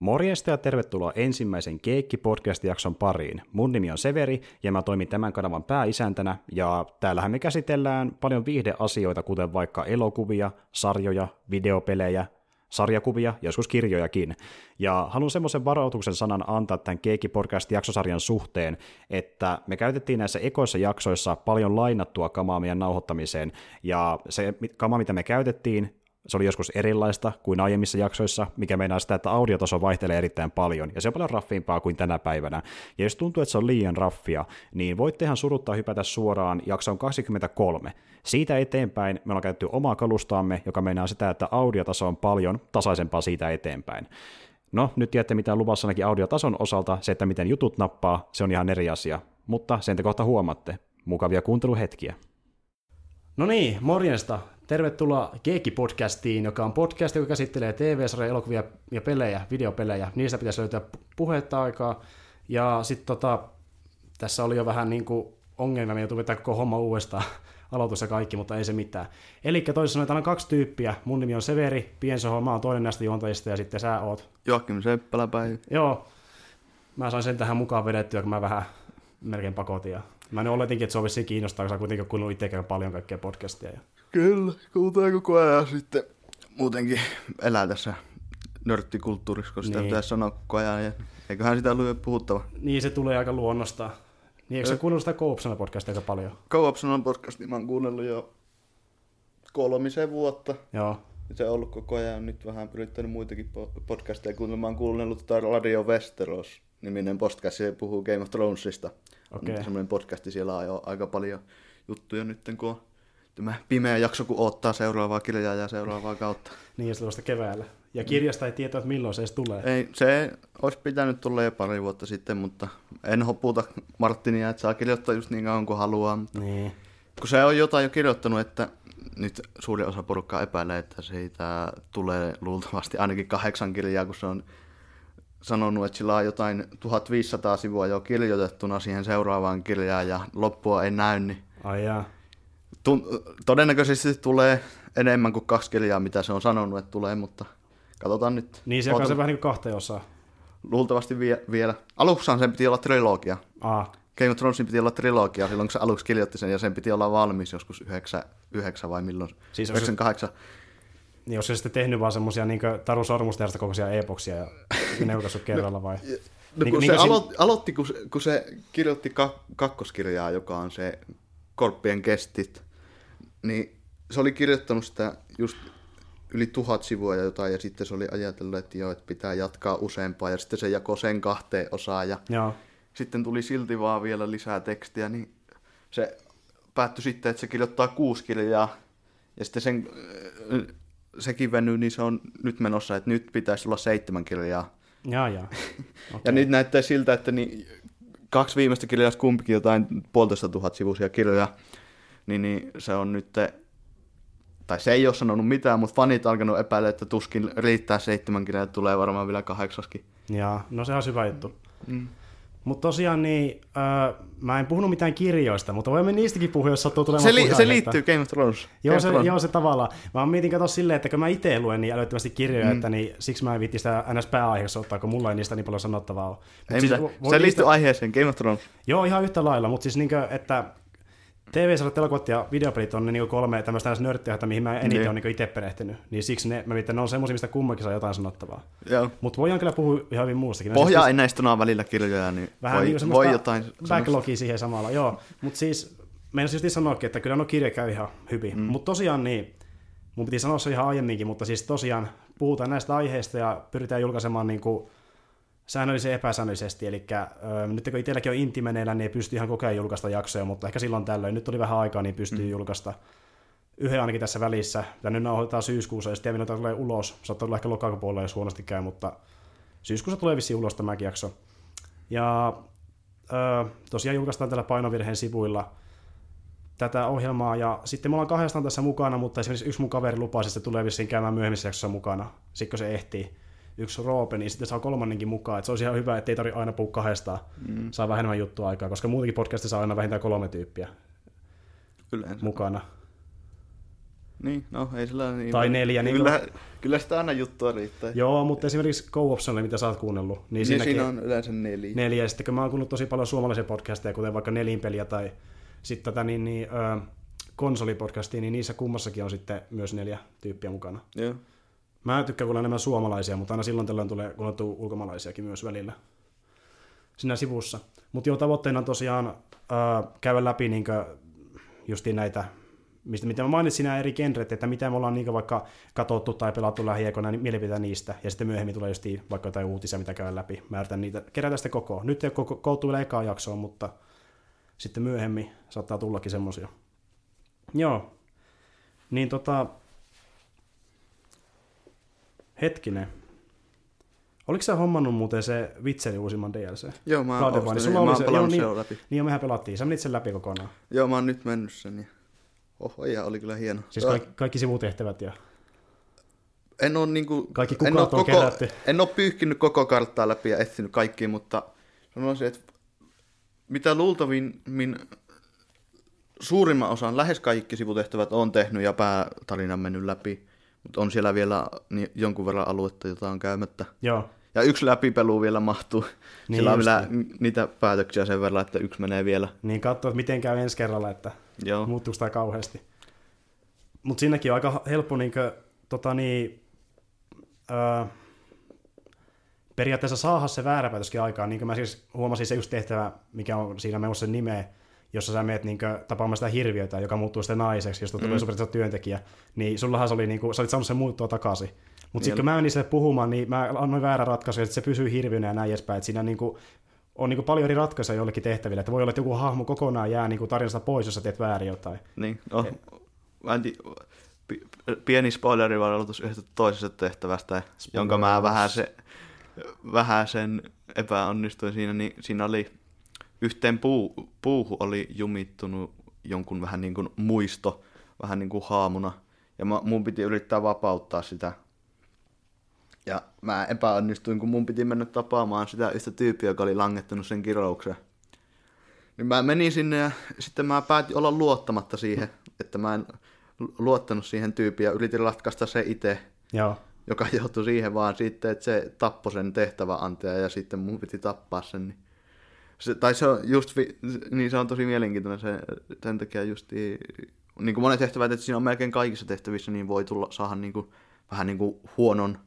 Morjesta ja tervetuloa ensimmäisen Keekki-podcast-jakson pariin. Mun nimi on Severi ja mä toimin tämän kanavan pääisäntänä ja täällähän me käsitellään paljon viihdeasioita, kuten vaikka elokuvia, sarjoja, videopelejä, sarjakuvia, joskus kirjojakin. Ja haluan semmoisen varoituksen sanan antaa tämän Keekki Podcast-jaksosarjan suhteen, että me käytettiin näissä ekoissa jaksoissa paljon lainattua kamaa meidän nauhoittamiseen, ja se kama, mitä me käytettiin, se oli joskus erilaista kuin aiemmissa jaksoissa, mikä meinaa sitä, että audiotaso vaihtelee erittäin paljon, ja se on paljon raffiimpaa kuin tänä päivänä. Ja jos tuntuu, että se on liian raffia, niin voitte ihan suruttaa hypätä suoraan jaksoon 23. Siitä eteenpäin me ollaan käytetty omaa kalustaamme, joka meinaa sitä, että audiotaso on paljon tasaisempaa siitä eteenpäin. No, nyt tiedätte mitä luvassa ainakin audiotason osalta, se, että miten jutut nappaa, se on ihan eri asia, mutta sen te kohta huomatte. Mukavia kuunteluhetkiä. No niin, morjesta. Tervetuloa Keekki-podcastiin, joka on podcast, joka käsittelee TV-sarjoja, elokuvia ja pelejä, videopelejä. Niistä pitäisi löytää puhetta aikaa. Ja sitten tota, tässä oli jo vähän niin kuin ongelmia, me joutuu koko homma uudestaan aloitus ja kaikki, mutta ei se mitään. Eli toisin sanoen, täällä on kaksi tyyppiä. Mun nimi on Severi, Piensoho, mä oon toinen näistä juontajista ja sitten sä oot. Joakim Seppälä päivä. Joo, mä sain sen tähän mukaan vedettyä, kun mä vähän melkein pakotin. Ja mä nyt oletinkin, että se on vissiin kiinnostaa, koska kuitenkin kuunnellut itsekään paljon kaikkea podcastia. Ja... Kyllä, kuuntelee koko ajan sitten muutenkin elää tässä nörttikulttuurissa, kun sitä Niin. pitäisi sanoa koko ajan. Ja eiköhän sitä ollut puhuttava. Niin se tulee aika luonnosta. Niin eikö sä kuunnellut sitä Koopsana podcastia aika paljon? Co-optional podcastia mä oon kuunnellut jo kolmisen vuotta. Joo. Se on ollut koko ajan nyt vähän yrittänyt muitakin po- podcasteja kuunnella. Mä oon kuunnellut tota Radio Westeros niminen podcast, se puhuu Game of Thronesista. Okei. On semmoinen podcasti, siellä on jo aika paljon juttuja nyt, kun on tämä pimeä jakso, kun odottaa seuraavaa kirjaa ja seuraavaa kautta. Niin, ja se vasta keväällä. Ja kirjasta ei tiedä, että milloin se edes tulee. Ei, se olisi pitänyt tulla jo pari vuotta sitten, mutta en hoputa Martinia, että saa kirjoittaa just niin kauan kuin haluaa. Mutta Niin. kun se on jotain jo kirjoittanut, että nyt suuri osa porukkaa epäilee, että siitä tulee luultavasti ainakin kahdeksan kirjaa, kun se on sanonut, että sillä on jotain 1500 sivua jo kirjoitettuna siihen seuraavaan kirjaan ja loppua ei näy, niin Ai jaa. Tun- todennäköisesti tulee enemmän kuin kaksi kirjaa, mitä se on sanonut, että tulee, mutta katsotaan nyt. Niin se se vähän niin kuin osaan. Luultavasti vie, vielä. Aluksihan sen piti olla trilogia. Ah, Game of Thronesin piti olla trilogia silloin, kun se aluksi kirjoitti sen, ja sen piti olla valmis joskus 9, 9 vai milloin? Siis Siis onko se- 98. niin jos se sitten tehnyt vaan semmosia niin Taru Sormusterasta kokoisia epoksia ja ne julkaissut kerralla vai? No, Niin- kun niin se kuin aloitti, kun, se, kun se kirjoitti ka- kakkoskirjaa, joka on se Korppien kestit, niin se oli kirjoittanut sitä just yli tuhat sivua ja jotain, ja sitten se oli ajatellut, että joo, että pitää jatkaa useampaa, ja sitten se jakoi sen kahteen osaan, ja Joo. sitten tuli silti vaan vielä lisää tekstiä, niin se päättyi sitten, että se kirjoittaa kuusi kirjaa, ja sitten sen, äh, sekin venyy, niin se on nyt menossa, että nyt pitäisi olla seitsemän kirjaa. Jaa, jaa. Okay. Ja nyt näyttää siltä, että niin, kaksi viimeistä kirjaa, kumpikin jotain puolitoista tuhat sivuisia kirjoja, niin, niin se on nyt, tai se ei ole sanonut mitään, mutta fanit alkanut epäillä, että tuskin riittää seitsemän kirjaa, tulee varmaan vielä kahdeksaskin. Jaa, no se on hyvä juttu. Mm. Mutta tosiaan niin, öö, mä en puhunut mitään kirjoista, mutta voimme niistäkin puhua, jos sattuu tulemaan Se, li- se liittyy Game of Thrones. Game Joo of se, Thrones. joo, se tavallaan. Mä mietin katsoa silleen, että kun mä itse luen niin älyttömästi kirjoja, Mm. että niin, siksi mä en viitti sitä ns. pääaiheessa ottaa, kun mulla ei niistä niin paljon sanottavaa ole. Mut Ei siis mitään. Se liittyy niistä- aiheeseen, Game of Thrones. Joo, ihan yhtä lailla, mutta siis niinkö, että TV-sarjat, elokuvat ja videopelit on ne niinku kolme tämmöistä nörttiä, mihin mä eniten Niin. on niinku itse perehtynyt. Niin siksi ne, mä mietin, ne on semmoisia, mistä kummakin saa jotain sanottavaa. Mutta voidaan kyllä puhua ihan hyvin muustakin. Mä Pohjaa siis- aineistona on välillä kirjoja, niin vähän voi, niinku voi jotain backlogia siihen samalla, joo. Mutta siis, meidän just sanoakin, että kyllä no kirja käy ihan hyvin. Mm. Mutta tosiaan niin, mun piti sanoa se ihan aiemminkin, mutta siis tosiaan puhutaan näistä aiheista ja pyritään julkaisemaan niin säännöllisesti epäsäännöllisesti, eli ö, nyt kun itselläkin on inti meneillään, niin ei pysty ihan koko ajan julkaista jaksoja, mutta ehkä silloin tällöin, nyt oli vähän aikaa, niin pystyy mm. julkaista yhden ainakin tässä välissä, ja nyt nauhoitetaan syyskuussa, ja sitten tämä tulee ulos, saattaa tulla ehkä lokakuun puolella, jos huonosti käy, mutta syyskuussa tulee vissiin ulos tämäkin jakso. Ja ö, tosiaan julkaistaan tällä painovirheen sivuilla tätä ohjelmaa, ja sitten me ollaan kahdestaan tässä mukana, mutta esimerkiksi yksi mun kaveri lupasi, että se tulee vissiin käymään myöhemmissä jaksossa mukana, sitten kun se ehtii yksi Roope, niin sitten saa kolmannenkin mukaan, että se olisi ihan hyvä, että ei tarvitse aina puhua kahdestaan, mm. saa vähän enemmän juttua aikaa, koska muutenkin podcastissa saa aina vähintään kolme tyyppiä Yleensä. mukana. Niin, no ei sillä niin. Tai neljä, niin Kyllä, kyllä sitä aina juttua riittää. Joo, mutta esimerkiksi Go Optionille, mitä sä oot kuunnellut, niin, Niin siinäkin siinä on yleensä neljä. neljä. Ja sitten kun mä oon kuunnellut tosi paljon suomalaisia podcasteja, kuten vaikka Nelinpeliä tai sitten tätä niin, niin, ö, konsolipodcastia, niin niissä kummassakin on sitten myös neljä tyyppiä mukana. Joo. Mä tykkään kuulla enemmän suomalaisia, mutta aina silloin tällöin tulee kuunneltua ulkomaalaisiakin myös välillä siinä sivussa. Mutta joo, tavoitteena on tosiaan äh, käydä läpi niinkö justiin näitä, mistä, mitä mä mainitsin nämä eri genret, että mitä me ollaan niinkö vaikka katsottu tai pelattu lähiaikoina, niin mielipiteitä niistä. Ja sitten myöhemmin tulee justiin vaikka jotain uutisia, mitä käydään läpi. Mä yritän niitä kerätä sitä koko. Nyt ei koottu vielä ekaa jaksoa, mutta sitten myöhemmin saattaa tullakin semmosia. Joo. Niin tota, Hetkinen. Oliko sä hommannut muuten se Witcherin uusimman DLC? Joo, mä oon ostanut, Sulla oli mä se- joo, sen niin. läpi. Niin mehän pelattiin. Sä menit sen läpi kokonaan. Joo, mä oon nyt mennyt sen. Ja... Oho, ja oli kyllä hieno. Siis kaikki, kaikki sivutehtävät ja... en oo niinku... Kaikki en oo on kerätty. En oo pyyhkinyt koko karttaa läpi ja etsinyt kaikkia, mutta sanoisin, että mitä luultavimmin suurimman osan, lähes kaikki sivutehtävät on tehnyt ja päätarina mennyt läpi, mutta on siellä vielä jonkun verran aluetta, jota on käymättä. Joo. Ja yksi läpipelu vielä mahtuu. Niin Niin Sillä on vielä justiin. niitä päätöksiä sen verran, että yksi menee vielä. Niin katsoa, että miten käy ensi kerralla, että Joo. muuttuuko tämä kauheasti. Mutta siinäkin on aika helppo niinkö, tota niin, öö, periaatteessa saada se väärä päätöskin aikaan. Niin kuin mä siis huomasin se just tehtävä, mikä on siinä menossa sen nimeä, jossa sä meet niinkö tapaamaan sitä hirviötä, joka muuttuu sitten naiseksi, josta tulee mm. super työntekijä, niin sullahan se oli niinku, sä olit saanut sen muuttua takaisin. Mutta sitten kun mä menin sille puhumaan, niin mä annoin väärän ratkaisun, että se pysyy hirviönä ja näin edespäin. Että siinä niinku, on niinku paljon eri ratkaisuja jollekin tehtäville. Että voi olla, että joku hahmo kokonaan jää niinku tarinasta pois, jos sä teet väärin jotain. Niin, no, mä en tii- pi- pieni spoilerivaroitus yhdestä toisesta tehtävästä, jonka mä vähän, se, vähän sen epäonnistuin siinä, niin siinä oli yhteen puu, puuhun oli jumittunut jonkun vähän niin kuin muisto, vähän niin kuin haamuna, ja mä, mun piti yrittää vapauttaa sitä. Ja mä epäonnistuin, kun mun piti mennä tapaamaan sitä yhtä tyyppiä, joka oli langettanut sen kirouksen. Niin mä menin sinne ja sitten mä päätin olla luottamatta siihen, että mä en luottanut siihen tyyppiin ja yritin ratkaista se itse, Joo. joka joutui siihen vaan sitten, että se tappoi sen tehtäväantaja ja sitten mun piti tappaa sen. Niin se, tai se on just, niin se on tosi mielenkiintoinen se, sen takia just, niin kuin monet tehtävät, että siinä on melkein kaikissa tehtävissä, niin voi tulla, saada niin kuin, vähän niin kuin huonon,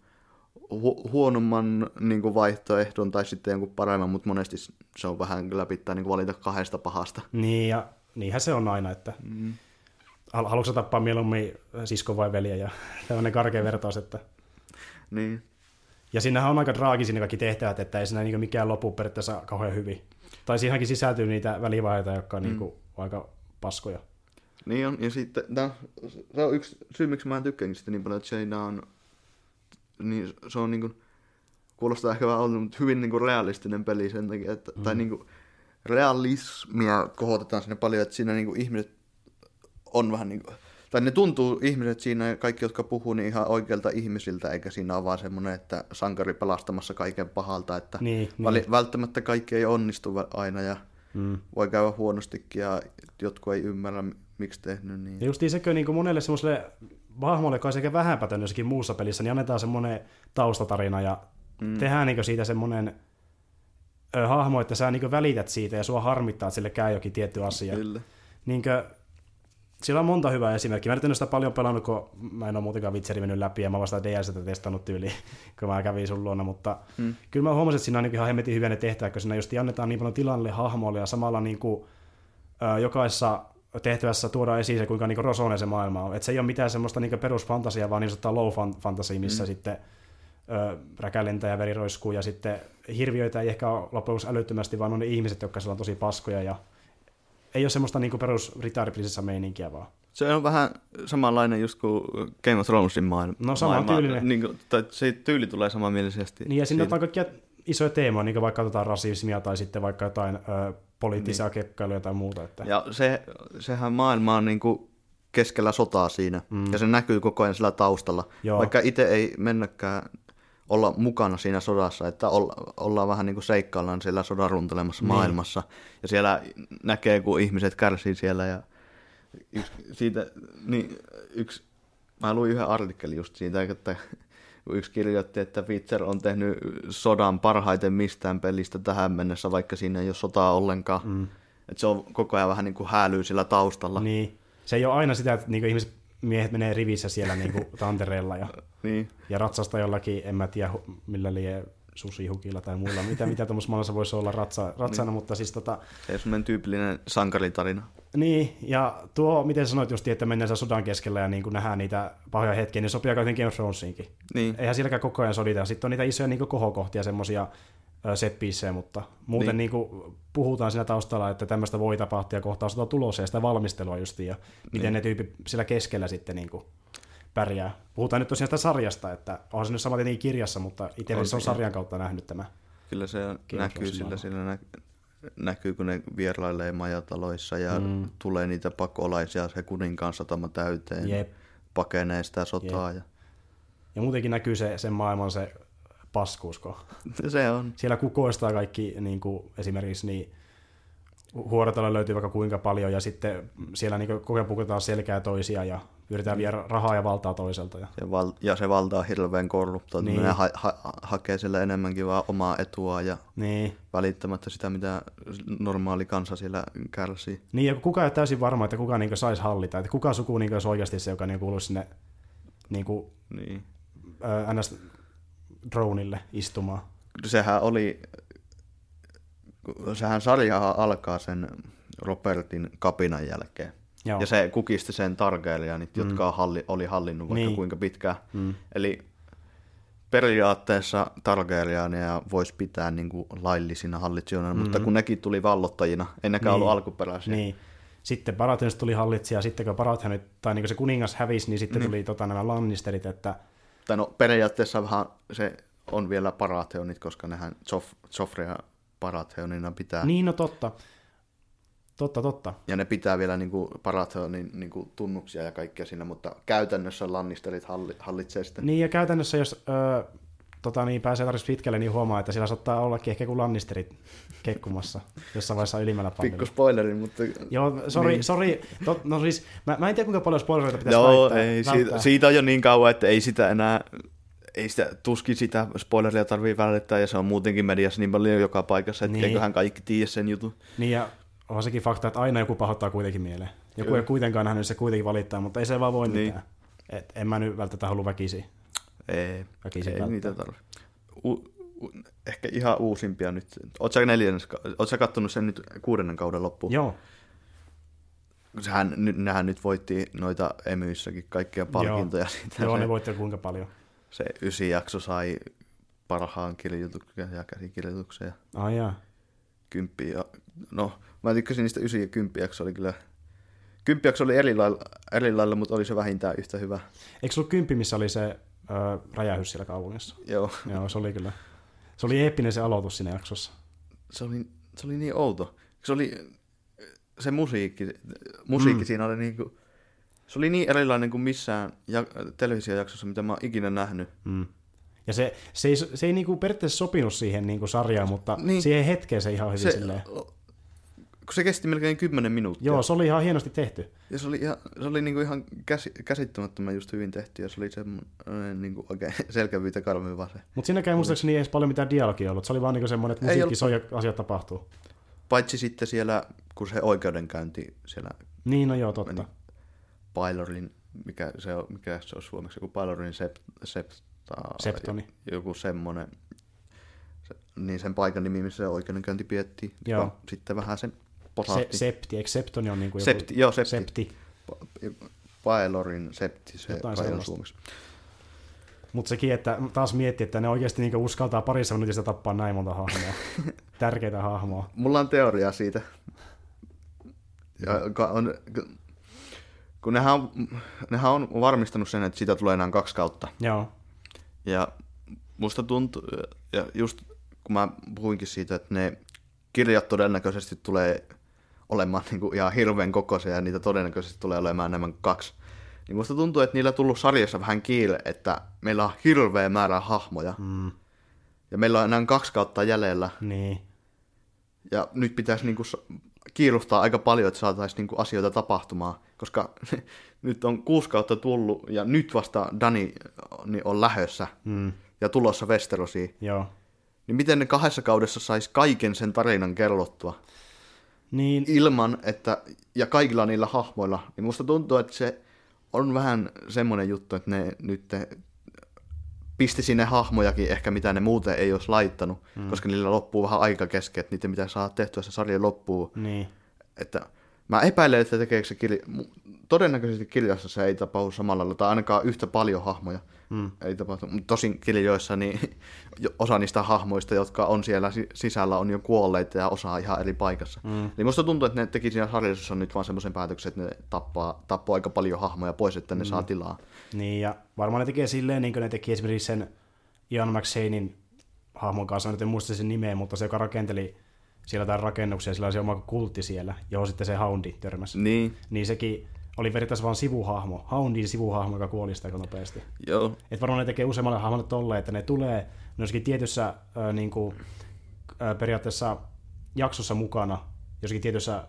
hu- huonomman niin kuin vaihtoehdon tai sitten jonkun paremman, mutta monesti se on vähän kyllä pitää niin kuin valita kahdesta pahasta. Niin, ja niinhän se on aina, että mm. haluatko tappaa mieluummin sisko vai veljen ja tämmöinen karkea vertaus, että Niin, Ja siinähän on aika draagisia ne kaikki tehtävät, että ei siinä niinku mikään lopu periaatteessa kauhean hyvin. Tai siihenkin sisältyy niitä välivaiheita, jotka on mm. niinku aika paskoja. Niin on, ja sitten no, se on yksi syy, miksi mä en tykkäänkin sitä niin paljon, että siinä on, niin se on niin kuin, kuulostaa ehkä vähän mutta hyvin niin kuin realistinen peli sen takia, että, mm. tai niin kuin, realismia kohotetaan sinne paljon, että siinä niin kuin ihmiset on vähän niin kuin, tai ne tuntuu ihmiset siinä, kaikki jotka puhuu, niin ihan oikeilta ihmisiltä, eikä siinä ole vaan semmoinen, että sankari pelastamassa kaiken pahalta, että Niin, väli, niin. välttämättä kaikki ei onnistu aina ja Mm. voi käydä huonostikin ja jotkut ei ymmärrä, miksi tehnyt niin. Ja justiin sekö niin monelle semmoiselle hahmolle, joka on sekä vähäpätön jossakin muussa pelissä, niin annetaan semmoinen taustatarina ja mm. tehdään niin siitä semmoinen ö, hahmo, että sä niin välität siitä ja sua harmittaa, että sille käy jokin tietty asia. Kyllä. Niinkö, siellä on monta hyvää esimerkkiä. Mä en nyt sitä paljon pelannut, kun mä en ole muutenkaan Witcherin mennyt läpi ja mä vasta DLCtä testannut tyyliin, kun mä kävin sun luona, mutta mm. kyllä mä huomasin, että siinä on niin ihan hemmetin hyviä ne tehtävät, kun siinä just annetaan niin paljon tilanne hahmoille ja samalla niin kuin, ö, jokaisessa tehtävässä tuodaan esiin se, kuinka niin rosoinen se maailma on. Et se ei ole mitään semmoista niin perusfantasiaa, vaan niin sanottua low fan- fantasy, missä mm. sitten ö, räkä lentää ja veri roiskuu ja sitten hirviöitä ei ehkä ole loppujen älyttömästi, vaan on ne ihmiset, jotka siellä on tosi paskoja ja ei ole semmoista niinku perus ritaariprinsessa meininkiä vaan. Se on vähän samanlainen just kuin Game of Thronesin maailma. No, saman tyylinen. Niin kuin, tai se tyyli tulee samanmielisesti. Niin ja sinne siinä. on kaikkia isoja teemoja, niin kuin vaikka jotain rasismia tai sitten vaikka jotain ö, poliittisia niin. kekkailuja tai muuta. Että... Ja se, sehän maailma on niin kuin keskellä sotaa siinä. Mm. Ja se näkyy koko ajan sillä taustalla. Joo. Vaikka itse ei mennäkään olla mukana siinä sodassa, että olla, ollaan vähän niin kuin seikkaillaan siellä sodan runtelemassa Niin. maailmassa. Ja siellä näkee, kun ihmiset kärsii siellä. Ja yksi, siitä, niin, yksi mä luin yhden artikkelin just siitä, että kun yksi kirjoitti, että Witcher on tehnyt sodan parhaiten mistään pelistä tähän mennessä, vaikka siinä ei ole sotaa ollenkaan. Mm. Että se on koko ajan vähän niin kuin häälyy sillä taustalla. Niin. Se ei ole aina sitä, että niin ihmiset miehet menee rivissä siellä niin kuin tantereella ja, Niin. ja ratsasta jollakin, en mä tiedä millä lie susihukilla tai muilla, mitä, mitä tuommoisessa maailmassa voisi olla ratsa, ratsana, mutta siis tota, Se on semmoinen tyypillinen sankaritarina. Niin, ja tuo, miten sanoit just, että mennään sodan keskellä ja niin kuin nähdään niitä pahoja hetkiä, niin sopii aika hyvin Game of Thronesiinkin. Niin. Eihän silläkään koko ajan sodita. Sitten on niitä isoja niin kohokohtia, semmoisia set mutta muuten niin. Niin. Niin puhutaan siinä taustalla, että tämmöistä voi tapahtua ja kohtaa sota tulossa ja sitä valmistelua justiin, ja miten Niin. ne tyypit siellä keskellä sitten niin kuin pärjää. Puhutaan nyt tosiaan sitä sarjasta, että onhan se nyt sama tietenkin kirjassa, mutta itse On on, sarjan kautta nähnyt tämä. Kyllä se näkyy sillä, sillä nä, näkyy, kun ne vierailee majataloissa ja mm. tulee niitä pakolaisia se kuninkaan satama täyteen. Jep. Pakenee sitä sotaa. Ja... Ja muutenkin näkyy se, sen maailman se paskuusko. Se on. siellä kukoistaa kaikki niin kuin esimerkiksi niin huorotella löytyy vaikka kuinka paljon ja sitten siellä niin koko pukutaan selkää toisia ja yritetään viedä rahaa ja valtaa toiselta. Ja... Se val- ja se valta on hirveän korruptoitunut. Niin. Niin. Ha- ha- hakee sillä enemmänkin vaan omaa etua ja Niin. välittämättä sitä, mitä normaali kansa siellä kärsii. niin, ja kukaan ei ole täysin varma, että kuka niin saisi hallita, että kuka suku niin olisi oikeasti se, joka niin kuuluisi sinne niin kuin, Niin. ää, ns. Dronille istumaan. Sehän oli, sehän sarja alkaa sen Robertin kapinan jälkeen. Joo. Ja se kukisti sen Targaryenit, Mm. jotka halli, oli hallinnut vaikka Niin. niin. kuinka pitkään. Mm. Eli periaatteessa Targaryeneja voisi pitää niin kuin laillisina hallitsijoina, mm. mutta kun nekin tuli vallottajina, ei nekään Niin. ollut alkuperäisiä. Niin. Sitten Baratheonista tuli hallitsija, ja sitten kun Baratheonit, tai niin se kuningas hävisi, niin sitten tuli tota, nämä Lannisterit, että Tai no periaatteessa vähän se on vielä Paratheonit, koska nehän Joff, Joffrey ja Paratheonina pitää. niin no totta, totta, totta. Ja ne pitää vielä niin kuin Paratheonin niin kuin tunnuksia ja kaikkea siinä, mutta käytännössä Lannisterit halli, hallitsee sitä. Niin ja käytännössä jos ö, tota, niin pääsee tarvitsisi pitkälle, niin huomaa, että siellä saattaa ollakin ehkä kuin Lannisterit kekkumassa jossain vaiheessa ylimmällä pallilla. Pikku spoileri, mutta... Joo, sori, niin. sori. Tot, no siis, mä, mä en tiedä kuinka paljon spoilereita pitäisi Joo, väittää, ei, välttää. siitä, siitä, on jo niin kauan, että ei sitä enää, ei sitä, tuskin sitä spoileria tarvii välittää, ja se on muutenkin mediassa niin paljon joka paikassa, että Niin. eiköhän kaikki tiedä sen jutun. Niin ja onhan sekin fakta, että aina joku pahoittaa kuitenkin mieleen. Joku Kyllä. ei kuitenkaan nähnyt, se kuitenkin valittaa, mutta ei se vaan voi Niin. mitään. Et en mä nyt välttämättä halua väkisi. Ei, Väkisin ei välttää. niitä tarvi. U, u, ehkä ihan uusimpia nyt. Oletko sä, neljännes, sä kattonut sen nyt kuudennen kauden loppuun? Joo, Sehän, nyt, nehän nyt voitti noita emyissäkin kaikkia palkintoja. Siitä joo se, ne voitte kuinka paljon. se ysi jakso sai parhaan kirjoituksen ja käsikirjoituksen ja Ai jaa. kymppi. Ja, no, mä tykkäsin niistä ysi ja kymppi jakso oli kyllä... Kymppi jakso oli eri lailla, eri lailla, mutta oli se vähintään yhtä hyvä. Eikö se ollut kymppi, missä oli se ö, räjähys siellä kaupungissa? Joo, Joo, se oli kyllä. Se oli eeppinen se aloitus siinä jaksossa. se oli, se oli niin outo. Se oli se musiikki, musiikki mm. siinä oli niin kuin, se oli niin erilainen kuin missään ja, televisiojaksossa, mitä mä oon ikinä nähnyt. Mm. Ja se, se ei, se ei niinku periaatteessa sopinut siihen niinku sarjaan, mutta niin. Niin. siihen hetkeen se ihan hyvin Se, silleen. Kun se kesti melkein 10 minuuttia. Joo, se oli ihan hienosti tehty. Ja se oli, ihan, se oli niinku ihan käsi, käsittämättömän just hyvin tehty ja se oli semmoinen niinku oikein selkävyyttä karmiva se. Mutta siinäkään muistaakseni ei edes paljon mitään dialogia ollut. Se oli vaan niinku semmoinen, että Ei musiikki soi ja asiat tapahtuu. Paitsi sitten siellä, kun se oikeudenkäynti siellä Niin, no joo, totta. Meni. Pylorin, mikä se on, mikä se on suomeksi, joku Pylorin sept, septa, Septoni. joku semmonen, se, niin sen paikan nimi, missä se oikeudenkäynti piettiin, Joo. sitten vähän sen Se, septi, eikö septoni on niinku joku... Septi, joo, septi. septi. Pylorin septi, se Jotain kai on suomeksi. Mutta sekin, että taas miettii, että ne oikeasti niinku uskaltaa parissa minuutissa tappaa näin monta hahmoa. Tärkeitä hahmoa. Mulla on teoria siitä. Ja, on, kun nehän on, nehän on varmistanut sen, että siitä tulee enää kaksi kautta. Joo. Ja musta tuntuu, ja just kun mä puhuinkin siitä, että ne kirjat todennäköisesti tulee olemaan niin kuin ihan hirveän kokoisia ja niitä todennäköisesti tulee olemaan enemmän kuin kaksi. Niin musta tuntuu, että niillä on tullut sarjassa vähän kiire, että meillä on hirveä määrä hahmoja. Mm, Ja meillä on enää kaksi kautta jäljellä. niin. Ja nyt pitäisi niinku sa- kiirustaa aika paljon, että saataisiin niinku asioita tapahtumaan, koska nyt on kuusi kautta tullut ja nyt vasta Dani niin on lähössä Mm. ja tulossa Westerosiin. Joo. Niin miten ne kahdessa kaudessa sais kaiken sen tarinan kerrottua Niin, ilman, että, ja kaikilla niillä hahmoilla, niin musta tuntuu, että se on vähän semmoinen juttu, että ne nyt pisti sinne hahmojakin ehkä, mitä ne muuten ei olisi laittanut, mm. koska niillä loppuu vähän aika kesken, että niitä pitää saada tehtyä se sarja loppuun. niin. Että mä epäilen, että tekeekö se kirja, todennäköisesti kirjassa se ei tapahdu samalla lailla, tai ainakaan yhtä paljon hahmoja Mm. ei tapahdu. Mutta tosin kirjoissa niin osa niistä hahmoista, jotka on siellä si- sisällä, on jo kuolleita ja osa ihan eri paikassa. Mm. Niin musta tuntuu, että ne teki siinä sarjassa nyt vaan semmoisen päätöksen, että ne tappaa, tappaa aika paljon hahmoja pois, että ne mm. saa tilaa. Niin, ja varmaan ne tekee silleen, niin kuin ne teki esimerkiksi sen Ian McShanein hahmon kanssa, nyt en muista sen nimeä, mutta se, joka rakenteli siellä jotain rakennuksia, sillä oli se oma kultti siellä, johon sitten se Houndi törmäsi. Niin, Niin sekin oli periaatteessa vain sivuhahmo, Houndin sivuhahmo, joka kuoli sitä aika nopeasti. joo. Et varmaan ne tekee useammalle hahmolle tolleen, että ne tulee jossakin tietyssä ö, niin kuin, ö, periaatteessa jaksossa mukana, jossakin tietyssä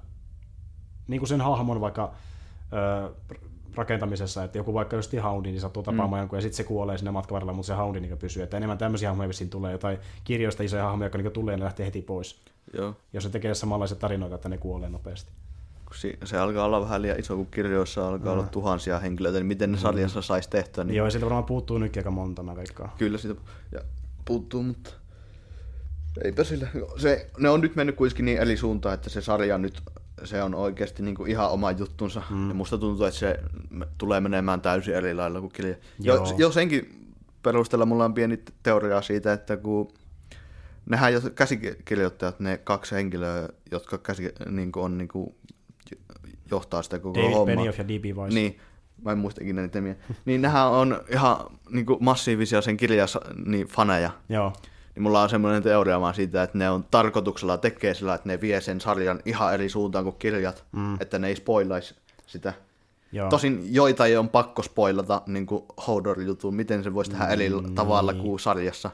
niin kuin sen hahmon vaikka ö, rakentamisessa, että joku vaikka just Houndi, niin sattuu tapaamaan mm. jonkun, ja sitten se kuolee sinne matkan varrella, mutta se Houndi niin pysyy. Että enemmän tämmöisiä hahmoja vissiin tulee, jotain kirjoista isoja hahmoja, jotka niin tulee ja ne lähtee heti pois. joo. Jos se tekee samanlaisia tarinoita, että ne kuolee nopeasti. Kun se alkaa olla vähän liian iso, kun kirjoissa alkaa mm. olla tuhansia henkilöitä, niin miten ne sarjassa saisi tehtyä, niin Joo, ja sieltä varmaan puuttuu nytkin aika monta, mä veikkaan. Kyllä siitä ja puuttuu, mutta eipä sillä. Se, ne on nyt mennyt kuitenkin niin eri suuntaan, että se sarja nyt se on oikeasti niin kuin ihan oma juttunsa. Mm. Ja musta tuntuu, että se tulee menemään täysin eri lailla kuin kirja. Jo, Joo. jo senkin perusteella mulla on pieni teoria siitä, että kun nehän jo käsikirjoittajat, ne kaksi henkilöä, jotka käsi, niin kuin on niin kuin, johtaa sitä koko David hommaa. Benioff ja D.B. Weiss. Niin, mä en muista ikinä niitä nimiä. niin nehän on ihan niin kuin massiivisia sen kirjan niin faneja. Joo. Niin mulla on semmoinen teoria vaan siitä, että ne on tarkoituksella tekee sillä, että ne vie sen sarjan ihan eri suuntaan kuin kirjat, mm. että ne ei spoilaisi sitä. Joo. Tosin joita ei on pakko spoilata, niin kuin Hodor-jutun, miten se voisi tehdä eri Mm, tavalla niin. kuin sarjassa.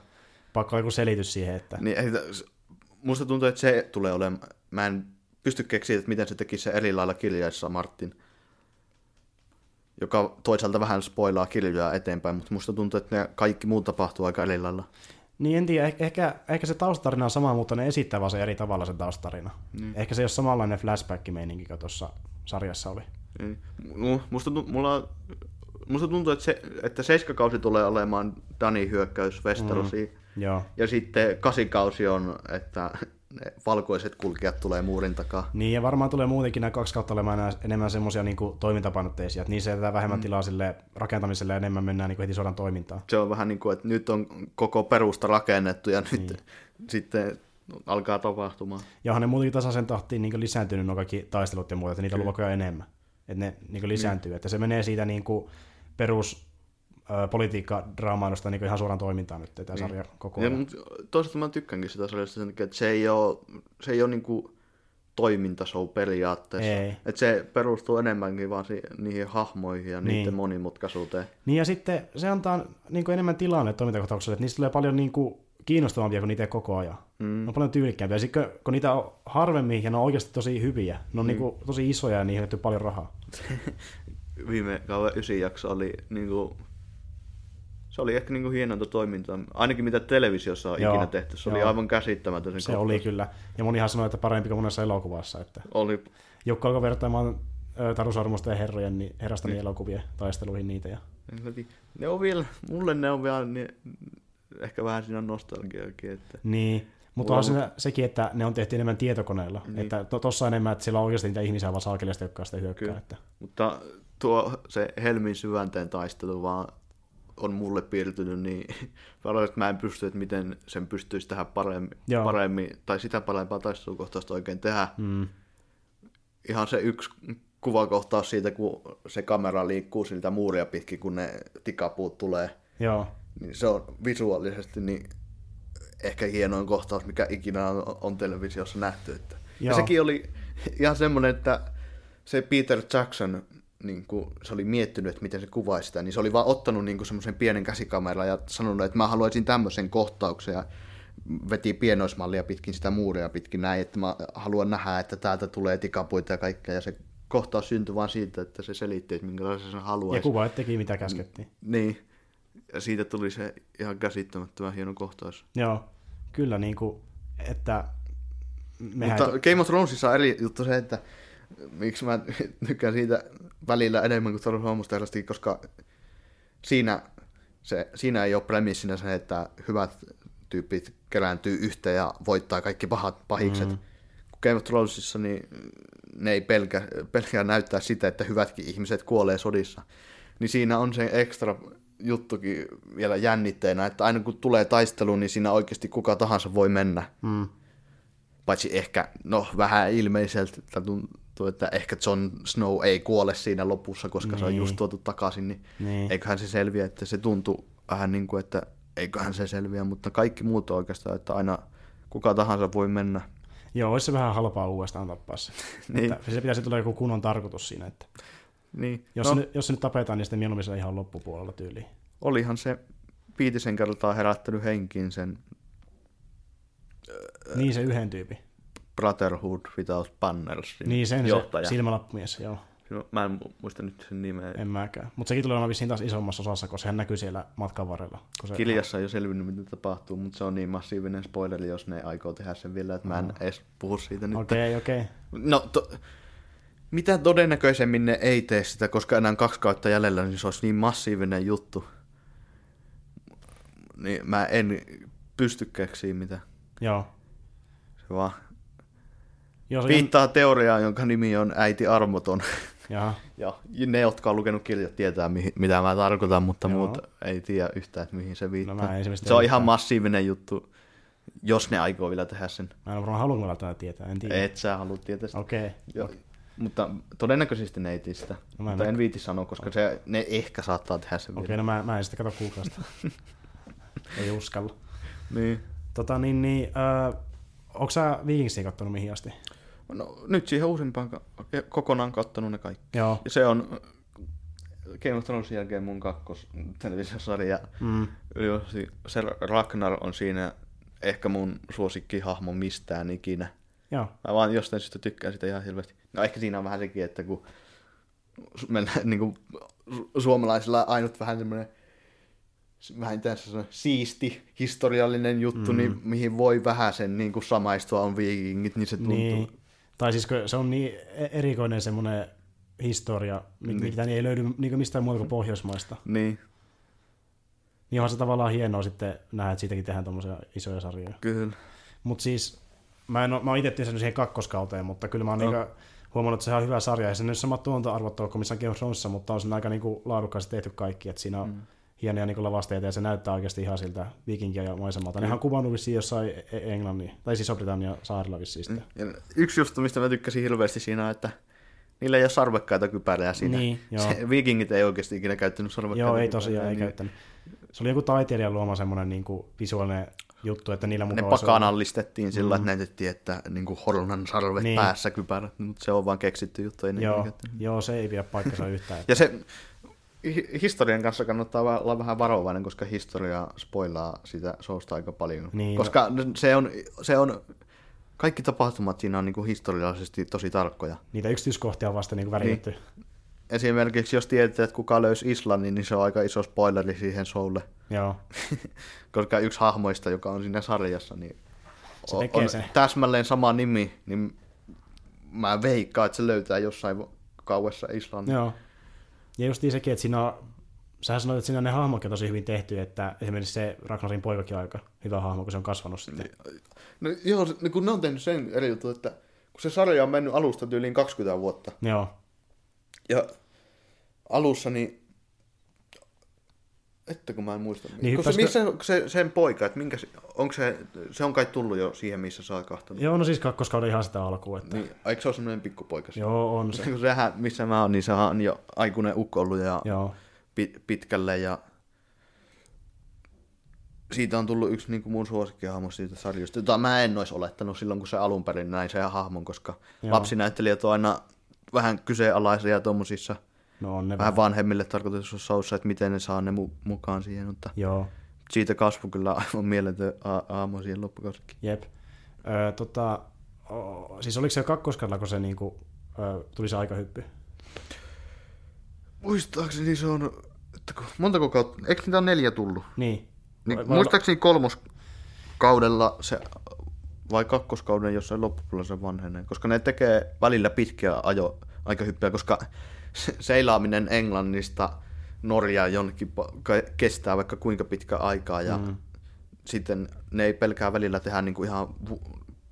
Pakko joku selitys siihen, että... Niin, ei, musta tuntuu, että se tulee olemaan, mä en pysty keksiä, että miten se teki se eri lailla kirjaissa Martin, joka toisaalta vähän spoilaa kirjaa eteenpäin, mutta musta tuntuu, että ne kaikki muut tapahtuu aika eri lailla. Niin en tiedä, ehkä- ehkä, se taustatarina on sama, mutta ne esittää vaan se eri tavalla se taustatarina. Mm. Ehkä se ei ole samanlainen flashback-meininki kuin tuossa sarjassa oli. Niin. Mu- Musta, mulla, musta tuntuu, että, se, että seiskakausi tulee olemaan Dani hyökkäys Westerosiin, mm. Joo. ja sitten kasikausi on, että ne valkoiset kulkijat tulee muurin takaa. Niin, ja varmaan tulee muutenkin nämä kaksi kautta olemaan enemmän semmoisia niin toimintapainotteisia, että niissä jätetään vähemmän mm. tilaa sille rakentamiselle ja enemmän mennään niin kuin heti sodan toimintaan. Se on vähän niin kuin, että nyt on koko perusta rakennettu ja nyt niin. sitten alkaa tapahtumaan. Ja onhan ne muutenkin tasaisen tahtiin niin lisääntynyt nuo kaikki taistelut ja muuta, että niitä on enemmän. Että ne niin lisääntyy, että se menee siitä niin kuin perus ö, politiikkadraamainosta niin ihan suoraan toimintaan nyt tämä sarja koko Ja, ajan. mutta toisaalta mä tykkäänkin sitä sarjasta sen takia, että se ei ole, se ei ole niin kuin toimintashow periaatteessa. Ei. Että se perustuu enemmänkin vaan si- niihin hahmoihin ja Niin. niiden monimutkaisuuteen. Niin ja sitten se antaa niin kuin enemmän tilaa ne toimintakohtauksille, että niistä tulee paljon niin kuin kiinnostavampia kuin niitä koko ajan. Mm. Ne on paljon tyylikkäämpiä. Ja sitten kun niitä on harvemmin ja ne on oikeasti tosi hyviä, ne on mm. niin kuin tosi isoja ja niihin on paljon rahaa. Viime kauden ysi jakso oli niin kuin, se oli ehkä niin kuin hienointa toimintaa. Ainakin mitä televisiossa on Joo, ikinä tehty. Se oli joo. aivan käsittämätön. Se oli kyllä. Ja monihan sanoi, että parempi kuin monessa elokuvassa. Että Oli, Jukka alkoi vertaamaan ö, Taru Sormusta ja herrojen, niin herrasta niin elokuvien taisteluihin niitä. Ja... ne on vielä, mulle ne on vielä ne, ehkä vähän siinä nostalgiakin. Että... Niin, mutta on siinä sekin, että ne on tehty enemmän tietokoneella. Niin. Että to, tossa enemmän, että siellä on oikeasti niitä ihmisiä vaan salkeleista, jotka sitä hyökkää. Kyllä. Että... Mutta tuo se Helmin syvänteen taistelu vaan on mulle piirtynyt niin että mä en pysty, että miten sen pystyisi tehdä paremmin, Joo. paremmin tai sitä parempaa taistelukohtausta oikein tehdä. Mm. Ihan se yksi kuvakohtaus siitä, kun se kamera liikkuu siltä muuria pitkin, kun ne tikapuut tulee, Joo, niin se on visuaalisesti niin ehkä hienoin kohtaus, mikä ikinä on, on televisiossa nähty. Että. Ja sekin oli ihan semmoinen, että se Peter Jackson, niin kuin, se oli miettinyt, että miten se kuvaisi sitä, niin se oli vaan ottanut niin semmoisen pienen käsikameran ja sanonut, että mä haluaisin tämmöisen kohtauksen ja veti pienoismallia pitkin sitä muuria pitkin näin, että mä haluan nähdä, että täältä tulee tikapuita ja kaikkea, ja se kohtaus syntyi vaan siitä, että se selitti, että minkälaisen se haluaisi. Ja kuva teki mitä käskettiin. Niin, ja siitä tuli se ihan käsittämättömän hieno kohtaus. Joo, kyllä niin kuin, että mehän... Mutta Game of Thronesissa on eri juttu se, että miksi mä tykkään siitä välillä enemmän kuin Thor Hommusterrastakin, koska siinä, se, siinä ei ole premissinä se, että hyvät tyypit kerääntyy yhteen ja voittaa kaikki pahat pahikset. Mm. Kun Game of Thronesissa niin ne ei pelkä, pelkää näyttää sitä, että hyvätkin ihmiset kuolee sodissa. Niin siinä on se ekstra juttukin vielä jännitteenä, että aina kun tulee taistelu, niin siinä oikeasti kuka tahansa voi mennä. Mm. Paitsi ehkä, no vähän ilmeiseltä tuntuu, että ehkä Jon Snow ei kuole siinä lopussa, koska niin. se on just niin. tuotu takaisin, niin, niin eiköhän se selviä, että se tuntuu vähän niin kuin, että eiköhän se selviä, mutta kaikki muut oikeastaan, että aina kuka tahansa voi mennä. Joo, olisi se vähän halpaa uudestaan tappaa se. niin. Että se pitäisi tulla joku kunnon tarkoitus siinä, että niin. jos, no. se, jos se nyt tapetaan, niin sitten mieluummin se ihan loppupuolella tyyliin. Olihan se viitisen kertaa herättänyt henkiin sen... Niin se yhden tyypin. Brotherhood Without Banners. Niin sen johtaja. se silmälappumies, joo. Mä en muista nyt sen nimeä. En mäkään. Mutta sekin tulee olemaan vissiin taas isommassa osassa, koska sehän näkyy siellä matkan varrella. Se... Kiljassa ei ole selvinnyt, mitä tapahtuu, mutta se on niin massiivinen spoileri, jos ne aikoo tehdä sen vielä, että mä en edes puhu siitä nyt. Okei, okay, okei. Okay. No, to... mitä todennäköisemmin ne ei tee sitä, koska enää kaksi kautta jäljellä, niin se olisi niin massiivinen juttu. Niin mä en pysty keksiä mitä. Joo. Se vaan jos Viittaa on... teoriaan, jonka nimi on Äiti Armoton. Jaha. ja ne, jotka on lukenut kirjat, tietää, mihin, mitä mä tarkoitan, mutta Joo. muut ei tiedä yhtään, että mihin se viittaa. No, se on ihan massiivinen juttu, jos ne aikoo vielä tehdä sen. Mä en varmaan halunnut tätä tietää, en tiedä. Et sä halua tietää sitä. Okei. Okay. Mutta todennäköisesti ne ei tee sitä. No, mutta en, en viiti sanoa, koska se, ne ehkä saattaa tehdä sen Okei, okay, no mä, mä en sitä kato kuukausta. ei uskalla. Niin. Tota niin, niin äh, onko sä Vikingsia kattonut mihin asti? No nyt siihen uusimpaan kokonaan kattonut ne kaikki. Joo. Ja se on Game of Thronesin jälkeen mun kakkos televisiosarja. Mm. Se Ragnar on siinä ehkä mun suosikkihahmo mistään ikinä. Joo. Mä vaan jostain syystä tykkään sitä ihan hirveästi. No ehkä siinä on vähän sekin, että kun meillä niin kuin, suomalaisilla ainut vähän semmoinen vähintään se siisti historiallinen juttu, niin mm. niin mihin voi vähän sen niin kuin samaistua on viikingit, niin se tuntuu. Niin. Tai siis se on niin e- erikoinen semmoinen historia, niin. mitä niin ei löydy niin mistään muuta kuin Pohjoismaista. Niin. Niin onhan se tavallaan hienoa sitten nähdä, että siitäkin tehdään tuommoisia isoja sarjoja. Kyllä. Mutta siis, mä, en, mä oon itse sen siihen kakkoskauteen, mutta kyllä mä oon no. niinku huomannut, että se on hyvä sarja. Ja se ei ole sama tuonto-arvot ole kuin missään Game of Thronesissa, mutta on sen aika niinku laadukkaasti tehty kaikki. Että siinä on mm. Hienoja niinku lavasteita ja se näyttää oikeasti ihan siltä vikinkiä ja maisemalta. Mm. Nehän on kuvannut vissiin jossain e- e- Englannin, tai siis Britannia saarilla vissiin. Mm. Yksi juttu, mistä mä tykkäsin hirveästi siinä, että niillä ei ole sarvekkaita kypäriä siinä. Niin, joo. Se, vikingit ei oikeasti ikinä käyttänyt sarvekkaita Joo, ei tosiaan, ei niin. käyttänyt. Se oli joku taiteilijan luoma semmoinen niin kuin visuaalinen juttu, että niillä mukaan... Ne pakanallistettiin sillä, mm. että näytettiin, että niin kuin Hornan sarvet niin. päässä kypärät, mutta se on vaan keksitty juttu. Ei joo, joo, se ei pidä paikkansa yhtään. ja se historian kanssa kannattaa olla vähän varovainen, koska historia spoilaa sitä sousta aika paljon. Niin, koska no. se, on, se on kaikki tapahtumat siinä on niin kuin historiallisesti tosi tarkkoja. Niitä yksityiskohtia on vasta niin välitetty. Niin. Esimerkiksi jos tiedät, että kuka löysi Islannin, niin se on aika iso spoileri siihen showlle. Joo. Koska yksi hahmoista, joka on siinä sarjassa, niin se on, on se. täsmälleen sama nimi, niin mä veikkaan, että se löytää jossain kauessa Islannin. Joo. Ja just niin sekin, että siinä on, sähän sanoit, että siinä on ne hahmot on tosi hyvin tehty, että esimerkiksi se Ragnarin poikakin on aika hyvä hahmo, kun se on kasvanut sitten. Niin, no joo, kun ne on tehnyt sen eri juttu, että kun se sarja on mennyt alusta tyyliin 20 vuotta. Joo. Ja alussa niin että kun mä en muista. Niin Koska hyppäskö... missä se, sen poika, että minkä, onko se, se on kai tullut jo siihen, missä sä oot kahtonut? Joo, no siis kakkoskauden ihan sitä alkuun. Että... Niin, eikö se ole semmoinen pikkupoika? Joo, on se. Sehän, missä mä oon, niin se on jo aikuinen ukko ollut ja Joo. Pit, pitkälle ja siitä on tullut yksi niin kuin mun suosikkihahmo siitä sarjasta, jota mä en olisi olettanut silloin, kun se alun perin näin se hahmon, koska Joo. lapsinäyttelijät on aina vähän kyseenalaisia tuommoisissa – No on ne vähän vanhemmille tarkoitetussa showssa, että miten ne saa ne mu- mukaan siihen, mutta Joo. siitä kasvu kyllä aivan mieletön a- aamu siihen loppukausikin. Jep. Ö, tota, o, siis oliko se kakkoskalla, kun se niinku, ö, tuli se aikahyppy? Muistaakseni se on, että kun, montako kautta, eikö niitä ole neljä tullut? Niin. Niin, Vai- vai- muistaakseni kolmoskaudella se, vai kakkoskauden jossain loppupuolella se vanhenee, koska ne tekee välillä pitkiä ajo, aikahyppyjä, koska seilaaminen Englannista Norjaan jonnekin kestää vaikka kuinka pitkä aikaa ja mm. sitten ne ei pelkää välillä tehdä niinku ihan vu,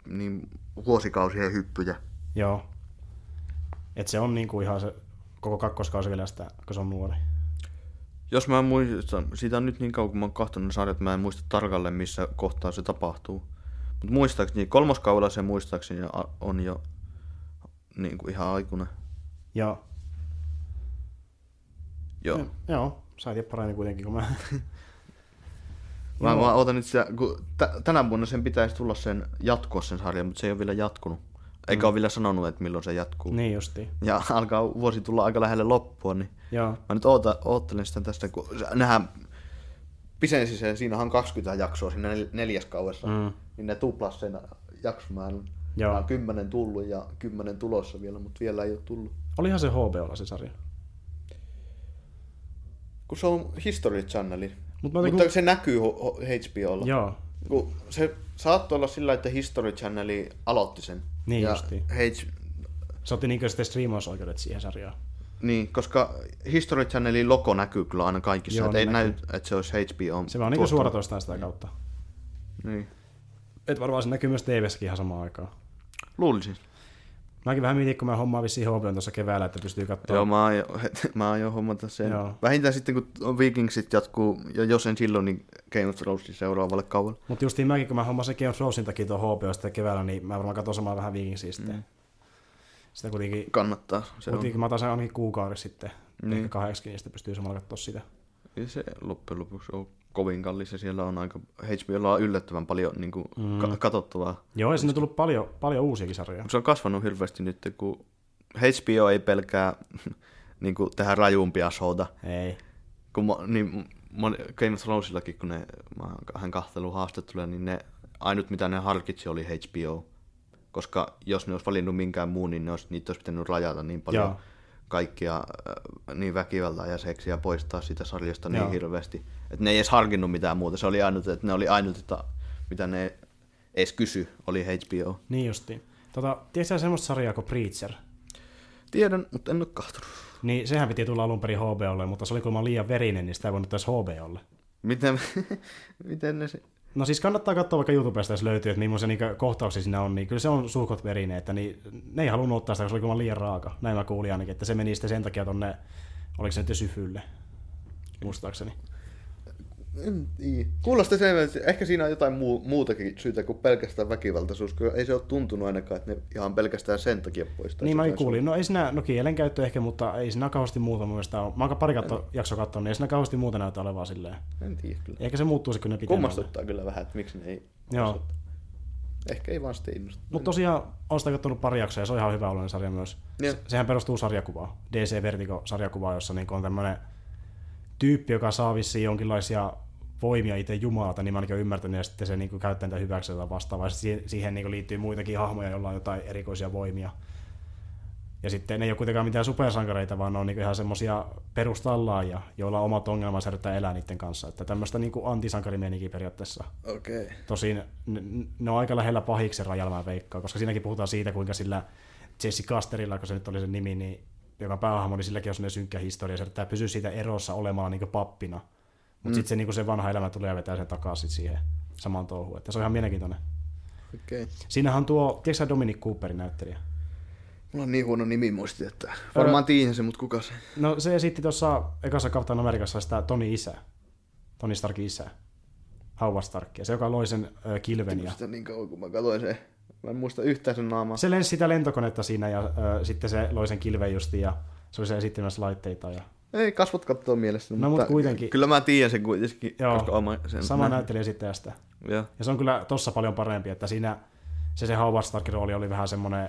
niin vuosikausien hyppyjä. Joo. Et se on niinku ihan se koko kakkoskausi vielä sitä, kun se on nuori. Jos mä muistan, siitä on nyt niin kauan kun mä oon kahtonut sarjat, mä en muista tarkalleen missä kohtaa se tapahtuu. Mutta muistaakseni, kolmoskaudella se muistaakseni on jo niin kuin ihan aikuinen. Joo. Joo. Joo, joo sä paremmin kuitenkin kuin mä. Mä, Joo. mä ootan nyt sitä, kun t- tänä vuonna sen pitäisi tulla sen jatkoa sen sarjan, mutta se ei ole vielä jatkunut. Eikä mm. ole vielä sanonut, että milloin se jatkuu. niin justiin. Ja alkaa vuosi tulla aika lähelle loppua, niin Joo. mä nyt oota, oottelen sitä tästä, kun nehän pisensi sen, siinähän on 20 jaksoa siinä nel- neljäs kauessa, Mm. niin ne tuplas sen jaksomäärän. Joo. Kymmenen tullut ja kymmenen tulossa vielä, mutta vielä ei ole tullut. Olihan se HBOlla se sarja. Kun se on History Channeli. Mut mä Mutta jotenkin- se näkyy HBOlla. Joo. Kun se saattoi olla sillä, että History Channeli aloitti sen. Niin ja justiin. H... Se otti niinkö sitten striimausoikeudet siihen sarjaan. Niin, koska History Channelin logo näkyy kyllä aina kaikissa. Joo, Joo, ei niin näy, että se olisi HBO. Se vaan niinku tuotanto. suoratoistaa sitä kautta. Niin. Et varmaan se näkyy myös TVssäkin ihan samaan aikaan. Luulisin. Mäkin vähän mietin, kun mä hommaan vissiin HBOn tuossa keväällä, että pystyy katsoa. Joo, mä aion, mä aion hommata sen. Joo. Vähintään sitten, kun Vikingsit jatkuu, ja jos en silloin, niin Game of Thronesin seuraavalle kaualle. Mutta justiin mäkin, kun mä hommasin Game of Thronesin takia tuon HBO sitten keväällä, niin mä varmaan katson samaa vähän Vikingsia sitten. Mm. Sitä kuitenkin, Kannattaa. Se on. kuitenkin mä otan sen ainakin kuukauden sitten. Niin. Ehkä kahdeksankin, niin sitten pystyy samalla katsoa sitä. Ei se loppujen lopuksi ole kovin kallis, ja siellä on aika, HBOlla on yllättävän paljon niin kuin, mm. ka- katsottavaa. Joo, ja sinne on tullut paljon, paljon uusiakin sarjoja. Se on kasvanut hirveästi nyt, kun HBO ei pelkää niin kuin, tehdä rajumpia showta. Ei. Kun niin, mon, Game of Thronesillakin, kun ne, hän kahtelu haastatteluja, niin ne, ainut mitä ne harkitsi oli HBO. Koska jos ne olisi valinnut minkään muun, niin ne olisi, niitä olisi pitänyt rajata niin paljon Joo. Kaikkia äh, niin väkivaltaa ja seksiä poistaa siitä sarjasta niin Joo. hirveästi. Että ne ei edes harkinnut mitään muuta. Se oli ainut, että ne oli ainut, että, mitä ne edes kysy, oli HBO. Niin justiin. Tota, tiedätkö semmoista sarjaa kuin Preacher? Tiedän, mutta en ole kahtunut. Niin sehän piti tulla alun perin HBOlle, mutta se oli kuulemma liian verinen, niin sitä ei voinut edes HBOlle. Miten, miten ne se... No siis kannattaa katsoa vaikka YouTubesta, jos löytyy, että millaisia niinku kohtauksia siinä on, niin kyllä se on suhkot verinen, että niin, ne ei halunnut ottaa sitä, koska se oli liian raaka. Näin mä kuulin ainakin, että se meni sitten sen takia tonne, oliko se nyt syfylle, muistaakseni. En tiedä. Kuulostaa se, että ehkä siinä on jotain muu, muutakin syytä kuin pelkästään väkivaltaisuus, kun ei se ole tuntunut ainakaan, että ne ihan pelkästään sen takia poistaa. Niin mä kuulin, no ei siinä, no kielenkäyttö ehkä, mutta ei siinä kauheasti muuta mun mielestä ole. Mä oon pari katto, jakso katsonut, niin ei siinä kauheasti muuta näytä olevaa silleen. En tiedä kyllä. Eikä se muuttuisi, kun ne pitää. Kummastuttaa kyllä vähän, että miksi ne ei... Joo. Ehkä ei vaan sitten innosta. Mutta tosiaan, on sitä katsonut pari jaksoa ja se on ihan hyvä oloinen sarja myös. Se, sehän perustuu sarjakuvaan, DC Vertigo-sarjakuvaan, jossa niin on tämmöinen tyyppi, joka saa vissiin jonkinlaisia voimia itse Jumalalta, niin mä ainakin olen ymmärtänyt, ja sitten se niin käyttää niitä hyväksi jotain vastaavaa. Siihen, siihen niin liittyy muitakin hahmoja, joilla on jotain erikoisia voimia. Ja sitten ne ei ole kuitenkaan mitään supersankareita, vaan ne on niin ihan semmoisia perustallaajia, joilla on omat ongelmansa yrittää elää niiden kanssa. Että tämmöistä niin antisankarimieninkiä periaatteessa. Okei. Okay. Tosin ne, ne on aika lähellä pahiksen rajalla, mä veikkaan, koska siinäkin puhutaan siitä, kuinka sillä Jesse Casterilla, kun se nyt oli se nimi, niin joka päähahmo, niin silläkin on sellainen synkkä historia, se yrittää pysyä siitä erossa olemalla niin pappina. Mutta mm. sitten se, niin se vanha elämä tulee ja vetää sen takaisin siihen samaan touhuun. Että se on ihan mielenkiintoinen. Okay. Siinähän on tuo, tiedätkö Dominic Cooperin näyttelijä? Mulla on niin huono nimi muisti, että varmaan tiedän se, mutta kuka se? No se esitti tuossa ekassa Captain Amerikassa sitä Tony isä, Tony Starkin isä, Howard Starkia, se joka loi sen ö, kilven. Ja... Sitä niin kauan, kun mä katsoin se. Mä en muista yhtään sen naamaa. Se lensi sitä lentokonetta siinä ja ö, sitten se loi sen kilven justiin ja se oli se esittämässä laitteita. Ja... Ei kasvot kattoo mielessä. No, mut kuitenkin. Kyllä mä tiedän sen kuitenkin, Joo. koska oma sen Sama nähnyt. näyttelijä esittäjästä. Joo. Ja se on kyllä tossa paljon parempi, että siinä se, se Howard Starkin rooli oli vähän semmoinen,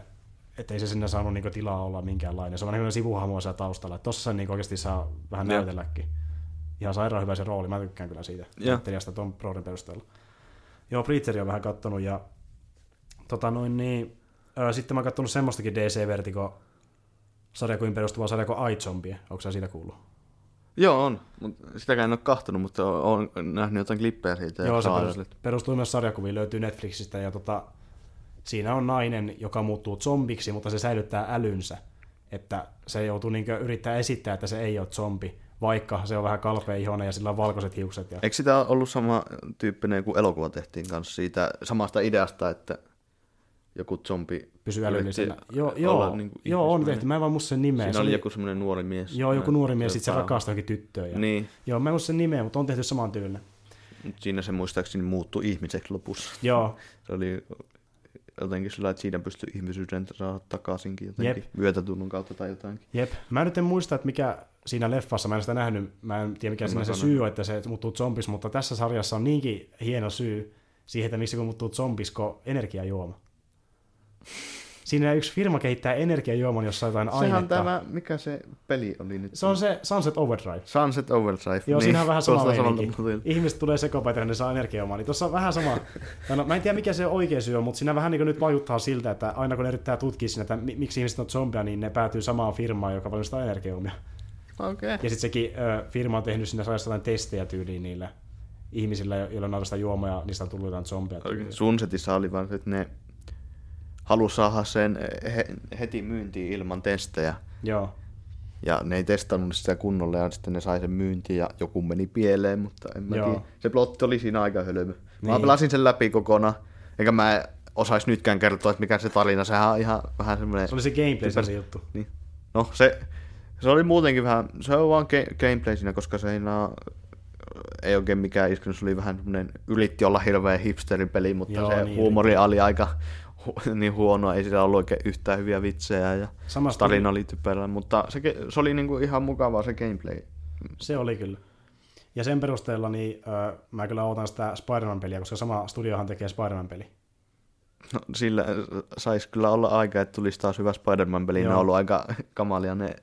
että ei se sinne saanut niinku tilaa olla minkäänlainen. Se on vähän niin sivuhahmoa siellä taustalla. Että tossa se niinku oikeasti saa vähän Joo. näytelläkin. ihan sairaan hyvä se rooli, mä tykkään kyllä siitä Joo. näyttelijästä Tom Broden perusteella. Joo, Preacheri on vähän kattonut ja tota noin niin, ö, sitten mä oon kattonut semmoistakin DC Vertigo sarjakuin perustuvaa sarja kuin iZombie. Onko sä siitä kuullut? Joo, on. Mut sitäkään en ole kahtonut, mutta olen nähnyt jotain klippejä siitä. Joo, se perustuu, perustuu myös sarjakuviin, löytyy Netflixistä ja tota, siinä on nainen, joka muuttuu zombiksi, mutta se säilyttää älynsä. Että se joutuu niin yrittää esittää, että se ei ole zombi, vaikka se on vähän kalpea ihonen ja sillä on valkoiset hiukset. Ja... Eikö sitä ollut sama tyyppinen kuin elokuva tehtiin kanssa siitä samasta ideasta, että joku zombi Pysyy yritti älyllisenä. Joo, joo, niin kuin joo on tehty. Mä en vaan muista sen nimeä. Siinä Se oli joku semmoinen nuori mies. Joo, joku nuori mies, Se sit se pää- rakastaa johonkin tyttöön. Ja... Niin, Joo, mä en muista sen nimeä, mutta on tehty saman tyylinen. siinä se muistaakseni muuttui ihmiseksi lopussa. Joo, Se oli jotenkin sillä, että siinä pystyi ihmisyyden saada takaisinkin jotenkin Jep. myötätunnon kautta tai jotainkin. jep. Mä nyt en muista, että mikä siinä leffassa, mä en sitä nähnyt, mä en tiedä mikä En siinä se syy on, että se muuttuu zombis, mutta tässä sarjassa on niinkin hieno syy siihen, että miksi kun muuttuu zombis, kun energiajuoma. Siinä yksi firma kehittää energiajuoman, jossa on jotain Sehän ainetta. tämä, mikä se peli oli nyt? Se on se Sunset Overdrive. Sunset Overdrive. Joo, niin, siinä on vähän sama meininki. Ihmiset tulee sekopäitä, ne saa energiajuomaa. Niin tuossa on vähän sama. Tai No, mä en tiedä, mikä se oikea syy on, mutta siinä vähän niin nyt vaikuttaa siltä, että aina kun ne yrittää tutkia siinä, että mi- miksi ihmiset on zombia, niin ne päätyy samaan firmaan, joka valmistaa energiajuomia. Okei. Ja sitten sekin ö, firma on tehnyt sarjassa jotain testejä tyyliin niillä ihmisillä, jo- joilla on nautista juomaa ja niistä on tullut jotain zombia. Okay. Sunsetissa oli vaan se, että ne halusi saada sen he, heti myyntiin ilman testejä. Joo. Ja ne ei testannut sitä kunnolla ja sitten ne sai sen myyntiin ja joku meni pieleen, mutta en mä Joo. tiedä. Se plotti oli siinä aika hölmö. Mä Niin. pelasin sen läpi kokonaan, eikä mä osais nytkään kertoa, että mikä se tarina. Sehän on ihan vähän semmoinen... Se oli se gameplay se juttu. Niin. No se, se oli muutenkin vähän, se on vaan ge- gameplay siinä, koska se ei, naa, ei oikein mikään iskenyt, se oli vähän semmoinen, yritti olla hirveä hipsteripeli, mutta Joo, se niin niin huumori oli aika niin huono, ei sillä ollut oikein yhtään hyviä vitsejä ja Samasta tarina oli typerä, mutta se, se oli niinku ihan mukavaa se gameplay. Se oli kyllä. Ja sen perusteella niin, ö, mä kyllä odotan sitä Spider-Man-peliä, koska sama studiohan tekee Spider-Man-peli. No, sillä saisi kyllä olla aika, että tulisi taas hyvä Spider-Man-peli, ne Joo. on ollut aika kamalia ne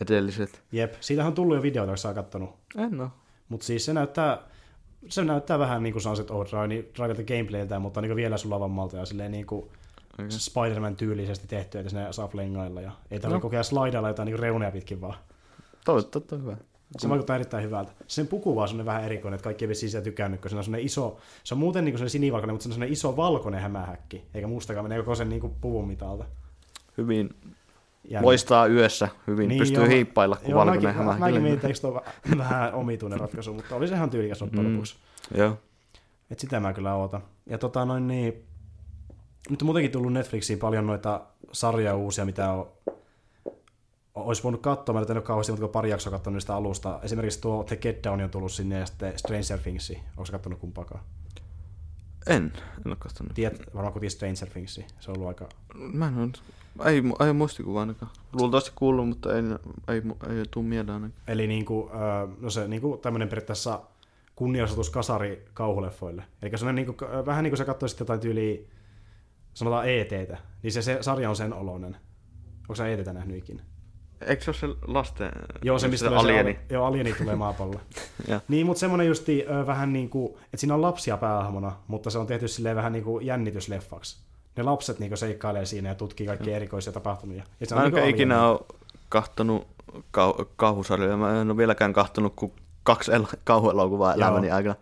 edelliset. Jep, siitähän on tullut jo videoita, jos sä kattonut. En oo. Mutta siis se näyttää, se näyttää vähän niin kuin Sunset Overdrive, niin Drivelta gameplayltä, mutta niin vielä sulavammalta ja silleen niin kuin Okei. Spider-Man tyylisesti tehty, että sinne saa flengailla ja ei tarvitse No. kokea slaidailla jotain niin reuneja pitkin vaan. Toivottavasti on hyvä. Se vaikuttaa erittäin hyvältä. Sen puku vaan on vähän erikoinen, että kaikki ei vissiin sitä tykännyt, kun se on sellainen iso, se on muuten niin kuin sinivalkoinen, mutta se on sellainen iso valkoinen hämähäkki, eikä mustakaan mene koko sen niin kuin puvun mitalta. Hyvin Jännä. loistaa yössä, hyvin niin, pystyy joo, hiippailla, kun joo, valkoinen mäkin, hämä. Mäkin mietin, että eikö tuo vä- vähän omituinen ratkaisu, mutta oli se ihan tyylikäs loppujen Mm. lopuksi. Joo. Et sitä mä kyllä ootan. Ja tota noin niin, nyt on muutenkin tullut Netflixiin paljon noita sarja uusia, mitä on, olisi voinut katsoa. Mä en ole kauheasti, mutta pari jaksoa katsonut niistä alusta. Esimerkiksi tuo The Get Down on tullut sinne ja sitten Stranger Things. Onko sä kattonut kumpaakaan? En, en ole katsonut. Tiedät varmaan kuitenkin Stranger Things. Se on ollut aika... Mä en ole, ei, ei muistikuva ainakaan. Luultavasti kuullut, mutta ei, ei, ei, ei tuu mieleen ainakaan. Eli niinku, no se niinku tämmöinen periaatteessa kunnianosoitus kasari kauhuleffoille. Eli se on niinku, vähän niin kuin sä katsoisit jotain tyyliä, sanotaan ETtä, niin se, se sarja on sen oloinen. Onko sä ETtä nähnyt ikinä? Eikö se ole se lasten... Joo, se mistä se tulee alieni? Se, ali- joo, alieni tulee maapallolle. Niin, mutta semmoinen justi ö, vähän niin kuin, että siinä on lapsia päähahmona, mutta se on tehty silleen vähän niin kuin jännitysleffaksi. Ne lapset niin seikkailee siinä ja tutkii kaikkia erikoisia tapahtumia. Ja se Mä niinku oikein ikinä ole kahtonut kau- kauhusarjoja. Mä en ole vieläkään kahtonut kuin kaksi el- kauhuelokuvaa elämäni aikana.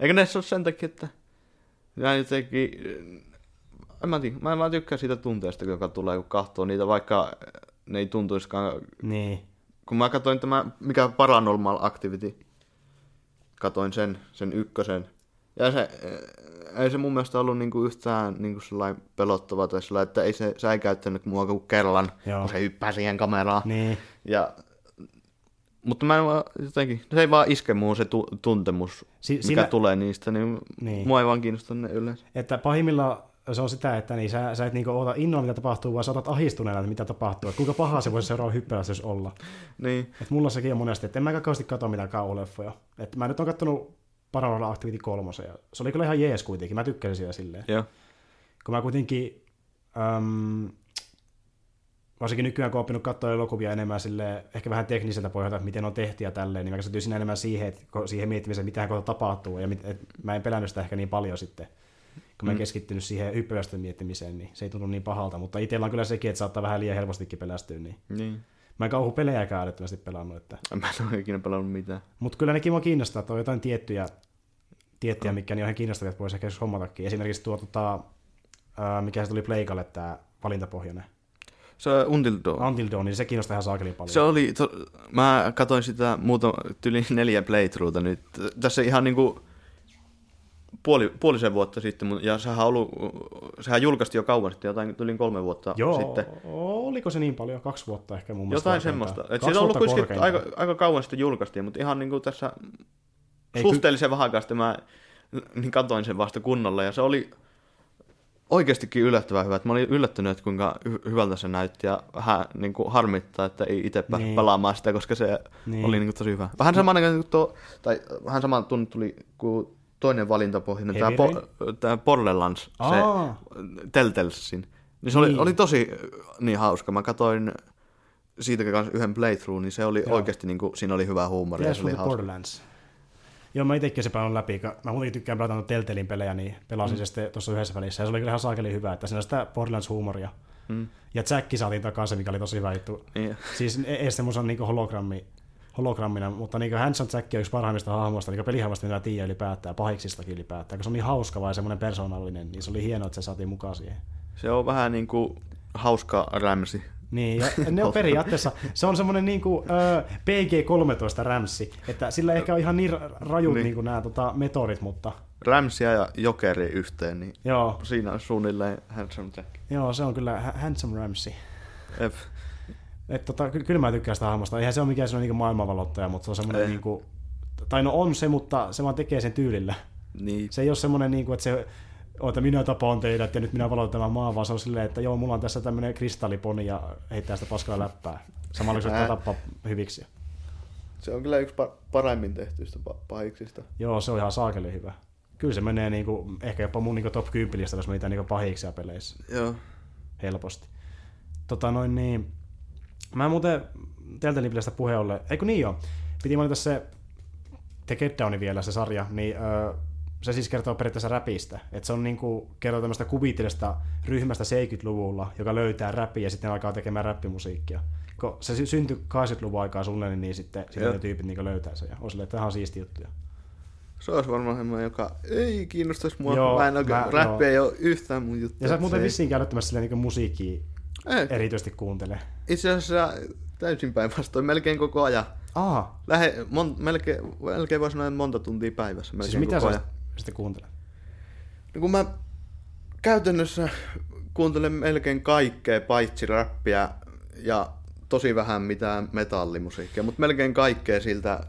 Eikö ne ole sen takia, että mä jotenkin... En mä, tiedä, mä en vaan tykkää siitä tunteesta, joka tulee, kun kahtoo niitä, vaikka ne ei tuntuisikaan Niin. kun mä katsoin tämä, mikä Paranormal Activity, katoin sen, sen ykkösen. Ja se, eh, ei se mun mielestä ollut niinku yhtään niinku sellainen pelottava tai sellainen, että ei se, se ei käyttänyt mua kuin kerran, Joo. kun se hyppää siihen kameraan. Niin. Ja, mutta mä en vaan jotenkin, se ei vaan iske muuhun se tu, tuntemus, Si- mikä siinä- tulee niistä, Niin. niin, mua ei vaan kiinnosta ne yleensä. Että pahimmillaan se on sitä, että niin sä, sä et niinku oota innolla, mitä tapahtuu, vaan sä otat ahistuneena, että mitä tapahtuu. Että kuinka pahaa se voisi seuraava hyppäys olla. Niin, Et mulla sekin on monesti, että en mä kauheasti katso mitään kauhuleffoja. Et mä nyt on kattonut Paranormal Activity 3. Ja se oli kyllä ihan jees kuitenkin. Mä tykkäsin siitä silleen. joo. Kun mä kuitenkin... Äm, varsinkin nykyään kun on oppinut katsoa elokuvia enemmän sille ehkä vähän tekniseltä pohjalta, että miten on tehty ja tälleen, niin mä keskityin enemmän siihen, että siihen miettimiseen, mitä kohta tapahtuu, ja mit, et mä en pelännyt sitä ehkä niin paljon sitten, kun mä en keskittynyt siihen hyppyvästön miettimiseen, niin se ei tunnu niin pahalta, mutta itsellä on kyllä sekin, että saattaa vähän liian helpostikin pelästyä, niin Niin. mä en kauhupelejäkään älyttömästi pelannut, että Mä en ole ikinä pelannut mitään. mutta kyllä nekin mua kiinnostaa, että on jotain tiettyjä, tiettyjä mikä niin on ihan kiinnostavia, että voisi ehkä joskus hommatakin. Esimerkiksi tuo, tota, ää, mikä se tuli Pleikalle, tämä valintapohjainen. Se on Until Dawn. Until Dawn, niin se kiinnostaa ihan saakeli paljon. Se oli, to, mä katsoin sitä muuta, tyli neljä playthroughta nyt. Tässä ihan niinku puoli, puolisen vuotta sitten, ja sehän, on ollut, sehän julkaistiin jo kauan sitten, jotain tuli kolme vuotta Joo, sitten. oliko se niin paljon? Kaksi vuotta ehkä mun mielestä. Jotain semmoista. Et Kaksi se on ollut kuitenkin aika, aika kauan sitten julkaistiin, mutta ihan niinku tässä Ei, suhteellisen vähän aikaa sitten mä niin katsoin sen vasta kunnolla, ja se oli oikeastikin yllättävän hyvä. Mä olin yllättynyt, että kuinka hy- hyvältä se näytti, ja vähän niin kuin harmittaa, että ei itse päässyt Niin. pelaamaan sitä, koska se Niin. niin. oli niin kuin tosi hyvä. Vähän sama kuin tuo, tai vähän sama tunne tuli kuin toinen valintapohjainen, tämä, po, tämä Borderlands, se Aa, Telltalesin. Niin se oli, Niin. oli tosi niin hauska. Mä katsoin siitä kanssa yhden playthrough, niin se oli Joo. oikeasti, niin kuin, siinä oli ja Tales Se oli hauska. Borderlands. Joo, mä itsekin se pelannut läpi. Mä muutenkin tykkään pelata Telltalein pelejä, niin pelasin mm. se sitten tuossa yhdessä välissä. Ja se oli kyllä ihan saakeli hyvä, että siinä on sitä Borderlands-huumoria. Mm. Ja Jackki saatiin takaisin, mikä oli tosi hyvä juttu. Niin. Siis ei ei semmoisen niin hologrammi, hologrammina, mutta niin Hanson Jack on yksi parhaimmista hahmoista, niin pelihahmoista, mitä tiedä ylipäätään, pahiksistakin ylipäätään. Kun se on niin hauska vai semmoinen persoonallinen, niin se oli hienoa, että se saatiin mukaan siihen. Se on vähän niin kuin hauska rämsi. Niin, ja ne on periaatteessa, se on semmoinen niin kuin, ö, PG-13 rämsi, että sillä ei ehkä ole ihan niin ra- rajut niin. Niin. niin nämä tota, metorit, mutta Rämsiä ja jokeri yhteen, niin joo, siinä on suunnilleen handsome Jack. joo se on kyllä ha- handsome Ramsey. Et tota, ky- kyllä mä tykkään sitä hahmosta. Eihän se ole mikään semmoinen niin maailmanvalottaja, mutta se on semmoinen, Ei. niin kuin, tai no on se, mutta se vaan tekee sen tyylillä. Niin. Se ei ole semmoinen, niin kuin, että se että minä tapaan teidät ja nyt minä valotan tämän maan, vaan se on silleen, että joo, mulla on tässä tämmöinen kristalliponi ja heittää sitä paskalla läppää. Samalla kun se Ää. tappaa hyviksi. Se on kyllä yksi pa- paremmin tehtyistä pa- pahiksista. Joo, se on ihan saakeli hyvä. Kyllä se menee niin kuin, ehkä jopa mun niin kuin top 10 lista, jos mä niitä niin pahiksia peleissä Joo. helposti. Tota noin niin, mä muuten Telltale Peleistä puheen ollen, eikö niin joo, piti mainita se The Get Downi vielä, se sarja, niin öö, se siis kertoo periaatteessa räpistä. Että se on niinku, kertoo tämmöistä kuvitteellista ryhmästä 70-luvulla, joka löytää räpiä ja sitten alkaa tekemään räppimusiikkia. Kun se sy- syntyi 80-luvun aikaa suunnilleen, niin sitten, sitten Joo. ne tyypit niinku löytää sen. Ja on silleen, että tämä on siisti juttuja. Se olisi varmaan semmoinen, joka ei kiinnostaisi mua. Joo, mä en oikein, räppi ei ole yhtään mun juttu. Ja sä et muuten vissiin älyttömästi silleen niinku musiikkia Ei, erityisesti kuuntele. Itse asiassa täysin päinvastoin, melkein koko ajan. Aha, Lähe, mon, melkein, melkein voi sanoa, että monta tuntia päivässä. Siis mitä koko sä sitten kuuntelet? No kun mä käytännössä kuuntelen melkein kaikkea, paitsi räppiä ja tosi vähän mitään metallimusiikkia, mutta melkein kaikkea siltä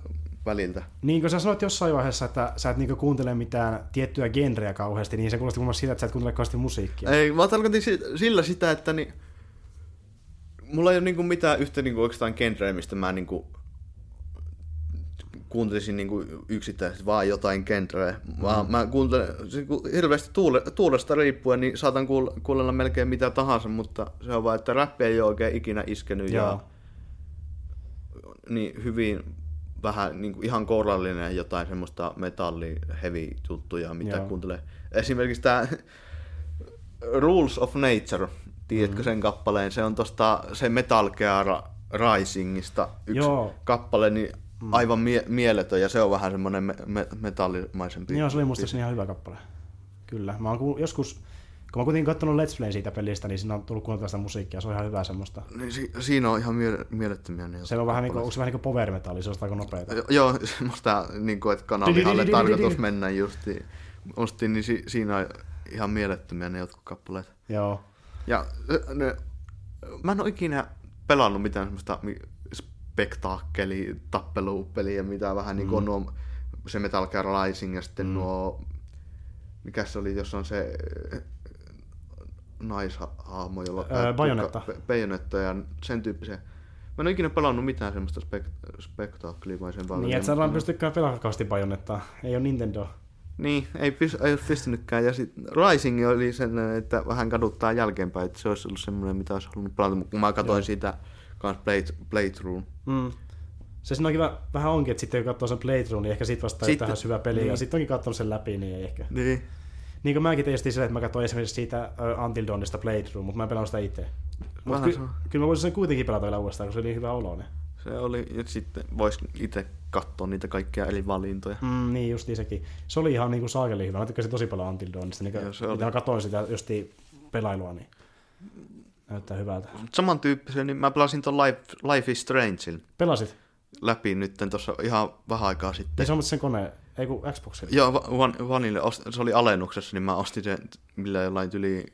väliltä. Niin kuin sä sanoit jossain vaiheessa, että sä et niinku kuuntele mitään tiettyä genreä kauheasti, niin se kuulosti muun muassa siitä, että sä et kuuntele kauheasti musiikkia. Ei, mä tarkoitin si- sillä sitä, että niin, mulla ei ole niinku mitään yhtä niinku oikeastaan genreä, mistä mä niinku kuuntelisin niinku yksittäisesti vaan jotain genreä, mä kuuntelen siis kun hirveästi tuule, tuulesta riippuen, niin saatan kuul- kuunnella melkein mitä tahansa, mutta se on vaan, että räppi ei ole oikein ikinä iskenyt Joo. ja niin hyvin vähän niin kuin ihan kourallinen jotain semmoista metalli heavy juttuja, mitä Joo. kuuntelee. Esimerkiksi tämä Rules of Nature, tiedätkö Mm. sen kappaleen? Se on tosta se Metal Gear Risingista yksi Joo. kappale, niin aivan mie- mieletön ja se on vähän semmoinen me- me- metallimaisempi. Niin joo, se oli muistaakseni ihan hyvä kappale. Kyllä. Mä oon joskus, kun mä kuitenkin katsonut Let's Play siitä pelistä, niin siinä on tullut kuunnella sitä musiikkia. Se on ihan hyvä semmoista. Niin, si- siinä on ihan mie- mielettömiä ne Se on vähän niin kuin, se vähän niin kuin power metalli, se on aika nopeeta. Jo- Joo, semmoista, niin kuin, että kanavihalle tarkoitus mennä justiin. Ostin, niin si- siinä on ihan mielettömiä ne jotkut kappaleet. Joo. Ja ne, mä en ole ikinä pelannut mitään semmoista spektaakkeli, tappelupeliä, mitä vähän niin kuin mm. nuo, se Metal Gear Rising ja sitten mm. nuo, mikä se oli, jos on se naishahmo, jolla Öö, Bayonetta. Pe- Bayonetta ja sen tyyppisiä. Mä en ole ikinä pelannut mitään semmoista spek- spektaakkelimaisen Niin, että sä Mm. vaan pystykään pelaamaan kauheasti bajonettaa. Ei ole Nintendo. Niin, ei, pys, ei pystynytkään. Ja sitten Rising oli sellainen, että vähän kaduttaa jälkeenpäin, että se olisi ollut semmoinen, mitä olisi halunnut pelata. Mutta kun mä katsoin Joo. siitä kans play, playthrough. Mm. Se kiva, vähän onkin, että sitten kun katsoo sen playthrough, niin ehkä sit vasta Sitten- tähän hyvä peli, niin. ja niin. sitten onkin katsonut sen läpi, niin ei ehkä. Niin. Niin kuin mäkin testin sille, että mä katsoin esimerkiksi siitä uh, Until Dawnista playthrough, mutta mä en pelannut sitä itse. Mutta ky- kyllä mä voisin sen kuitenkin pelata vielä uudestaan, kun se oli niin hyvä oloinen. Se oli, ja sitten voisi itse katsoa niitä kaikkia eri valintoja. Mm, niin, just sekin. Se oli ihan niinku saakeli hyvä. Mä tykkäsin tosi paljon Until Dawnista. Niin Joo, se oli. Mä katsoin sitä justiin pelailua, niin näyttää hyvältä. Samantyyppisen, niin mä pelasin ton Life, Life is Strangein Pelasit? läpi nyt tuossa ihan vähän aikaa sitten. Niin se on sen kone, ei kun Xboxilla. Joo, Va- Van, Vanille, se oli alennuksessa, niin mä ostin sen millä jollain yli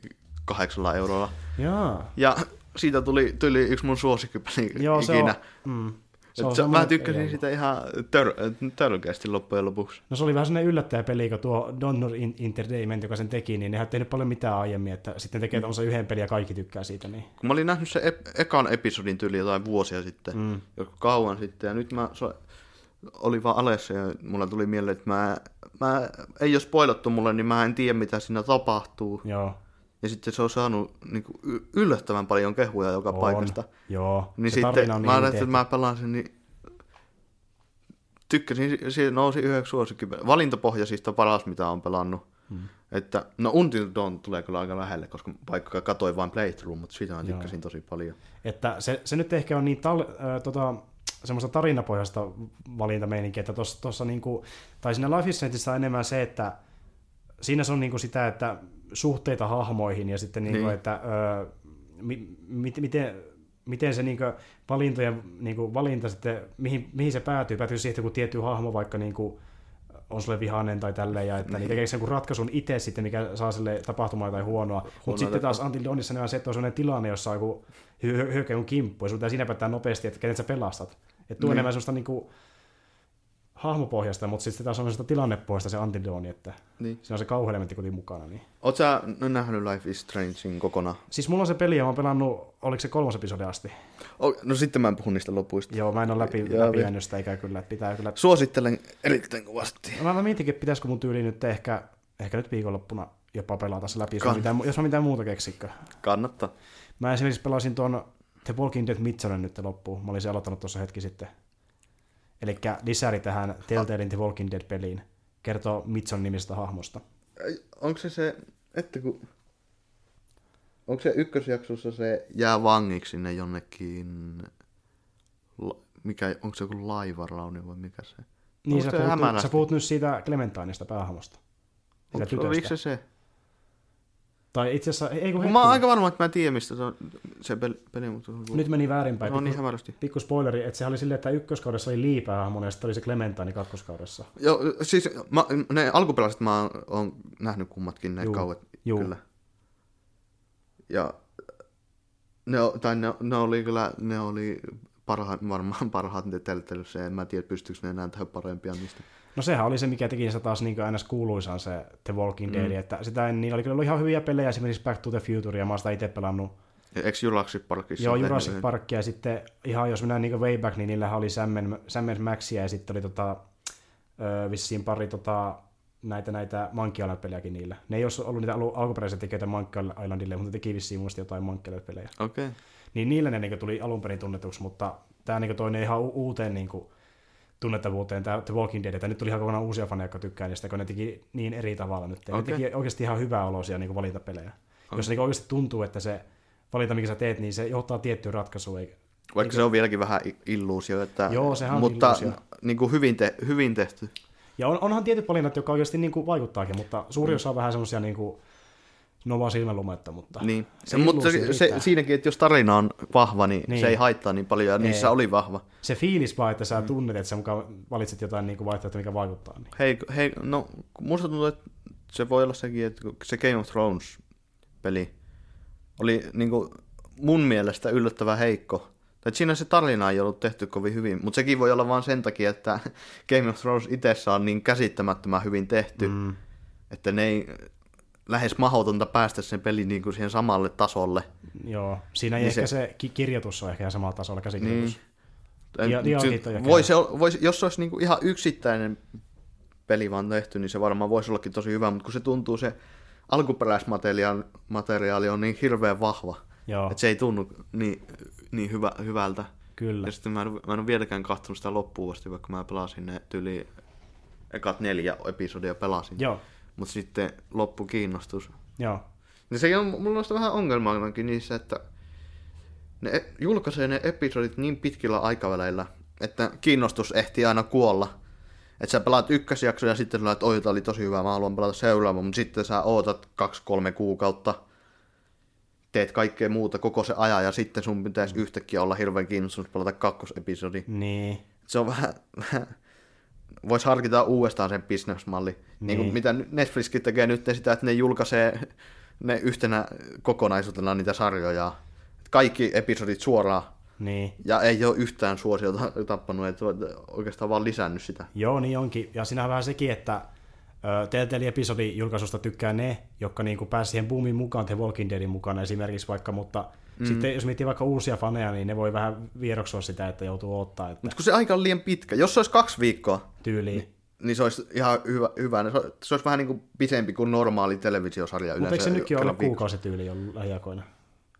kahdeksalla eurolla. Jaa. Ja siitä tuli, tuli yksi mun suosikkipeli Joo, se ikinä. on, mm, Se on, semmoinen- mä tykkäsin sitä ihan tör, törkeästi loppujen lopuksi. No se oli vähän sellainen yllättäjäpeli, kun tuo Donner In- Entertainment, joka sen teki, niin ne ei tehnyt paljon mitään aiemmin, että sitten tekee tämmöisen yhden pelin ja kaikki tykkää siitä. Niin. Kun mä olin nähnyt sen ep- ekan episodin tyyli jotain vuosia sitten, mm. Mm. joku kauan sitten, ja nyt mä so, oli vaan alessa ja mulla tuli mieleen, että mä, mä ei ole spoilattu mulle, niin mä en tiedä mitä siinä tapahtuu. Joo. Ja sitten se on saanut niin kuin, yllättävän paljon kehuja joka On. paikasta. Joo. Niin se sitten on mä niin ajattelin, että mä pelaan sen, niin tykkäsin, siitä nousi yhdeksi suosikki. Valintapohjaisista paras, mitä on pelannut. Hmm. Että, no Until Dawn tulee kyllä aika lähelle, koska vaikka katsoin vain playthrough, mutta sitä mä Joo. tykkäsin tosi paljon. Että se, se nyt ehkä on niin tal, äh, tota, semmoista tarinapohjaista valintameininkiä, että tuossa niinku, tai siinä Life is on enemmän se, että siinä se on niinku sitä, että suhteita hahmoihin ja sitten niinku, Niin. niin. että ö, mi, mi, miten, miten se niinku valintojen niinku valinta sitten, mihin, mihin se päätyy, päätyy siihen, että kun tietty hahmo vaikka niinku on sulle vihainen tai tälleen, ja että niin. tekeekö sen ratkaisun itse sitten, mikä saa sille tapahtumaan tai huonoa. Mutta sitten taas Until Dawnissa on se, että on sellainen tilanne, jossa on joku hy- hyökkäy sun kimppu, ja sun pitää siinä päättää nopeasti, että kenet sä pelastat. Että tuo Niin. niin. enemmän sellaista niinku hahmopohjasta, mutta sitten taas on sellaista tilannepohjasta se Dawn, että Niin. siinä on se kauhuelementti kuitenkin mukana. Niin. Oot sä nähnyt Life is Strangein kokonaan? Siis mulla on se peli, ja mä oon pelannut, oliko se kolmas episodi asti? O, no sitten mä en puhu niistä lopuista. Joo, mä en ole läpi, läpi jäänyt sitä eikä kyllä, että pitää kyllä Suosittelen erittäin kovasti. No Mä, mä mietinkin, että pitäisikö mun tyyli nyt ehkä, ehkä nyt viikonloppuna jopa pelata se läpi, jos mä, Kann- mitään, jos mä mitään muuta keksikö. Kannattaa. Mä esimerkiksi pelasin tuon The Walking Dead Midsonen nyt loppuun. Mä olisin aloittanut tuossa hetki sitten. Eli lisäri tähän Telltalein The Walking Dead-peliin. Kertoo Mitson nimisestä hahmosta. Onko se se, että kun... Onko se ykkösjaksossa se jää vangiksi sinne jonnekin... Mikä, onko se joku laivarauni vai mikä se? Niin Onko sä se puhut, sä puhut nyt siitä Clementineista päähahmosta. Siitä Onko, oliko tytöstä. se se? Tai itse asiassa, ei kun mä oon aika varma, että mä en tiedä mistä se, on, se peli, peli mutta... Nyt meni väärinpäin. on niin hämärästi. pikku spoileri, että se oli silleen, että ykköskaudessa oli Lee päähahmona ja sitten oli se Clementine kakkoskaudessa. Joo, siis mä, ne alkuperäiset mä oon nähnyt kummatkin ne Juu, kauet, juu. kyllä. Ja ne, o- tai ne, ne, oli kyllä, ne oli parhaat, varmaan parhaat ne telttelyssä, en mä tiedä pystyykö ne enää tehdä parempia niistä. No sehän oli se, mikä teki sitä taas niin aina kuuluisaan se The Walking Dead, mm. että sitä en, niin oli kyllä ollut ihan hyviä pelejä, esimerkiksi Back to the Future, ja mä oon sitä itse pelannut. Eikö Jurassic Parkissa? Joo, Jurassic? Park, ja sitten ihan jos mennään niin way back, niin niillä oli Sam, Sam Maxia, ja sitten oli tota, ö, vissiin pari tota, näitä, näitä Monkey Island-pelejäkin niillä. Ne ei olisi ollut niitä alu, alkuperäisiä tekijöitä Monkey Islandille, mutta ne teki vissiin muista jotain Monkey Island-pelejä. Okei. Okay. Niin niillä ne niin tuli alun perin tunnetuksi, mutta tämä niin toinen ihan u- uuteen niin kuin, tunnettavuuteen, tämä The Walking Dead, että nyt tuli ihan kokonaan uusia faneja, jotka tykkää niistä, kun ne teki niin eri tavalla nyt. Okay. Ne teki oikeasti ihan hyvää olosia niin valintapelejä. Okay. Jos niin oikeasti tuntuu, että se valinta, mikä sä teet, niin se johtaa tiettyyn ratkaisuun. Eikä... Vaikka se on vieläkin vähän illuusio, että, Joo, sehän on mutta illuusio. niin kuin hyvin, te, hyvin tehty. Ja on, onhan tietyt valinnat, jotka oikeasti niin kuin vaikuttaakin, mutta suuri osa on vähän semmoisia niin kuin novaa silmänlumetta, mutta Niin. se mutta se, se, siinäkin, että jos tarina on vahva, niin, niin. Se ei haittaa niin paljon, ja niissä Ei. oli vahva. se fiilis vaan, että sä tunnet, että sä mukaan valitset jotain niin vaihtoehtoa, mikä vaikuttaa. Niin. Hei, hei, no musta tuntuu, että se voi olla sekin, että se Game of Thrones-peli oli niin kuin, mun mielestä yllättävän heikko. Tai siinä se tarina ei ollut tehty kovin hyvin, mutta sekin voi olla vain sen takia, että Game of Thrones itsessä on niin käsittämättömän hyvin tehty. Mm. että ne ei lähes mahdotonta päästä sen pelin niin kuin siihen samalle tasolle. Joo, siinä ei Niin ehkä se- se, ki- kirjoitus on ehkä ihan samalla tasolla käsikirjoitus. Niin. Dia- jo voi se, voi, jos se olisi niin kuin ihan yksittäinen peli vaan tehty, niin se varmaan voisi ollakin tosi hyvä, mutta kun se tuntuu se alkuperäismateriaali materiaali on niin hirveän vahva, Joo, että se ei tunnu niin, niin hyvä, hyvältä. kyllä. Ja sitten mä en, mä en ole vieläkään katsonut sitä loppuun asti, vaikka mä pelasin ne tyli ekat neljä episodia pelasin. Joo, Mutta sitten loppu kiinnostus. joo, Ja se on, mulla on sitä vähän ongelmaakin niissä, että ne e- julkaisee ne episodit niin pitkillä aikaväleillä, että kiinnostus ehtii aina kuolla. Että sä pelaat ykkösjakso ja sitten sä että oi, oli tosi hyvä, mä haluan pelata seuraava, mutta sitten sä ootat kaksi-kolme kuukautta, teet kaikkea muuta koko se ajan ja sitten sun pitäisi yhtäkkiä olla hirveän kiinnostunut pelata kakkosepisodi. niin, Se on vähän, vähän voisi harkita uudestaan sen bisnesmalli. Niin. niin kuin Niin. mitä Netflixkin tekee nyt sitä, että ne julkaisee ne yhtenä kokonaisuutena niitä sarjoja. Kaikki episodit suoraan. niin. Ja ei ole yhtään suosiota tappanut, että oikeastaan vaan lisännyt sitä. Joo, niin onkin. Ja siinä on vähän sekin, että Telltale-episodin julkaisusta tykkää ne, jotka niinku pääsivät siihen boomin mukaan, The Walking Deadin mukana esimerkiksi vaikka, mutta mm. sitten jos miettii vaikka uusia faneja, niin ne voi vähän vieroksua sitä, että joutuu ottaa, että Mutta kun se aika on liian pitkä, jos se olisi kaksi viikkoa, tyyliin. niin se olisi ihan hyvä. hyvä. Se olisi- Se olisi vähän niin kuin pitempi kuin normaali televisiosarja yleensä. Mutta eikö se nytkin ole kuukausityyli jo lähiaikoina?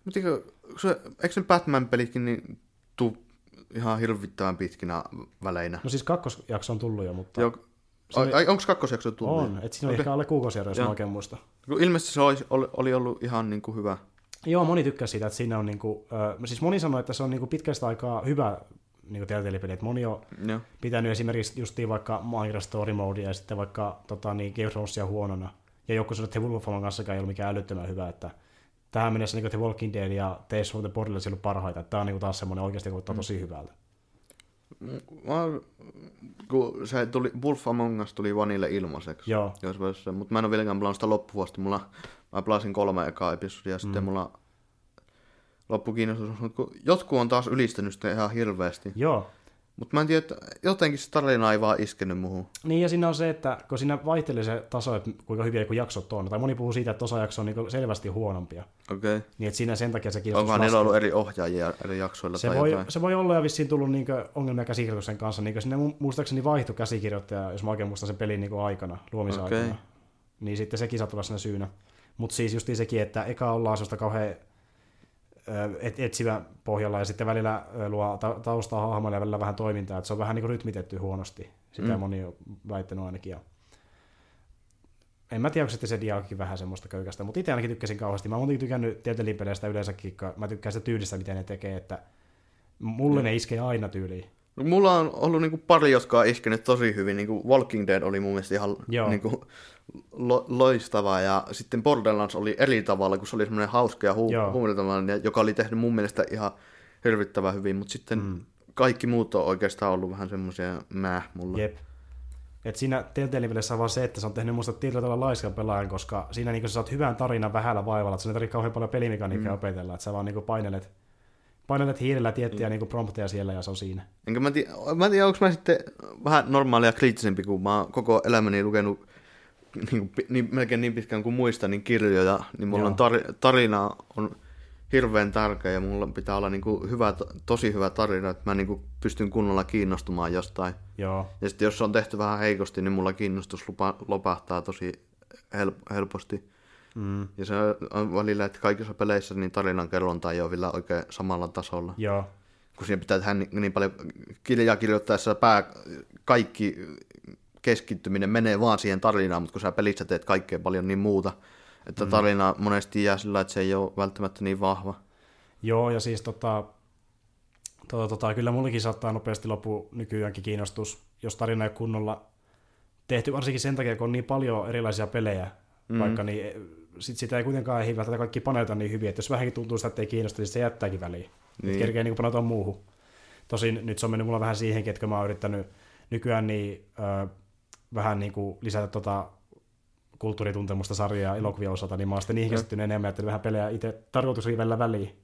Mutta eikö, se, eikö se Batman-pelikin niin tuu ihan hirvittävän pitkinä väleinä? No siis kakkosjakso on tullut jo, mutta Jo, ai, onko kakkosjakso tullut? on. Että siinä oli Okei. ehkä alle kuukausijärjestö, jos mä oikein muista. Ilmeisesti se oli, oli, oli ollut ihan niin kuin hyvä. Joo, moni tykkää siitä, että siinä on niinku, äh, siis moni sanoi, että se on niinku pitkästä aikaa hyvä niinku Telltale-peli, että moni on Joo. pitänyt esimerkiksi justiin vaikka Minecraft Story Modea ja sitten vaikka tota, niin Game of Thronesia huonona. Ja joku sanoi, että The Wolf Among Us ei ollut mikään älyttömän hyvä, että tähän mennessä niin The Walking Dead ja Tales from the Borderlands on ollut parhaita. Että tämä on niin taas semmoinen oikeasti vaikuttaa tosi hyvältä. Mä, kun se tuli, Wolf Among Us tuli Vanille ilmaiseksi. Joo, Jos mutta mä en ole vieläkään pelannut sitä loppuvuosta. Mulla, mä pelasin kolme ekaa episodia ja sitten mulla loppukiinnostus. Mutta jotkut on taas ylistänyt sitä ihan hirveästi. joo. Mutta mä en tiedä, että jotenkin se tarina ei vaan iskenyt muuhun. Niin ja siinä on se, että kun siinä vaihtelee se taso, että kuinka hyviä joku jaksot on, tai moni puhuu siitä, että osa jakso on niin selvästi huonompia. Okei. Okay. Niin että siinä sen takia se kiinnostus Onkohan niillä ollut eri ohjaajia eri jaksoilla Se tai voi, jotain? se voi olla ja vissiin tullut niin ongelmia käsikirjoituksen kanssa. Niin sinne mu- muistaakseni vaihtui käsikirjoittaja, jos mä oikein muistan sen pelin niin aikana, luomisaikana. Okei. Niin sitten sekin saattaa olla siinä syynä. Mutta siis justiin sekin, että eka ollaan sellaista kauhean etsivä pohjalla ja sitten välillä luo ta- taustaa hahmoille ja välillä vähän toimintaa, että se on vähän niin kuin rytmitetty huonosti. Sitä Mm. mm. moni on väittänyt ainakin. Ja en mä tiedä, onko se dialogikin vähän semmoista köykästä, mutta itse ainakin tykkäsin kauheasti. Mä oon muutenkin tykännyt Telltale-peleistä yleensäkin, mä tykkään sitä tyylistä, miten ne tekee, että mulle ne iskee aina tyyliin. No, mulla on ollut niinku pari, jotka on iskenyt tosi hyvin. Niinku Walking Dead oli mun mielestä ihan Joo. niinku lo- loistava. Ja sitten Borderlands oli eri tavalla, kun se oli semmoinen hauska ja hu- joka oli tehnyt mun mielestä ihan hirvittävän hyvin. Mutta sitten mm. kaikki muut on oikeastaan ollut vähän semmoisia mäh mulla. Jep. Et siinä Telltale-pelissä on vaan se, että se on tehnyt musta tietyllä tavalla laiskan pelaajan, koska siinä niin sä saat hyvän tarinan vähällä vaivalla, että sun ei tarvitse kauhean paljon pelimekaniikkaa mm. opetella, että sä vaan niin painelet, painelet hiirellä tiettyjä mm. niin prompteja siellä ja se on siinä. Enkä mä tiedä, mä tiedä onko mä sitten vähän normaalia kriittisempi, kun mä oon koko elämäni lukenut niin, kuin, niin, melkein niin pitkään kuin muistan, niin kirjoja, niin mulla Joo. on tar- tarina on hirveän tärkeä ja mulla pitää olla niin kuin hyvä, tosi hyvä tarina, että mä niin kuin pystyn kunnolla kiinnostumaan jostain. Joo, Ja sitten jos se on tehty vähän heikosti, niin mulla kiinnostus lupa, lopahtaa tosi help- helposti. Mm. Ja se on välillä, että kaikissa peleissä niin tarinan kerronta ei ole vielä oikein samalla tasolla joo, kun siinä pitää tehdä niin, niin paljon kirjaa kirjoittaessa pää, kaikki keskittyminen menee vaan siihen tarinaan, mutta kun sä pelissä teet kaikkea paljon niin muuta, että tarina monesti jää sillä, että se ei ole välttämättä niin vahva. joo, ja siis tota, tota, tota, kyllä mullekin saattaa nopeasti loppu nykyäänkin kiinnostus, jos tarina ei kunnolla tehty, varsinkin sen takia, kun on niin paljon erilaisia pelejä, mm. vaikka niin sit sitä ei kuitenkaan ehdi välttämättä kaikki paneuta niin hyvin, että jos vähänkin tuntuu sitä, että ei kiinnosta, niin se jättääkin väliin. Niin. Kerkee niin paneutua muuhun. Tosin nyt se on mennyt mulla vähän siihenkin, että kun mä oon yrittänyt nykyään niin, ö, vähän niin kuin lisätä tota kulttuurituntemusta sarjaa elokuvien osalta, niin mä oon sitten niihin keskittynyt enemmän, että vähän pelejä itse tarkoitus välillä väliin.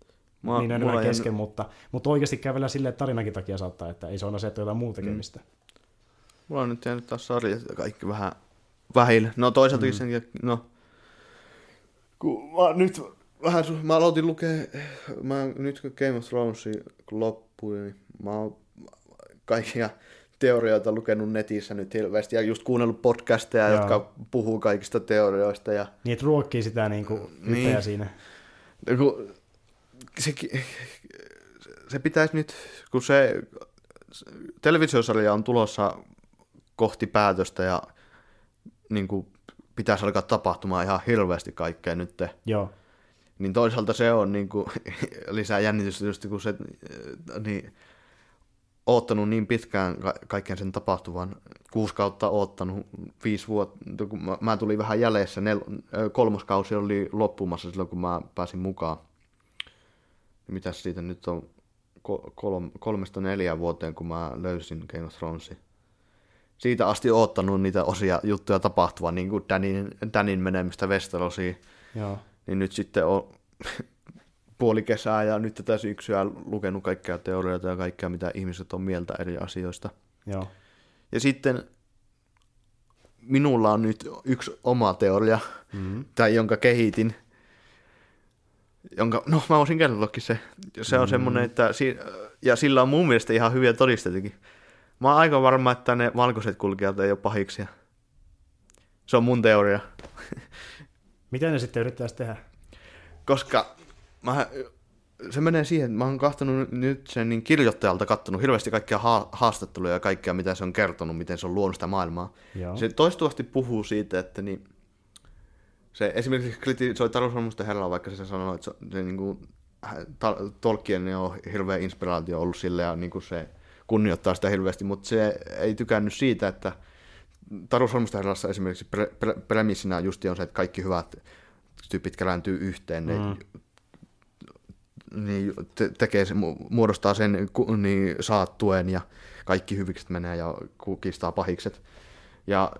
Mä- niin on ei- kesken, mutta, mutta oikeasti käy välillä silleen, että tarinakin takia saattaa, että ei se ole se, että jotain muuta tekemistä. Mulla on nyt jäänyt taas sarjat ja kaikki vähän vähillä. No toisaalta mm. senkin, no kun mä nyt vähän, su- mä aloitin lukea, mä nyt kun Game of Thrones loppui, niin mä oon kaikkia teorioita lukenut netissä nyt hirveästi ja just kuunnellut podcasteja, Joo. jotka puhuu kaikista teorioista ja Niin, että ruokkii sitä niin kuin Niin. siinä. kun se, se pitäisi nyt, kun se televisiosarja on tulossa kohti päätöstä ja niin kuin pitäisi alkaa tapahtumaan ihan hirveästi kaikkea nyt, Joo. niin toisaalta se on niin kuin, lisää jännitystä just kun se äh, niin, oottanut niin pitkään ka- kaiken sen tapahtuvan, kuusi kautta oottanut, viisi vuotta, kun mä, mä tulin vähän jäljessä, nel, ö, kolmoskausi oli loppumassa silloin, kun mä pääsin mukaan. Mitäs siitä nyt on ko- kolm, kolmesta neljään vuoteen, kun mä löysin Game of Thronesin. Siitä asti oottanut niitä osia juttuja tapahtuvan, niin kuin Danin, Danin menemistä Westerosiin Joo. niin nyt sitten on puoli kesää ja nyt tätä syksyä lukenut kaikkia teorioita ja kaikkea, mitä ihmiset on mieltä eri asioista. Joo. Ja sitten minulla on nyt yksi oma teoria, Mm-hmm. tai jonka kehitin, jonka, no mä voisin kertoakin se. Se on mm. semmoinen, että, si- ja sillä on mun mielestä ihan hyviä todisteitakin. Mä oon aika varma, että ne valkoiset kulkijat ei ole pahiksia. Se on mun teoria. Miten ne sitten yrittäisi tehdä? koska mä, se menee siihen, että mä oon kahtanut nyt sen niin kirjoittajalta kattonut hirveästi kaikkia ha- haastatteluja ja kaikkea, mitä se on kertonut, miten se on luonut sitä maailmaa. Joo. Se toistuvasti puhuu siitä, että niin, se esimerkiksi kritisoi Taru Solmusten herraa, vaikka se sanoo, että se, se niin kuin, ta- Tolkien on hirveä inspiraatio ollut sille ja niin kuin se kunnioittaa sitä hirveästi, mutta se ei tykännyt siitä, että Taru Solmusten herrassa esimerkiksi pre- pre- premissinä justi on se, että kaikki hyvät tyypit kerääntyy yhteen, ne Mm. niin te- tekee muodostaa sen, ku- niin saat tuen ja kaikki hyvikset menee ja kukistaa pahikset. Ja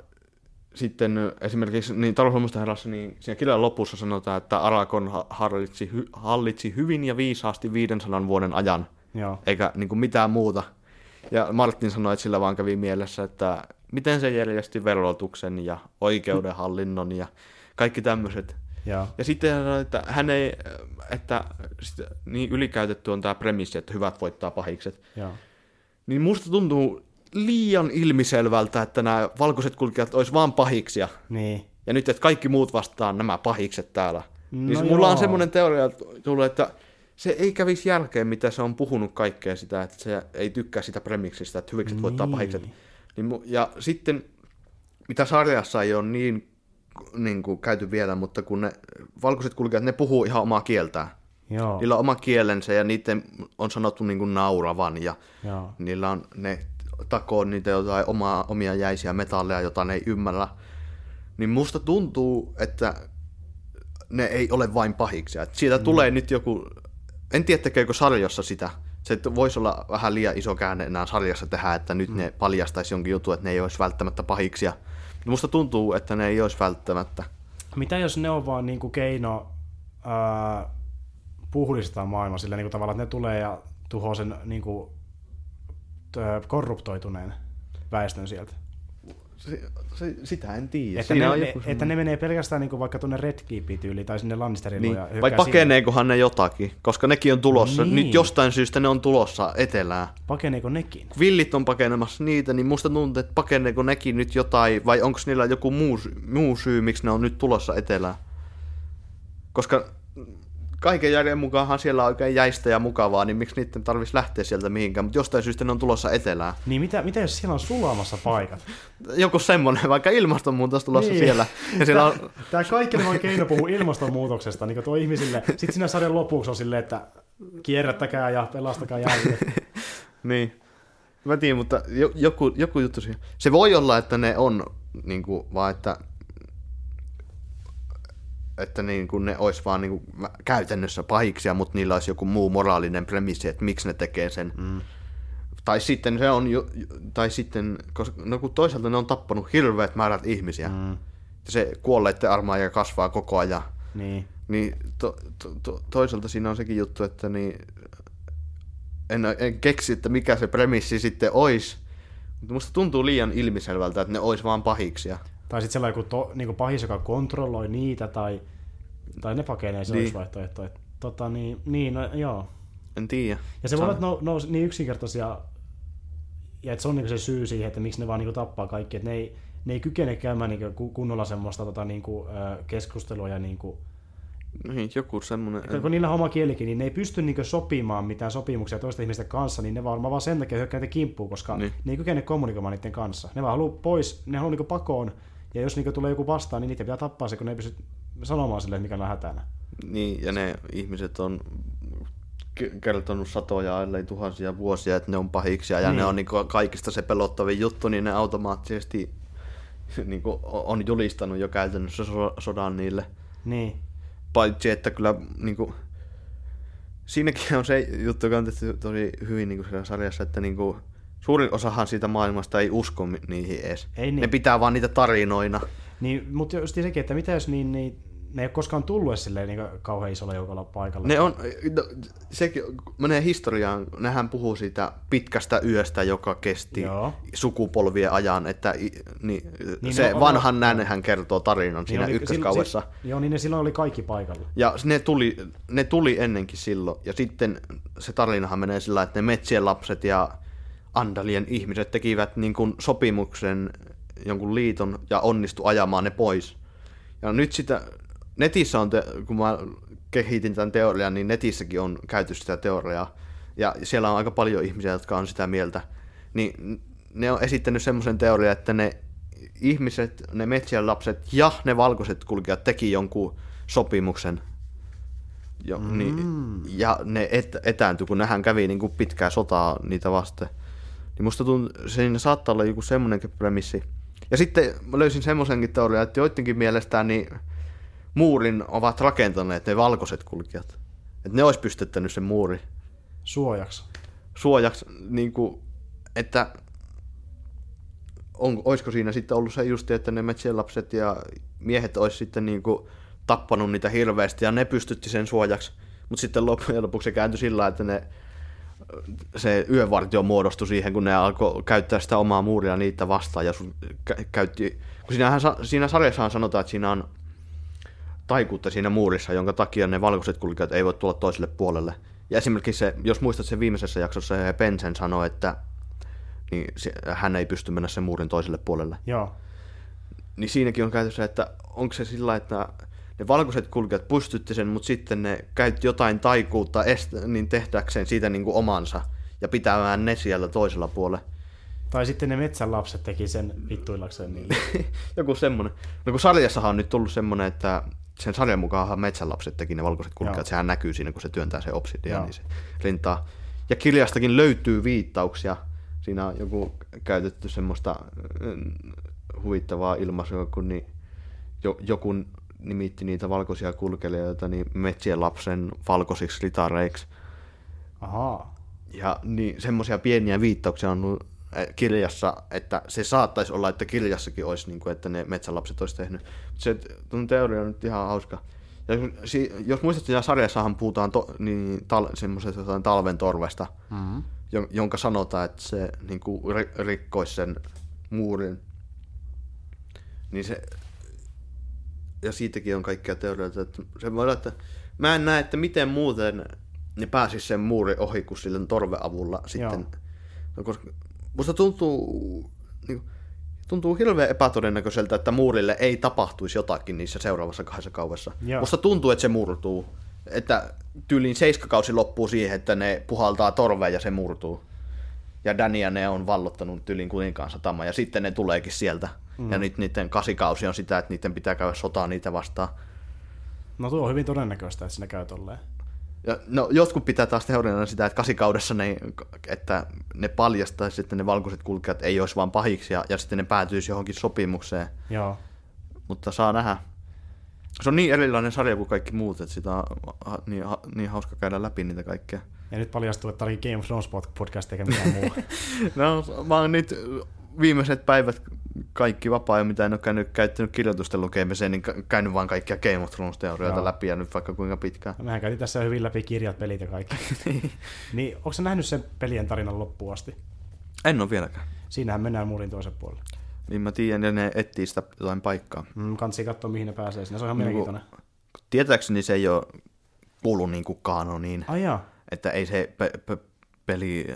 sitten esimerkiksi niin talousvoimasta herrassa, niin siinä kirjan lopussa sanotaan, että Arakon ha- hallitsi, hy- hallitsi hyvin ja viisaasti 500 vuoden ajan, Joo. eikä niin kuin mitään muuta. Ja Martin sanoi, että sillä vaan kävi mielessä, että miten se järjesti verotuksen ja oikeudenhallinnon ja kaikki tämmöiset. Joo. Ja sitten hän sanoi, että hän ei, että niin ylikäytetty on tämä premissi, että hyvät voittaa pahikset. Joo. Niin musta tuntuu liian ilmiselvältä, että nämä valkoiset kulkijat olisi vaan pahiksia. Niin. Ja nyt, että kaikki muut vastaan nämä pahikset täällä. No niin No se, mulla on semmoinen teoria tullut, että se ei kävisi jälkeen, mitä se on puhunut kaikkea sitä, että se ei tykkää sitä premiksistä, että hyvikset voittaa Niin. pahikset. Niin, ja sitten, mitä sarjassa ei ole niin, niin kuin käyty vielä, mutta kun ne valkoiset kulkijat, ne puhuu ihan omaa kieltään. Joo. Niillä on oma kielensä ja niiden on sanottu niin kuin nauravan ja Joo. niillä on ne takoo niitä jotain omaa, omia jäisiä metalleja, jota ne ei ymmärrä. Niin musta tuntuu, että ne ei ole vain pahiksia. Et siitä mm. tulee nyt joku, en tiedä tekeekö sarjassa sitä. Se voisi olla vähän liian iso käänne enää sarjassa tehdä, että nyt mm. ne paljastaisi jonkin jutun, että ne ei olisi välttämättä pahiksia. Mutta musta tuntuu, että ne ei olisi välttämättä. Mitä jos ne on vaan niinku keino ää, puhdistaa maailma sillä niinku tavalla, että ne tulee ja tuhoaa sen niinku, korruptoituneen väestön sieltä? Se, se, sitä en tiedä. Että ne, ne, että ne menee pelkästään niinku vaikka tuonne Red Keepiin tyyliin tai sinne Lannisterille Niin. ja Vai pakeneekohan ne jotakin, koska nekin on tulossa. Niin. Nyt jostain syystä ne on tulossa etelään. Pakeneeko nekin? Villit on pakenemassa niitä, niin musta tuntuu, että pakeneeko nekin nyt jotain, vai onko niillä joku muu, muu syy, miksi ne on nyt tulossa etelään? Koska kaiken järjen mukaanhan siellä on oikein jäistä ja mukavaa, niin miksi niiden tarvitsisi lähteä sieltä mihinkään, mutta jostain syystä ne on tulossa etelään. Niin mitä, mitä jos siellä on sulamassa paikat? Joku semmonen, vaikka ilmastonmuutos tulossa Niin. siellä. Ja siellä on, Tämä kaikki on keino puhua ilmastonmuutoksesta, niin tuo ihmisille. Sitten siinä sarjan lopuksi on silleen, että kierrättäkää ja pelastakaa jälkeen. Niin. Mä tiedän, mutta jo, joku, joku juttu siihen. Se voi olla, että ne on niin kuin, vaan että että niin kuin ne olisi vaan niin kuin, käytännössä pahiksia, mutta niillä olisi joku muu moraalinen premissi, että miksi ne tekee sen. Mm. Tai sitten se on, jo, tai sitten, koska, no kun toisaalta ne on tappanut hirveät määrät ihmisiä. Mm. Ja se kuolleiden armaaja kasvaa koko ajan. Niin. Niin to, to, to, toisaalta siinä on sekin juttu, että niin, en, en keksi, että mikä se premissi sitten olisi. Mutta musta tuntuu liian ilmiselvältä, että ne olisi vaan pahiksia. Tai sitten sellainen joku to, niin pahis, joka kontrolloi niitä, tai, tai ne pakenee, se Niin. olisi vaihtoehto. Et, tota, niin, niin, no, joo. En tiedä. Ja se voi olla, että ne on niin yksinkertaisia ja että se on niin se syy siihen, että miksi ne vaan niin tappaa kaikki, että ne ei, ne ei kykene käymään niin kunnolla semmoista tota, niin kuin, keskustelua ja niin kuin, niin, joku semmoinen... Että kun niillä on oma kielikin, niin ne ei pysty niin sopimaan mitään sopimuksia toisten ihmisten kanssa, niin ne varmaan vaan sen takia hyökkää kimppuun, koska niin. ne ei kykene kommunikoimaan niiden kanssa. Ne vaan haluaa pois, ne haluaa niin pakoon, ja jos niin tulee joku vastaan, niin niitä pitää tappaa se, kun ne ei pysty sanomaan sille, mikä on hätänä. Niin, ja ne ihmiset on kertonut satoja, ellei tuhansia vuosia, että ne on pahiksia, ja niin. ne on niin kaikista se pelottavin juttu, niin ne automaattisesti niin on julistanut jo käytännössä sodan niille. Niin. Paitsi, että kyllä niin kuin, siinäkin on se juttu, joka on tehty tosi hyvin niin kuin sarjassa, että niin kuin, suurin osahan siitä maailmasta ei usko niihin edes. Ei niin. Ne pitää vaan niitä tarinoina. Niin, mutta just sekin, että mitä jos niin, niin ne ei ole koskaan tullut silleen niin kauhean isolla joukolla paikalla. Ne on, no, sekin menee historiaan, nehän puhuu siitä pitkästä yöstä, joka kesti Joo. sukupolvien ajan, että niin, niin se on, vanhan on, nännehän kertoo tarinan niin siinä ykköskaudessa. Si, joo, niin ne silloin oli kaikki paikalla. Ja ne tuli, ne tuli ennenkin silloin, ja sitten se tarinahan menee sillä että ne metsien lapset ja Andalien ihmiset tekivät niin kuin sopimuksen jonkun liiton ja onnistu ajamaan ne pois. Ja nyt sitä, netissä on, te, kun mä kehitin tämän teorian, niin netissäkin on käyty sitä teoriaa. Ja siellä on aika paljon ihmisiä, jotka on sitä mieltä. Niin ne on esittänyt semmoisen teorian, että ne ihmiset, ne metsien lapset ja ne valkoiset kulkijat teki jonkun sopimuksen. Jo, mm. niin, ja ne et, etääntyi, kun nehän kävi niin kuin pitkää sotaa niitä vasten. Niin musta tuntuu, siinä saattaa olla joku semmoinenkin premissi. Ja sitten mä löysin semmoisenkin teorian, että joidenkin mielestään niin muurin ovat rakentaneet ne valkoiset kulkijat. Että ne olisi pystyttänyt sen muuri. Suojaksi. Suojaksi, niin kuin, että on, olisiko siinä sitten ollut se just, että ne metsien lapset ja miehet olisi sitten niin kuin tappanut niitä hirveästi ja ne pystytti sen suojaksi. Mutta sitten loppujen lopuksi se kääntyi sillä, että ne, se yövartio muodostui siihen, kun ne alkoi käyttää sitä omaa muuria niitä vastaan. Ja käytti, kun siinähän, siinä sarjassahan sanotaan, että siinä on taikuutta siinä muurissa, jonka takia ne valkoiset kulkijat ei voi tulla toiselle puolelle. Ja esimerkiksi se, jos muistat sen viimeisessä jaksossa, se Pensen sanoi, että niin se, hän ei pysty mennä sen muurin toiselle puolelle. Joo. Niin siinäkin on käytössä, että onko se sillä, että ne valkoiset kulkijat pystytti sen, mutta sitten ne käytti jotain taikuutta est- niin tehdäkseen siitä niin kuin omansa ja pitämään ne siellä toisella puolella. Tai sitten ne metsän lapset teki sen vittuillakseen niille. Joku semmoinen. No kun sarjassahan on nyt tullut semmoinen, että sen sarjan mukaan metsänlapset teki ne valkoiset kulkijat, sehän näkyy siinä, kun se työntää se obsidian, niin se rintaa. Ja kirjastakin löytyy viittauksia. Siinä on joku käytetty semmoista mm, huvittavaa ilmaisua, kun niin joku nimitti niitä valkoisia kulkelijoita niin metsien lapsen valkoisiksi ritareiksi. Ahaa. Ja niin, semmoisia pieniä viittauksia on kirjassa, että se saattaisi olla, että kirjassakin olisi, niin kuin, että ne metsälapset olisi tehnyt. Se tuon teoria on nyt ihan hauska. Ja jos muistat, siinä sarjassahan puhutaan to, niin tal, semmoisesta jotain talven torvesta, mm-hmm. jonka sanotaan, että se niin kuin, rikkoisi sen muurin. Niin se, ja siitäkin on kaikkia teorioita. Että se voi olla, että mä en näe, että miten muuten ne pääsisi sen muurin ohi kuin sillä torveavulla sitten. No, koska musta tuntuu, niin, tuntuu hirveän epätodennäköiseltä, että muurille ei tapahtuisi jotakin niissä seuraavassa kahdessa kaudessa. Joo. Musta tuntuu, että se murtuu. Että tyyliin seiskakausi loppuu siihen, että ne puhaltaa torveen ja se murtuu. Ja Dania ne on vallottanut tyyliin kuninkaan satama ja sitten ne tuleekin sieltä. Mm. Ja nyt niiden kasikausi on sitä, että niiden pitää käydä sotaa niitä vastaan. No tuo on hyvin todennäköistä, että sinne käy tolleen. Ja, no, jotkut pitää taas teoriana sitä, että kasikaudessa ne, että ne paljastaisi, että ne valkoiset kulkijat ei olisi vaan pahiksi ja, ja sitten ne päätyisi johonkin sopimukseen. Joo. Mutta saa nähdä. Se on niin erilainen sarja kuin kaikki muut, että sitä on niin, niin hauska käydä läpi niitä kaikkea. Ja nyt paljastuu, että tämä oli Game of Thrones podcast eikä mitään muu. no, mä oon nyt viimeiset päivät kaikki vapaa mitä en ole käynyt, käyttänyt kirjoitusten lukemiseen, niin käynyt vaan kaikkia Game of Thrones-teorioita läpi ja nyt vaikka kuinka pitkään. No, mehän käytiin tässä hyvin läpi kirjat, pelit ja kaikki. niin. niin, onko nähnyt sen pelien tarinan loppuun asti? En ole vieläkään. Siinähän mennään muurin toisen puolelle. Niin mä tiedän, ja ne etsii sitä jotain paikkaa. Mm, kansi katsoa, mihin ne pääsee sinne. Se on ihan niin mielenkiintoinen. Tietääkseni se ei ole kuulu niin kuin kaanoniin. Ai jaa. Että ei se pe- pe- peli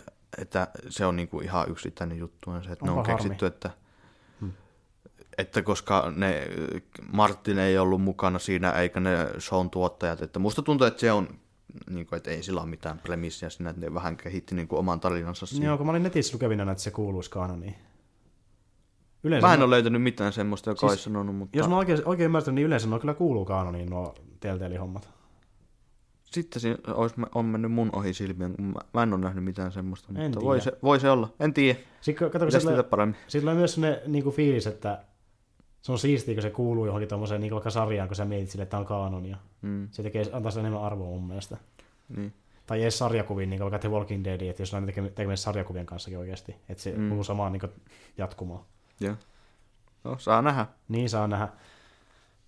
että se on niinku ihan yksittäinen juttu, on se, että ne Onpa on harmi. keksitty, että, että koska ne, Martin ei ollut mukana siinä, eikä ne shown tuottajat, että musta tuntuu, että se on, niin kuin, että ei sillä ole mitään premissiä siinä, että ne vähän kehitti niin kuin oman tarinansa siinä. Joo, kun mä olin netissä lukevina, että se kuuluisi kanoniin. Yleensä Mä en ne- ole löytänyt mitään semmoista, joka Siis, olisi sanonut, mutta Jos mä oikein, oikein ymmärtänyt, niin yleensä ne kyllä kuuluu kanoniin nuo Telltale-hommat. Sitten siinä olisi, on mennyt mun ohi silmien, kun mä, mä en ole nähnyt mitään semmoista, En mutta voi se, voi se olla. En tiedä, Sitten kato, sillä, paremmin. sillä on myös sellainen niin kuin fiilis, että se on siistiä, kun se kuuluu johonkin tuommoiseen niin vaikka sarjaan, kun sä mietit sille, että tämä on kanonia. Mm, Se tekee, antaa sen enemmän arvoa mun mielestä. niin. Tai edes sarjakuviin, niin kuin vaikka The Walking Dead, että jos on tekemään sarjakuvien kanssakin oikeasti, että se Mm. mm. kuuluu samaan niin jatkumaan. Joo. No, saa nähdä. Niin saa nähdä.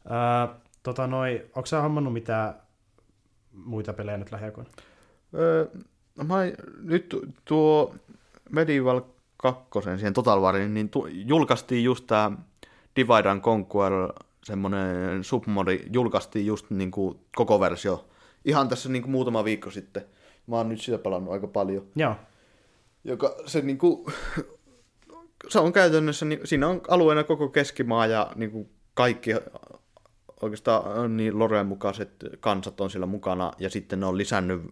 Öö, tota noi, onko sä hommannut mitään muita pelejä nyt lähiaikoina? Öö, mä, nyt tu- tuo Medieval 2, siihen Total Wariin, niin tu- julkaistiin just tää Divide and Conquer, semmonen submodi, julkaistiin just niinku koko versio. Ihan tässä niinku muutama viikko sitten. Mä oon nyt sitä pelannut aika paljon. Joo. Joka se niinku, se on käytännössä, niin, siinä on alueena koko keskimaa ja niinku kaikki oikeastaan niin Loreen mukaiset kansat on siellä mukana ja sitten ne on lisännyt,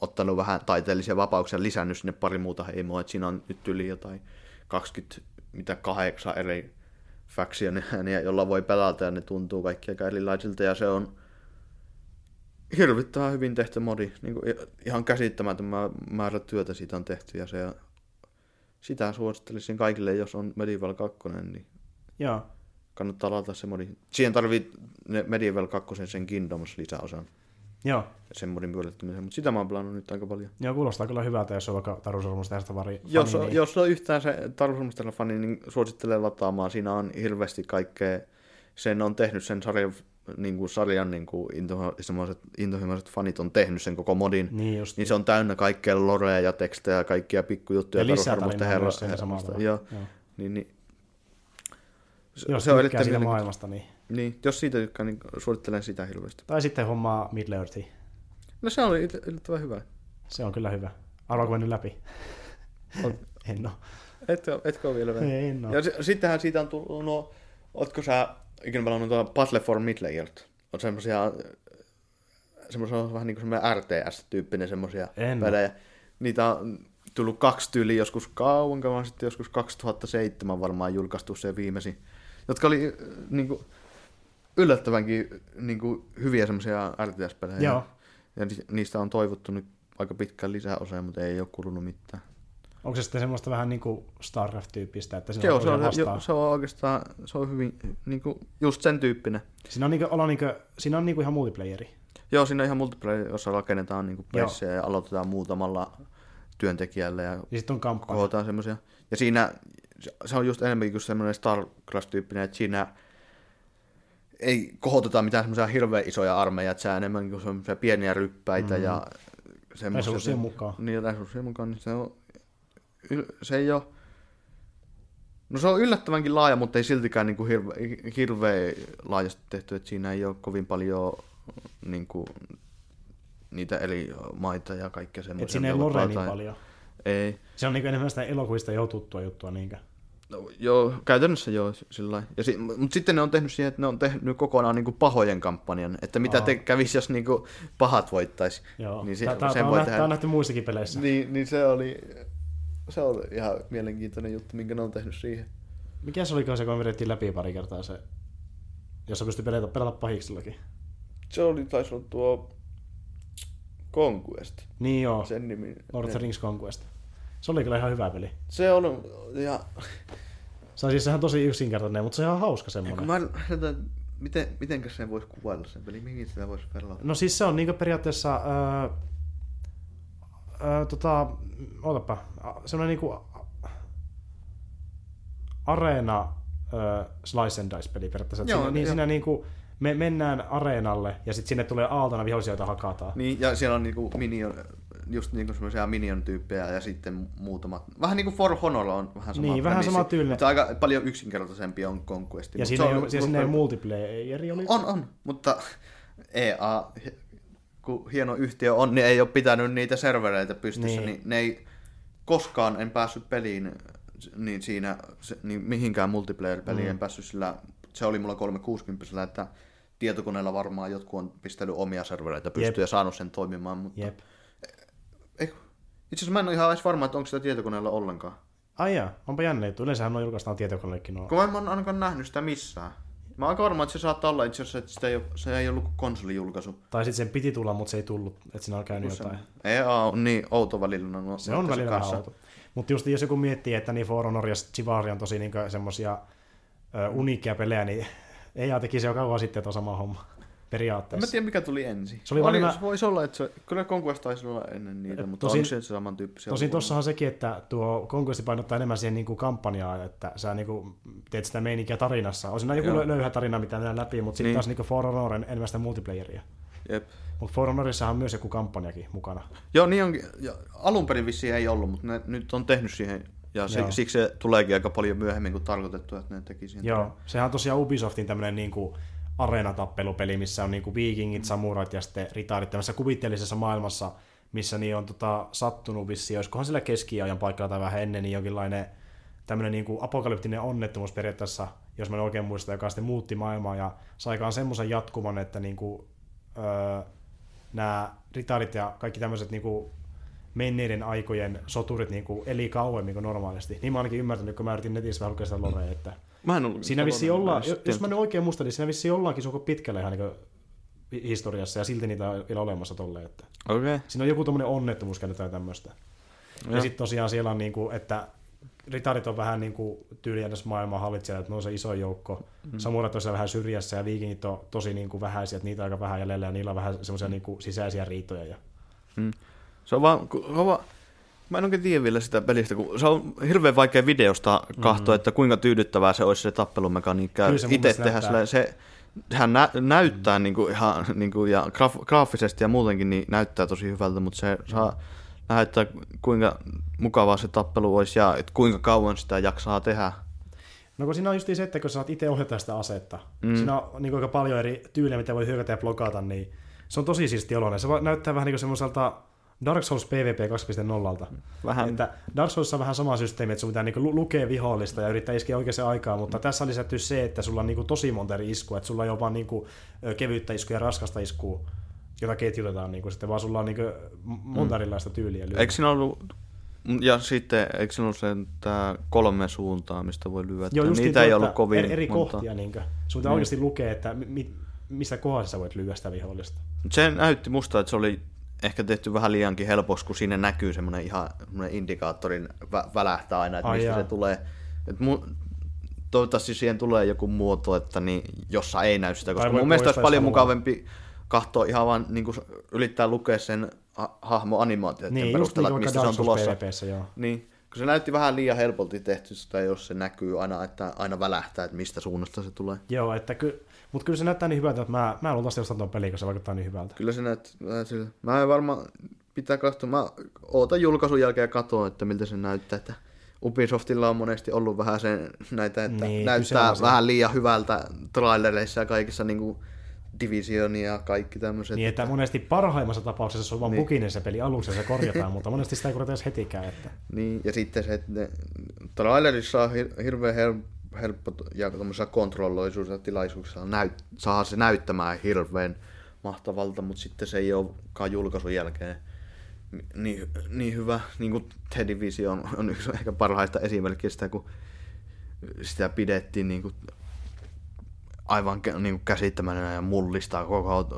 ottanut vähän taiteellisia vapauksia, lisännyt sinne pari muuta heimoa, että siinä on nyt yli jotain 28 eri factionia, jolla voi pelata ja ne tuntuu kaikki aika erilaisilta ja se on hirvittävän hyvin tehty modi, niin kuin ihan käsittämätön mä- määrä työtä siitä on tehty ja se sitä suosittelisin kaikille, jos on Medieval 2, niin Joo. kannattaa ladata se modi. Siihen tarvii Medieval 2 sen Kingdoms lisäosan Joo. sen modin pyörittämiseen, mutta sitä mä oon pelannut nyt aika paljon. Joo, kuulostaa kyllä hyvältä, jos on vaikka Taru tästä vari. Jos, fani, on, jos on yhtään se Tarusulmistella fani, niin suosittelen lataamaan. Siinä on hirveästi kaikkea. Sen on tehnyt sen sarjan, niin kuin sarjan niin kuin intohimoiset, intohimoiset fanit on tehnyt sen koko modin. Niin just. Niin se on täynnä kaikkea lorea ja tekstejä ja kaikkia pikkujuttuja. ja lisää Tarusormusten tarinaa herra- myös siinä herrasta. samalla. Joo, Joo. niin, niin. Se, Jos se on erittäin siitä maailmasta, niin. Niin, jos siitä tykkää, niin suosittelen sitä hirveästi. Tai sitten hommaa Middle Earthia. No se oli yll- yllättävän hyvä. Se on kyllä hyvä. Arvaako mennyt läpi? On. en oo. Etkö, etkö ole vielä Ei, en oo. Ja s- sittenhän siitä on tullut nuo, ootko sä ikinä pelannut tuo Battle for Middle-earth? On semmosia, semmosia on vähän niin kuin semmoinen RTS-tyyppinen semmosia En pelejä. Niitä on tullut kaksi tyyliä joskus kauan kauan sitten, joskus 2007 varmaan julkaistu se viimeisin, jotka oli äh, niin kuin, yllättävänkin niin kuin, hyviä semmoisia RTS-pelejä. Joo. Ja ni- niistä on toivottu nyt aika pitkään lisäosia, mutta ei ole kulunut mitään. Onko se sitten semmoista vähän niin kuin StarCraft-tyyppistä, että Joo, on se on, jo, se on oikeastaan se on hyvin niin kuin, just sen tyyppinen. Siinä on, niinku, olla niinku, siinä on niinku ihan multiplayeri. Joo, siinä on ihan multiplayer, jossa rakennetaan niin Joo. pessejä ja aloitetaan muutamalla työntekijällä ja Ja sitten on kampanja. semmoisia. Ja siinä se- se on just enemmänkin kuin semmoinen StarCraft-tyyppinen, että siinä ei kohoteta mitään semmoisia hirveän isoja armeija, että se enemmän kuin semmoisia pieniä ryppäitä mm. ja semmoisia. Resurssien mukaan. Niin, resurssien mukaan, niin se on, se ei ole, no se on yllättävänkin laaja, mutta ei siltikään niin kuin hirve, hirveän laajasti tehty, että siinä ei ole kovin paljon niin kuin, niitä eri maita ja kaikkea semmoisia. Et siinä ei lore niin paljon. Ei. Se on niinku enemmän sitä elokuvista jo tuttua juttua niinkö. No, joo, käytännössä joo, sillä ja si- Mutta sitten ne on tehnyt siihen, että ne on tehnyt kokonaan niin kuin pahojen kampanjan, että mitä Aa. te kävisi, jos niin kuin pahat voittaisi. Joo. Niin se, tää- sen on voi nähty- tehdä. tää on nähty muissakin peleissä. Niin, niin se oli, se oli ihan mielenkiintoinen juttu, minkä ne on tehnyt siihen. Mikä se oliko se, kun me vedettiin läpi pari kertaa se, jossa pystyi pelata, pelata pahiksillakin? Se oli, taisi olla tuo Conquest, Niin joo, sen nimi. Lord of the Ne- Rings Conquest. Se oli kyllä ihan hyvä peli. Se on, ja Se on siis ihan tosi yksinkertainen, mutta se on ihan hauska semmoinen. mä, että miten, mitenkä sen voisi kuvailla sen peli, mihin sitä voisi pelata? No siis se on niinku periaatteessa, öö, öö, tota, ootapa, semmoinen niinku a- areena öö, slice and dice peli periaatteessa. Joo, siinä, niin joo. siinä niinku, me mennään areenalle ja sitten sinne tulee aaltona vihollisia, joita hakataan. Niin, ja siellä on niinku minion, just niinku semmoisia minion-tyyppejä ja sitten muutamat, vähän niinku For Honor on vähän sama Niin, vähän sama tyylinen. Mutta aika paljon yksinkertaisempi on Conquest. Ja siinä, ei, ole- ja siinä ei multiplayeri oli. On, on, mutta EA, kun hieno yhtiö on, niin ei ole pitänyt niitä servereitä pystyssä, niin, Niin. niin ne ei koskaan en päässyt peliin niin siinä, niin mihinkään multiplayer-peliin mm. en päässyt sillä, se oli mulla 360 että tietokoneella varmaan jotkut on pistellyt omia servereitä pystyyn ja saanut sen toimimaan, mutta Jep. Ei, itse asiassa mä en ole ihan edes varma, että onko sitä tietokoneella ollenkaan. Ai jaa, onpa jännä juttu. Yleensähän on julkaistaan tietokoneellekin nuo. Kun mä en ole ainakaan nähnyt sitä missään. Mä oon aika varma, että se saattaa olla itse asiassa, että sitä ei ole, se ei ollut konsolijulkaisu. Tai sitten sen piti tulla, mutta se ei tullut, että siinä on käynyt jotain. Ei ole niin outo välillä. No, Se on välillä vähän outo. Mutta just jos joku miettii, että niin For Honor ja Chivalry on tosi niin semmosia uniikkia pelejä, niin EA teki se jo kauan sitten tuon sama homma En periaatteessa. mä tiedä, mikä tuli ensin. Se oli Oli, välillä- se voisi olla, että se, kyllä Conquest taisi olla ennen niitä, mutta Tosin- onko se samantyyppisiä? Tosin tuossahan sekin, että tuo Conquest painottaa enemmän siihen niin kuin kampanjaan, että sä niin kuin teet sitä meininkiä tarinassa. On siinä joku Joo. löyhä tarina, mitä mennään läpi, mutta sitten Niin. taas niin kuin For Honor en- enemmän sitä multiplayeria. Jep. Mutta For Honorissahan on myös joku kampanjakin mukana. Joo, niin onkin. Ja alun perin vissiin ei ollut, mutta ne nyt on tehnyt siihen. Ja se, siksi se tuleekin aika paljon myöhemmin kuin tarkoitettu, että ne teki siihen. Joo, sehän on tosiaan Ubisoftin tämmöinen niin kuin areenatappelupeli, missä on niin kuin viikingit, samurait ja sitten ritaarit tämmöisessä kuvitteellisessa maailmassa, missä niin on tota, sattunut vissiin, olisikohan sillä keskiajan paikalla tai vähän ennen, niin jonkinlainen tämmöinen niin kuin apokalyptinen onnettomuus periaatteessa, jos mä en oikein muista, joka sitten muutti maailmaa ja saikaan semmoisen jatkuman, että niin kuin, öö, nämä ritaarit ja kaikki tämmöiset niin kuin menneiden aikojen soturit niin kuin eli kauemmin kuin normaalisti. Niin mä ainakin ymmärtänyt, kun mä yritin netissä vähän lukea sitä lorea, että Mä en ollut Siinä ollaan, en jos, mä nyt oikein muistan, niin siinä vissiin ollaankin suko pitkälle ihan niin historiassa ja silti niitä on vielä olemassa tolleen, että. Okay. siinä on joku tommonen onnettomuus tai tämmöistä. Ja Joo. sitten tosiaan siellä on niinku, että ritarit on vähän niinku tyyliännös maailman hallitsijat, että ne on se iso joukko. Mm. Samurat on siellä vähän syrjässä ja viikingit on tosi niinku vähäisiä, että niitä on aika vähän jäljellä ja niillä on vähän semmoisia niinku sisäisiä riitoja. Ja... Se on vaan, vaan, mä en oikein tiedä vielä sitä pelistä, kun se on hirveän vaikea videosta katsoa, mm-hmm. että kuinka tyydyttävää se olisi se tappelumekaniikka. Kyllä se mun Itse tehdä näyttää. sillä, se, sehän nä, näyttää mm. niin kuin ihan niin kuin, ja graaf, graafisesti ja muutenkin niin näyttää tosi hyvältä, mutta se saa näyttää kuinka mukavaa se tappelu olisi ja että kuinka kauan sitä jaksaa tehdä. No kun siinä on just se, että kun sä saat itse ohjata sitä asetta, mm. siinä on niin aika paljon eri tyylejä, mitä voi hyökätä ja blokata, niin se on tosi siisti oloinen. Se näyttää vähän niin kuin semmoiselta Dark Souls PvP 2.0. Vähän. Että Dark Souls on vähän sama systeemi, että sun pitää niinku lu- lukea vihollista ja yrittää iskeä oikeaan aikaan, mutta tässä on lisätty se, että sulla on niinku tosi monta eri iskua, että sulla ole vaan niinku ö, kevyttä iskua ja raskasta iskua, jota ketjutetaan niinku sitten, vaan sulla on niinku monta erilaista tyyliä. lyödä. Eikö siinä ollut, ja sitten eikö siinä ollut se tää kolme suuntaa, mistä voi lyödä? Joo, Niitä niin, ei että ollut kovin eri, monta. kohtia, niinku. sun pitää Niin. oikeasti lukea, että mi- mi- mistä kohdassa voit lyödä sitä vihollista. Se näytti musta, että se oli ehkä tehty vähän liiankin helpoksi, kun siinä näkyy semmoinen ihan semmoinen indikaattorin vä- välähtää aina, että Ai mistä jaa. se tulee. Et mu- toivottavasti siihen tulee joku muoto, että niin, jossa ei näy sitä, koska mun mielestä olisi paljon haluaa. mukavampi katsoa ihan vaan niin kuin yrittää lukea sen ha- hahmon animaatioiden Niin, perusteella, niin mistä se on tulossa. PvPssä, joo. Niin, kun se näytti vähän liian helpolti tehty sitä, jos se näkyy aina, että aina välähtää, että mistä suunnasta se tulee. Joo, että ky- mutta kyllä se näyttää niin hyvältä, että mä, mä luultavasti ostan tuon pelin, kun se vaikuttaa niin hyvältä. Kyllä se näyttää sillä. Mä en varmaan pitää katsoa. Mä ootan julkaisun jälkeen ja katsoa, että miltä se näyttää. Että Ubisoftilla on monesti ollut vähän sen näitä, että Niin, näyttää vähän liian hyvältä trailereissa ja kaikissa niin kuin Divisionia ja kaikki tämmöiset. Niin, että monesti parhaimmassa tapauksessa se on vaan Niin. buginen se peli aluksi ja se korjataan, mutta monesti sitä ei korjata edes hetikään. Että... Niin, ja sitten se, että ne, trailerissa on hir- hirveän hel- helppo ja tämmöisessä kontrolloisuus ja tilaisuuksissa näyt, saa se näyttämään hirveän mahtavalta, mutta sitten se ei olekaan julkaisun jälkeen niin, niin hyvä, niin kuin The Division on yksi ehkä parhaista esimerkistä, kun sitä pidettiin niin kuin aivan niin kuin käsittämätönä ja mullistaa koko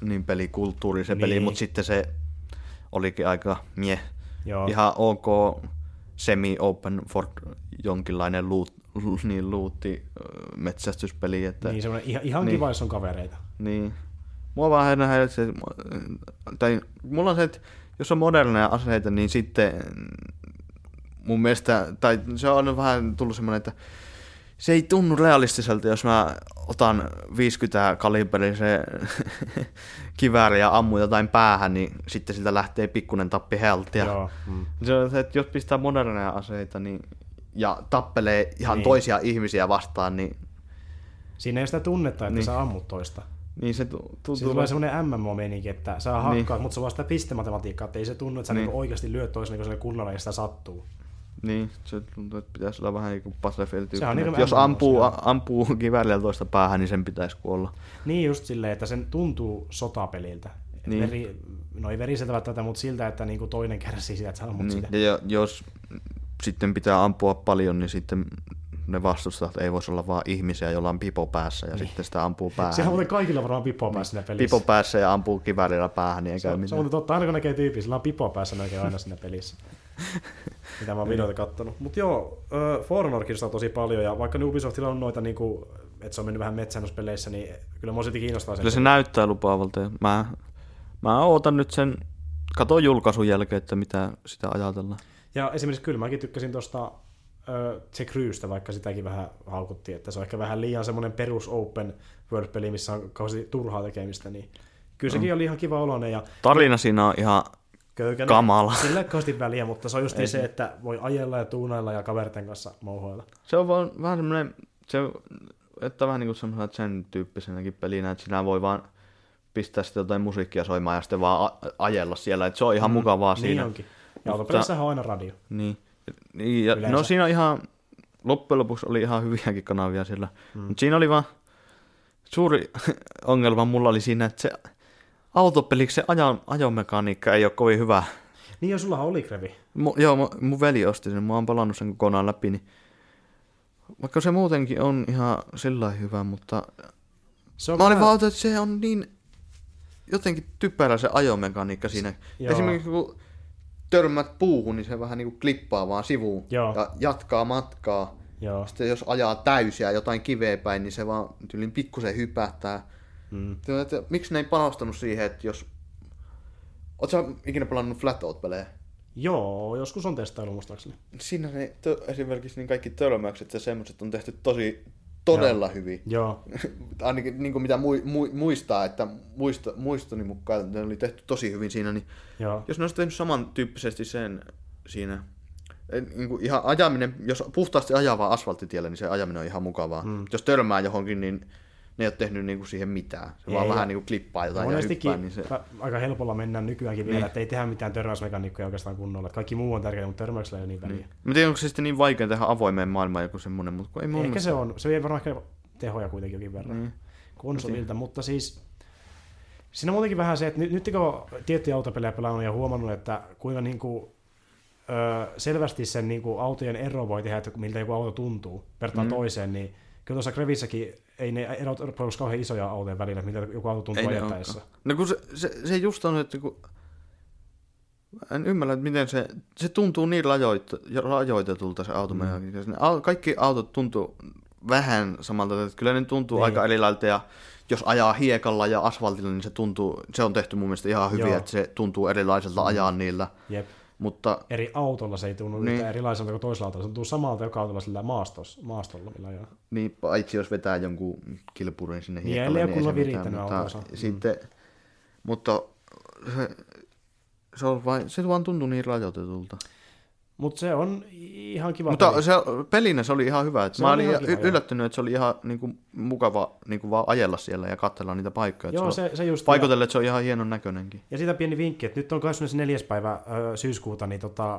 niin pelikulttuuri se peli, Niin. mutta sitten se olikin aika mie. Joo. Ihan ok semi-open for jonkinlainen loot, niin luutti metsästyspeli. Että, Niin, semmoinen ihan, ihan Niin. kiva, jos on kavereita. niin. Mua vähän se, tai mulla on se, että jos on moderneja aseita, niin sitten mun mielestä, tai se on vähän tullut semmoinen, että se ei tunnu realistiselta, jos mä otan 50 kaliberisen kivääri ja ammun jotain päähän, niin sitten siltä lähtee pikkunen tappi heltia. Joo. Mm. Se se, että jos pistää moderneja aseita niin, ja tappelee ihan Niin. niin. toisia ihmisiä vastaan, niin, Siinä ei ole sitä tunnetta, että Niin. sä ammut toista. Niin se tu- tuntuu... Siis tulee semmoinen MMO-meininki, että sä hakkaat, Niin. mutta se on vasta pistematematiikkaa, että ei se tunnu, että sä Niin. niinku oikeasti lyöt toisen niinku kunnolla ja sitä sattuu. Niin, se tuntuu, että pitäisi olla vähän niin kuin Battlefield niin Jos ampuu, a- ampuu kiväärillä toista päähän, niin sen pitäisi kuolla. Niin just silleen, että sen tuntuu sotapeliltä. Niin. Veri, no ei veriseltä tätä, mutta siltä, että niinku toinen kärsii siitä, että sä ammut Niin. sitä. Ja jo- jos sitten pitää ampua paljon, niin sitten ne vastustajat ei voisi olla vaan ihmisiä, joilla on pipo päässä ja sitten sitä ampuu päähän. Siellä on muuten kaikilla varmaan pipoa päässä siinä pelissä. pipo päässä ja ampuu kiväärillä päähän, niin ei se, käy on, se on mitään. totta, aina kun näkee tyyppiä, sillä on pipoa päässä näkee aina siinä pelissä. Mitä mä oon videoita kattonut. Mutta joo, For Honor kiinnostaa tosi paljon, ja vaikka Ubisoftilla on noita, niinku, että se on mennyt vähän metsään peleissä, niin kyllä mua silti kiinnostaa se. Kyllä se näyttää lupaavalta. ja Mä, mä ootan nyt sen, katon julkaisun jälkeen, että mitä sitä ajatellaan. Ja esimerkiksi kyllä mäkin tykkäsin tuosta The Crewstä, vaikka sitäkin vähän haukuttiin, että se on ehkä vähän liian semmoinen perus open world-peli, missä on kauheasti turhaa tekemistä, niin kyllä sekin oli ihan kiva oloinen ja Tarina siinä on ihan köykäinen. kamala. Sillä ei väliä, mutta se on just se, että voi ajella ja tuunailla ja kaverten kanssa mouhoilla. Se on vaan vähän semmoinen, se, että vähän niin kuin semmoisena sen tyyppisenäkin pelinä, että sinä voi vaan pistää sitten jotain musiikkia soimaan ja sitten vaan a- ajella siellä, että se on ihan mm, mukavaa Niin siinä. onkin. Ja autopelissähän on aina radio. Niin. niin ja, Yleensä. no siinä on ihan, loppujen lopuksi oli ihan hyviäkin kanavia siellä. Mm. Mutta siinä oli vaan suuri ongelma mulla oli siinä, että se autopeliksi se ajan, ajomekaniikka ei ole kovin hyvä. Niin jo, sullahan oli krevi. Mu, joo, mu- mun veli osti sen, mä oon palannut sen kokonaan läpi, niin vaikka se muutenkin on ihan sillä hyvä, mutta Se on mä olin vähän- vaan, että se on niin jotenkin typerä se ajomekaniikka siinä. Joo. Esimerkiksi kun törmät puuhun, niin se vähän niin kuin klippaa vaan sivuun Joo. ja jatkaa matkaa. Joo. Sitten jos ajaa täysiä jotain kiveä päin, niin se vaan tyylin pikkusen hypähtää. Mm. Työ, Että, miksi ne ei panostanut siihen, että jos... Oletko ikinä pelannut Flatout-pelejä? Joo, joskus on testailu muistaakseni. Siinä ne tö, esimerkiksi niin kaikki törmäykset ja semmoiset on tehty tosi todella Joo. hyvin. Joo. Ainakin niin kuin mitä mui, mu, muistaa, että muisto, muistoni mukaan ne oli tehty tosi hyvin siinä, niin Joo. jos ne olisi tehnyt samantyyppisesti sen siinä, eh, niin kuin ihan ajaminen, jos puhtaasti ajaa vaan asfalttitiellä, niin se ajaminen on ihan mukavaa. Mm. Jos törmää johonkin, niin ne ei ole tehnyt niin kuin siihen mitään. Se Ei, vaan ja- vähän niin kuin klippaa jotain ja Monestikin hyppää, niin se... aika helpolla mennään nykyäänkin vielä, Niin. että ei tehdä mitään törmäysmekaniikkoja oikeastaan kunnolla. Että kaikki muu on tärkeää, mutta törmäyksellä ei ole niin väliä. Niin. Mä tiedän, onko se sitten niin vaikea tehdä avoimeen maailmaan joku semmoinen, mutta kun ei mun Ehkä se on. Se vie varmaan ehkä tehoja kuitenkin jokin verran Niin. konsolilta, mutta siis siinä on muutenkin vähän se, että nyt, nyt kun tiettyjä autopelejä pelannut ja huomannut, että kuinka niin kuin, ö, selvästi sen niin kuin autojen ero voi tehdä, että miltä joku auto tuntuu vertaan Mm. mm. toiseen, niin kyllä tuossa Grevissäkin ei ne erot ole kauhean isoja autojen välillä, miltä joku auto tuntuu ajettaessa. No kun se, se, se just on, että kun... En ymmärrä, että miten se, se tuntuu niin rajoit, rajoitetulta se automekaniikka. Mm. Kaikki autot tuntuu vähän samalta, että kyllä ne tuntuu Niin. aika erilaiselta ja jos ajaa hiekalla ja asfaltilla, niin se tuntuu, se on tehty mun mielestä ihan hyvin, Joo. että se tuntuu erilaiselta ajaa niillä. Jep. Mutta Eri autolla se ei tunnu Niin. yhtään erilaiselta kuin toisella autolla. Se tuntuu samalta joka autolla sillä maastos, maastolla, millä ajaa. Niin, paitsi jos vetää jonkun kilpurin sinne Niin, hiekalle, niin kunnon se mitään, mutta. Mm. Sitten, mutta se, se, on vain, se vaan tuntui niin rajoitetulta. Mutta se on ihan kiva Mutta peli. se, pelinä se oli ihan hyvä. Että Se mä oli olin ihan kiva, joo. yllättynyt, että se oli ihan niin kuin, mukava niin kuin vaan ajella siellä ja katsella niitä paikkoja. Joo, se, on- se, just. Että se on ihan hienon näköinenkin. Ja siitä pieni vinkki, että nyt on 24. päivä ö, syyskuuta, niin tota,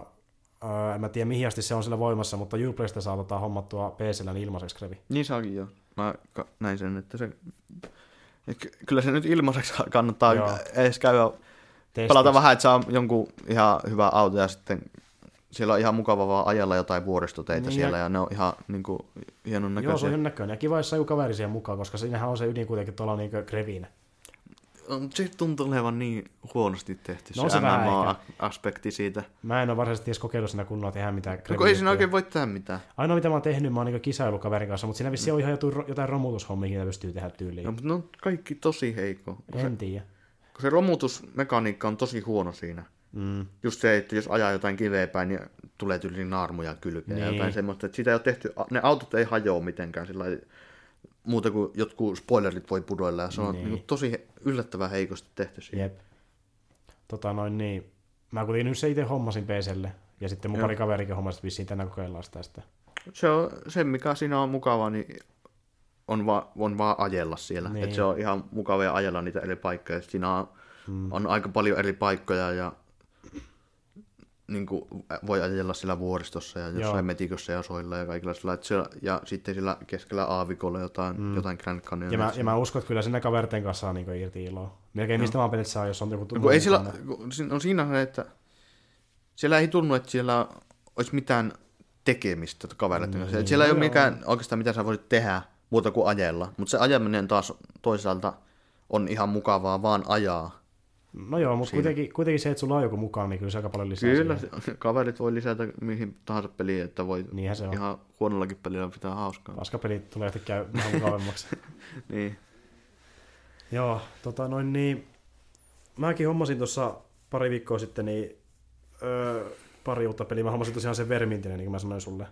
ö, en mä tiedä mihin asti se on siellä voimassa, mutta Uplaysta saa tota, hommattua PCllä niin ilmaiseksi krevi. Niin saakin jo. Mä näin sen, että se... Et ky- kyllä se nyt ilmaiseksi kannattaa Joo. edes käydä Testiksi. pelata vähän, että saa jonkun ihan hyvä auto ja sitten siellä on ihan mukava vaan ajella jotain vuoristoteitä Niin, siellä ja- ja ne on ihan niin kuin, hienon Joo, se on näköisiä. ihan näköinen. Ja kiva, jos saa kaveri siihen mukaan, koska siinähän on se ydin kuitenkin tuolla niin kreviinä. On, se tuntuu olevan niin huonosti tehty No se, se MMA-aspekti siitä. Mä en ole varsinaisesti edes kokeillut siinä kunnolla tehdä mitään No, kun ei siinä oikein voi tehdä mitään. Ainoa mitä mä oon tehnyt, mä oon niin kisailu kaverin kanssa, mutta siinä vissiin on ihan jotain, romutushommia, mitä pystyy tehdä tyyliin. No, mutta ne on kaikki tosi heikko. Kun se, en tiedä. kun se romutusmekaniikka on tosi huono siinä. Mm. Just se, että jos ajaa jotain kiveä päin, niin tulee tyyliin naarmuja kylkeä ja Niin. jotain semmoista, että sitä ei ole tehty, ne autot ei hajoa mitenkään sillä muuta kuin jotkut spoilerit voi pudoilla ja se on Niin. niin. tosi yllättävän heikosti tehty siinä. Jep. Tota noin niin. Mä kuitenkin nyt se itse hommasin PClle. Ja sitten mun Joo. pari kaverikin hommasi, että vissiin tänään kokeillaan sitä. Se on se, mikä siinä on mukavaa, niin on, va, on vaan ajella siellä. Niin. Niin. Et se on ihan mukavia ajella niitä eri paikkoja. Siinä on, mm. on aika paljon eri paikkoja ja niin kuin, voi ajella siellä vuoristossa ja jossain Joo. metikossa ja soilla ja kaikilla sillä. Et siellä, ja sitten sillä keskellä aavikolla jotain, mm. jotain Grand Canyonia. Ja mä, ja mä uskon, että kyllä sinne kaverten kanssa saa niinku irti iloa. Melkein mistä vaan pelit saa, jos on joku No, kun ei kun siinä on siinä se, että siellä ei tunnu, että siellä olisi mitään tekemistä kavereiden kanssa. Niin, siellä ei no ole joo. mikään oikeastaan, mitä sä voisit tehdä muuta kuin ajella. Mutta se ajaminen taas toisaalta on ihan mukavaa vaan ajaa. No joo, mutta kuitenkin, kuitenkin se, että sulla on joku mukaan, niin kyllä se aika paljon lisää Kyllä, siihen. kaverit voi lisätä mihin tahansa peliin, että voi Niinhän se on. ihan huonollakin pelillä pitää hauskaa. Paskapelit tulee käy vähän mukavemmaksi. Niin. Joo, tota noin niin, mäkin hommasin tuossa pari viikkoa sitten niin, öö, pari uutta peliä. Mä hommasin tosiaan sen Vermintinen, niin kuin mä sanoin sulle.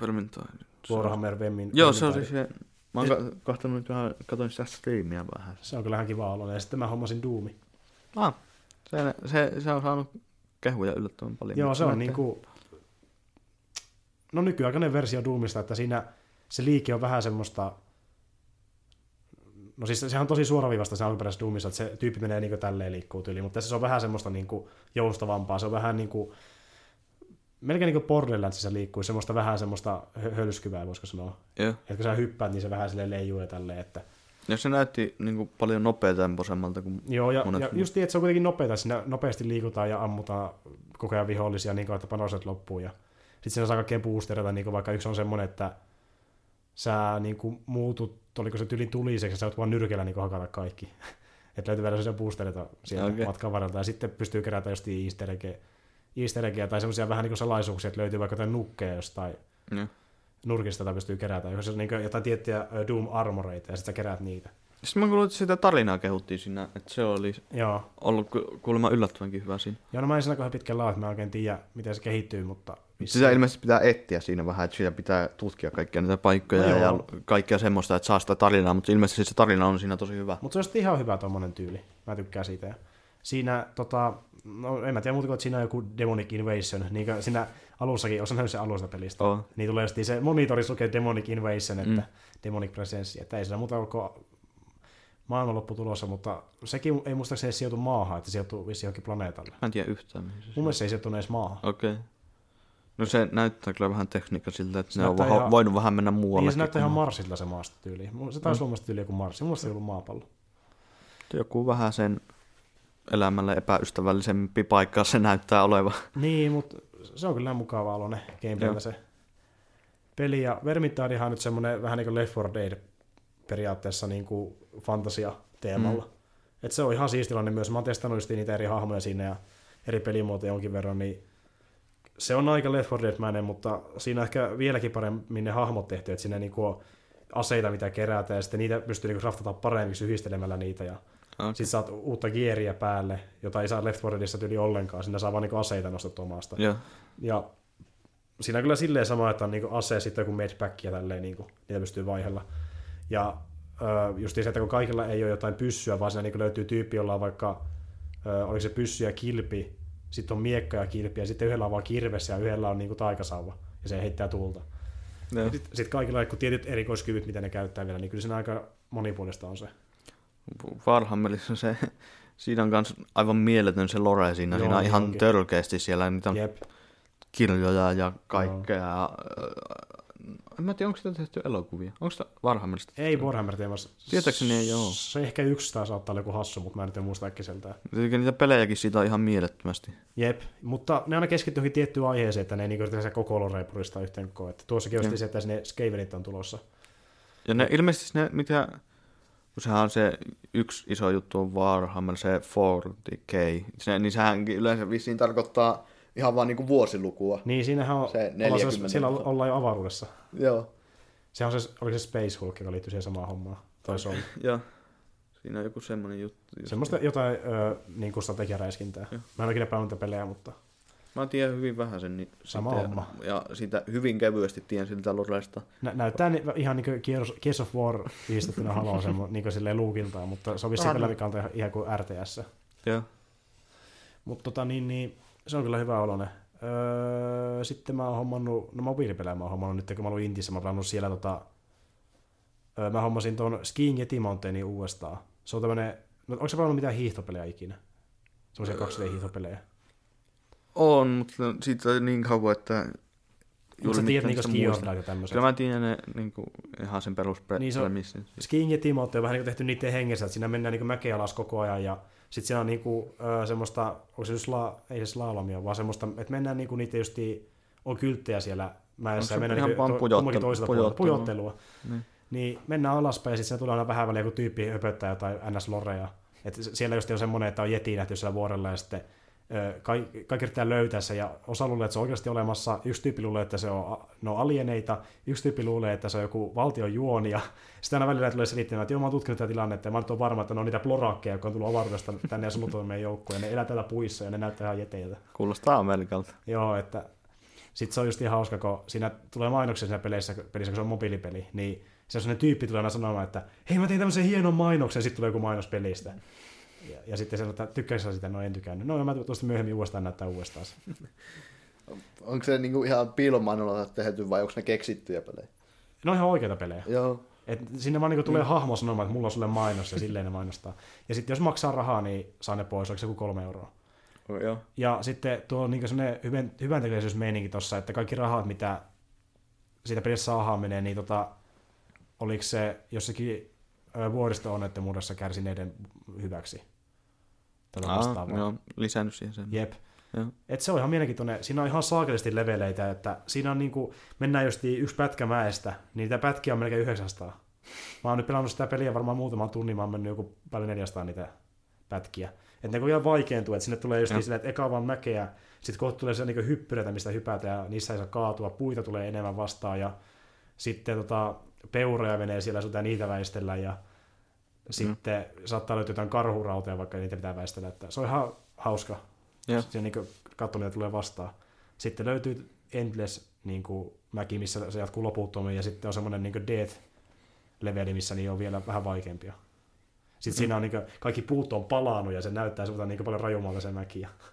Vermintide. Warhammer Vermin. Joo, se oli Vermintide. se. Mä oon kahtanut vähän, katoin sitä striimiä vähän. Se on kyllä ihan kiva olo. Ja sitten mä hommasin Doomi. Ah, se, se, se on saanut kehuja yllättävän paljon. Joo, se on Näette- niinku... No nykyaikainen versio Doomista, että siinä se liike on vähän semmoista... No siis sehän on tosi suoraviivasta se alkuperäisessä Doomissa, että se tyyppi menee niinku tälleen liikkuu tyyliin, mutta tässä se on vähän semmoista niinku joustavampaa. Se on vähän niinku... Melkein niin kuin Borderlands se liikkuu, semmoista vähän semmoista hö- hölskyvää, voisiko sanoa. Joo. Että kun sä hyppäät, niin se vähän sille leijuu ja tälleen, että... Ja se näytti niin kuin, paljon nopeatempoisemmalta kuin... Joo, ja, Monet ja muut. just niin, että se on kuitenkin nopeita, siinä nopeasti liikutaan ja ammutaan koko ajan vihollisia niin kauan, että panoset loppuu. Ja sitten siinä saa kaikkea boostereita, niin vaikka yksi on semmoinen, että sä niin kuin muutut, oliko se tyli tuliseksi, ja sä oot vaan nyrkellä niin hakata kaikki. että löytyy vielä sellaisia boostereita sieltä okay. matkan varrelta, ja sitten pystyy kerätä just easter easter tai semmoisia vähän niin kuin salaisuuksia, että löytyy vaikka jotain nukkeja jostain Joo. Nurkista, jota pystyy kerätä, jos on niin jotain tiettyjä ö, Doom armoreita, ja sitten sä keräät niitä. Sitten mä kuulin, että sitä tarinaa kehuttiin siinä, että se oli Joo, ollut ku- kuulemma yllättävänkin hyvä siinä. Joo, no mä en siinä kauhean pitkällä ole, että mä oikein tiedä, miten se kehittyy, mutta... Sitä ilmeisesti pitää etsiä siinä vähän, että siinä pitää tutkia kaikkia niitä paikkoja No ja joo. kaikkea semmoista, että saa sitä tarinaa, mutta ilmeisesti se tarina on siinä tosi hyvä. Mutta se on ihan hyvä tuommoinen tyyli. Mä tykkään siitä. Siinä, tota, no en mä tiedä muuta kuin, että siinä on joku Demonic Invasion. Niin kuin siinä alussakin, osa nähnyt sen alusta pelistä. Oh. Niin tulee sitten se monitorissa lukee Demonic Invasion, että Mm. Demonic Presence, että ei siinä muuta ole maailmanloppu tulossa, mutta sekin ei muistaakseni edes sijoitu maahan, että se sijoittuu vissiin johonkin planeetalle. Mä en tiedä yhtään mihin se Mun mielestä se ei sijoittunut edes maahan. Okei. Okay. No se näyttää kyllä vähän tekniikka siltä, että Se ne on ihan- voinut vähän mennä muualle. Niin se näyttää ihan Marsilta se maasto tyyli. Se taisi olla mm. tyyli joku Marsi. Mun mielestä se ei ollut maapallo. Joku vähän sen elämälle epäystävällisempi paikka se näyttää olevan. Niin, mutta se on kyllä mukava aloinen gameplayllä Joo. se peli. Ja Vermintidehan on nyt semmoinen vähän niin kuin Left 4 Dead periaatteessa niin kuin fantasia teemalla. Mm. Et se on ihan siistilainen myös. Mä oon testannut niitä eri hahmoja siinä ja eri pelimuotoja jonkin verran, niin se on aika Left 4 Dead-mäinen, mutta siinä on ehkä vieläkin paremmin ne hahmot tehty, että siinä niinku on aseita, mitä kerätään, ja sitten niitä pystyy niinku raftata paremmiksi yhdistelemällä niitä, ja Okay. sitten saat uutta geariä päälle, jota ei saa Left 4 Deadissä tyyli ollenkaan, siinä saa vaan niinku aseita nostettua maasta. Joo. Ja siinä on kyllä silleen sama, että on niinku ase, sitten joku medpack ja tälleen, niinku, niitä pystyy vaihella. Ja ö, just se, että kun kaikilla ei ole jotain pyssyä, vaan siinä niinku löytyy tyyppi, jolla on vaikka, ö, oliko se pyssy ja kilpi, sitten on miekka ja kilpi, ja sitten yhdellä on vaan kirves ja yhdellä on niinku taikasauva, ja se heittää tuulta. Joo. Sitten sit kaikilla on tietyt erikoiskyvyt, mitä ne käyttää vielä, niin kyllä siinä aika monipuolista on se. Warhammerissa se, siinä on kans aivan mieletön se lore siinä. Joo, siinä on ihan onkin. törkeästi siellä niitä on Jep. kirjoja ja kaikkea. Ja, en mä tiedä, onko sitä tehty elokuvia. Onko sitä Warhammerista? Ei Warhammer teemassa. Tietääkseni ei oo. Se ehkä yksi taas saattaa olla joku hassu, mutta mä en nyt muista äkkiseltään. Tietenkin niitä pelejäkin siitä on ihan mielettömästi. Jep, mutta ne aina keskittyy johonkin tiettyyn aiheeseen, että ne ei niinku se koko loreen puristaa yhteen kokoon. Että tuossakin just se, että sinne Skavenit on tulossa. Ja ne ilmeisesti ne, mitä, kun sehän on se yksi iso juttu on Warhammer, se 40k, se, niin sehän yleensä vissiin tarkoittaa ihan vaan niinku vuosilukua. Niin siinähän on, Se ollaan, 40 siellä vuotta. ollaan jo avaruudessa. Joo. Se on se, oliko se Space Hulk, joka liittyy siihen samaan hommaan. Tai se on Joo. Siinä on joku semmoinen juttu. semmoista jotain ö, niin kuin strategiaräiskintää. Joo. Mä en ole ikinä pelannut pelejä, mutta Mä tiedän hyvin vähän sen. Niin Sama sitä- homma. Ja siitä hyvin kevyesti tiedän siltä loresta. nä- näyttää ni- ihan niin kuin Gears, of War yhdistettynä Haloon semmo, niin kuin silleen luukintaa, mutta se on vissiin Ah, no. pelikantaa ihan kuin RTS. Joo. Mutta tota, niin, niin, se on kyllä hyvä oloinen. Öö, sitten mä oon hommannut, no mobiilipelejä mä oon hommannut nyt, kun mä oon ollut Intissä, mä oon pelannut siellä tota, öö, mä hommasin tuon Skiing Yeti Mountainin uudestaan. Se on tämmönen, no, onko se pelannut mitään hiihtopelejä ikinä? Semmoisia 2D-hiihtopelejä. On, mutta siitä on niin kauan, että... Mutta sä tiedät niinku ja tämmöiset. Kyllä mä tiedän ne niin kuin, ihan sen peruspremissin. Niin se on- Skiing ja Timote on vähän niin tehty niiden hengessä, että siinä mennään niin mäkeä alas koko ajan ja sitten siellä on niin kuin, ö, semmoista, onko se just la, ei se slalomia, vaan semmoista, että mennään niin kuin niitä justiin, on kylttejä siellä mäessä ja mennään ihan niin vaan to, pujottelu- toiselta pujottelua? pujottelua. Niin. Niin mennään alaspäin ja sitten siinä tulee aina vähän väliä, kun tyyppi höpöttää jotain ns-loreja. Et siellä just on semmoinen, että on jeti nähty siellä vuorella ja sitten kaikki, kaikki yrittää löytää se ja osa luulee, että se on oikeasti olemassa, yksi tyyppi luulee, että se on, ne on alieneita, yksi tyyppi luulee, että se on joku valtion juoni ja sitten aina välillä tulee selittämään, että joo mä oon tutkinut tätä tilannetta ja mä nyt oon varma, että ne on niitä plorakkeja, jotka on tullut avaruudesta tänne ja sumutoivat meidän joukkoon ja ne elää täällä puissa ja ne näyttää ihan jeteiltä. Kuulostaa Amerikalta. Joo, että sitten se on just ihan hauska, kun siinä tulee mainoksia siinä peleissä, pelissä, kun se on mobiilipeli, niin se on sellainen tyyppi tulee aina sanomaan, että hei mä tein tämmöisen hienon mainoksen, sitten tulee joku mainos pelistä. Ja, ja sitten se että sä sitä, no en tykännyt. No mä tuosta myöhemmin uudestaan näyttää uudestaan. Onko se niinku ihan piilomainolla tehty vai onko ne keksittyjä pelejä? Ne on ihan oikeita pelejä. Joo. Et sinne vaan niinku tulee hahmo sanomaan, että mulla on sulle mainos ja silleen ne mainostaa. Ja sitten jos maksaa rahaa, niin saa ne pois, onko se joku kolme euroa. Joo. Ja sitten tuo on niin sellainen hyvän, hyvän tekevyysmeininki tuossa, että kaikki rahat, mitä siitä pelissä saadaan menee, niin tota, oliko se jossakin ö, vuoristo-onnettomuudessa kärsineiden hyväksi? Tätä Aa, vastaavaa. joo, lisännyt siihen sen. Jep. Joo. Et se on ihan mielenkiintoinen. Siinä on ihan saakelisti leveleitä, että siinä on niinku, mennään just yksi pätkä mäestä, niin niitä pätkiä on melkein 900. Mä oon nyt pelannut sitä peliä varmaan muutaman tunnin, mä oon mennyt joku paljon 400 niitä pätkiä. Että ne ihan vaikeentuu, että sinne tulee just niin silleen, että eka vaan mäkeä, sitten kohta tulee se niinku hyppyreitä, mistä hypätä ja niissä ei saa kaatua, puita tulee enemmän vastaan ja sitten tota, peuroja menee siellä, sun pitää niitä väistellä ja sitten saattaa löytyä jotain karhurautoja, vaikka niitä pitää väistellä. Että se on ihan hauska. Joo. Se niin katso, mitä tulee vastaan. Sitten löytyy Endless niin kuin, mäki, missä se jatkuu loputtomiin, ja sitten on semmoinen niin Death-leveli, missä niin on vielä vähän vaikeampia. Sitten mm. siinä on niin kuin, kaikki puut on palannut, ja se näyttää semmoista niin paljon rajummalta se mäki. Ja...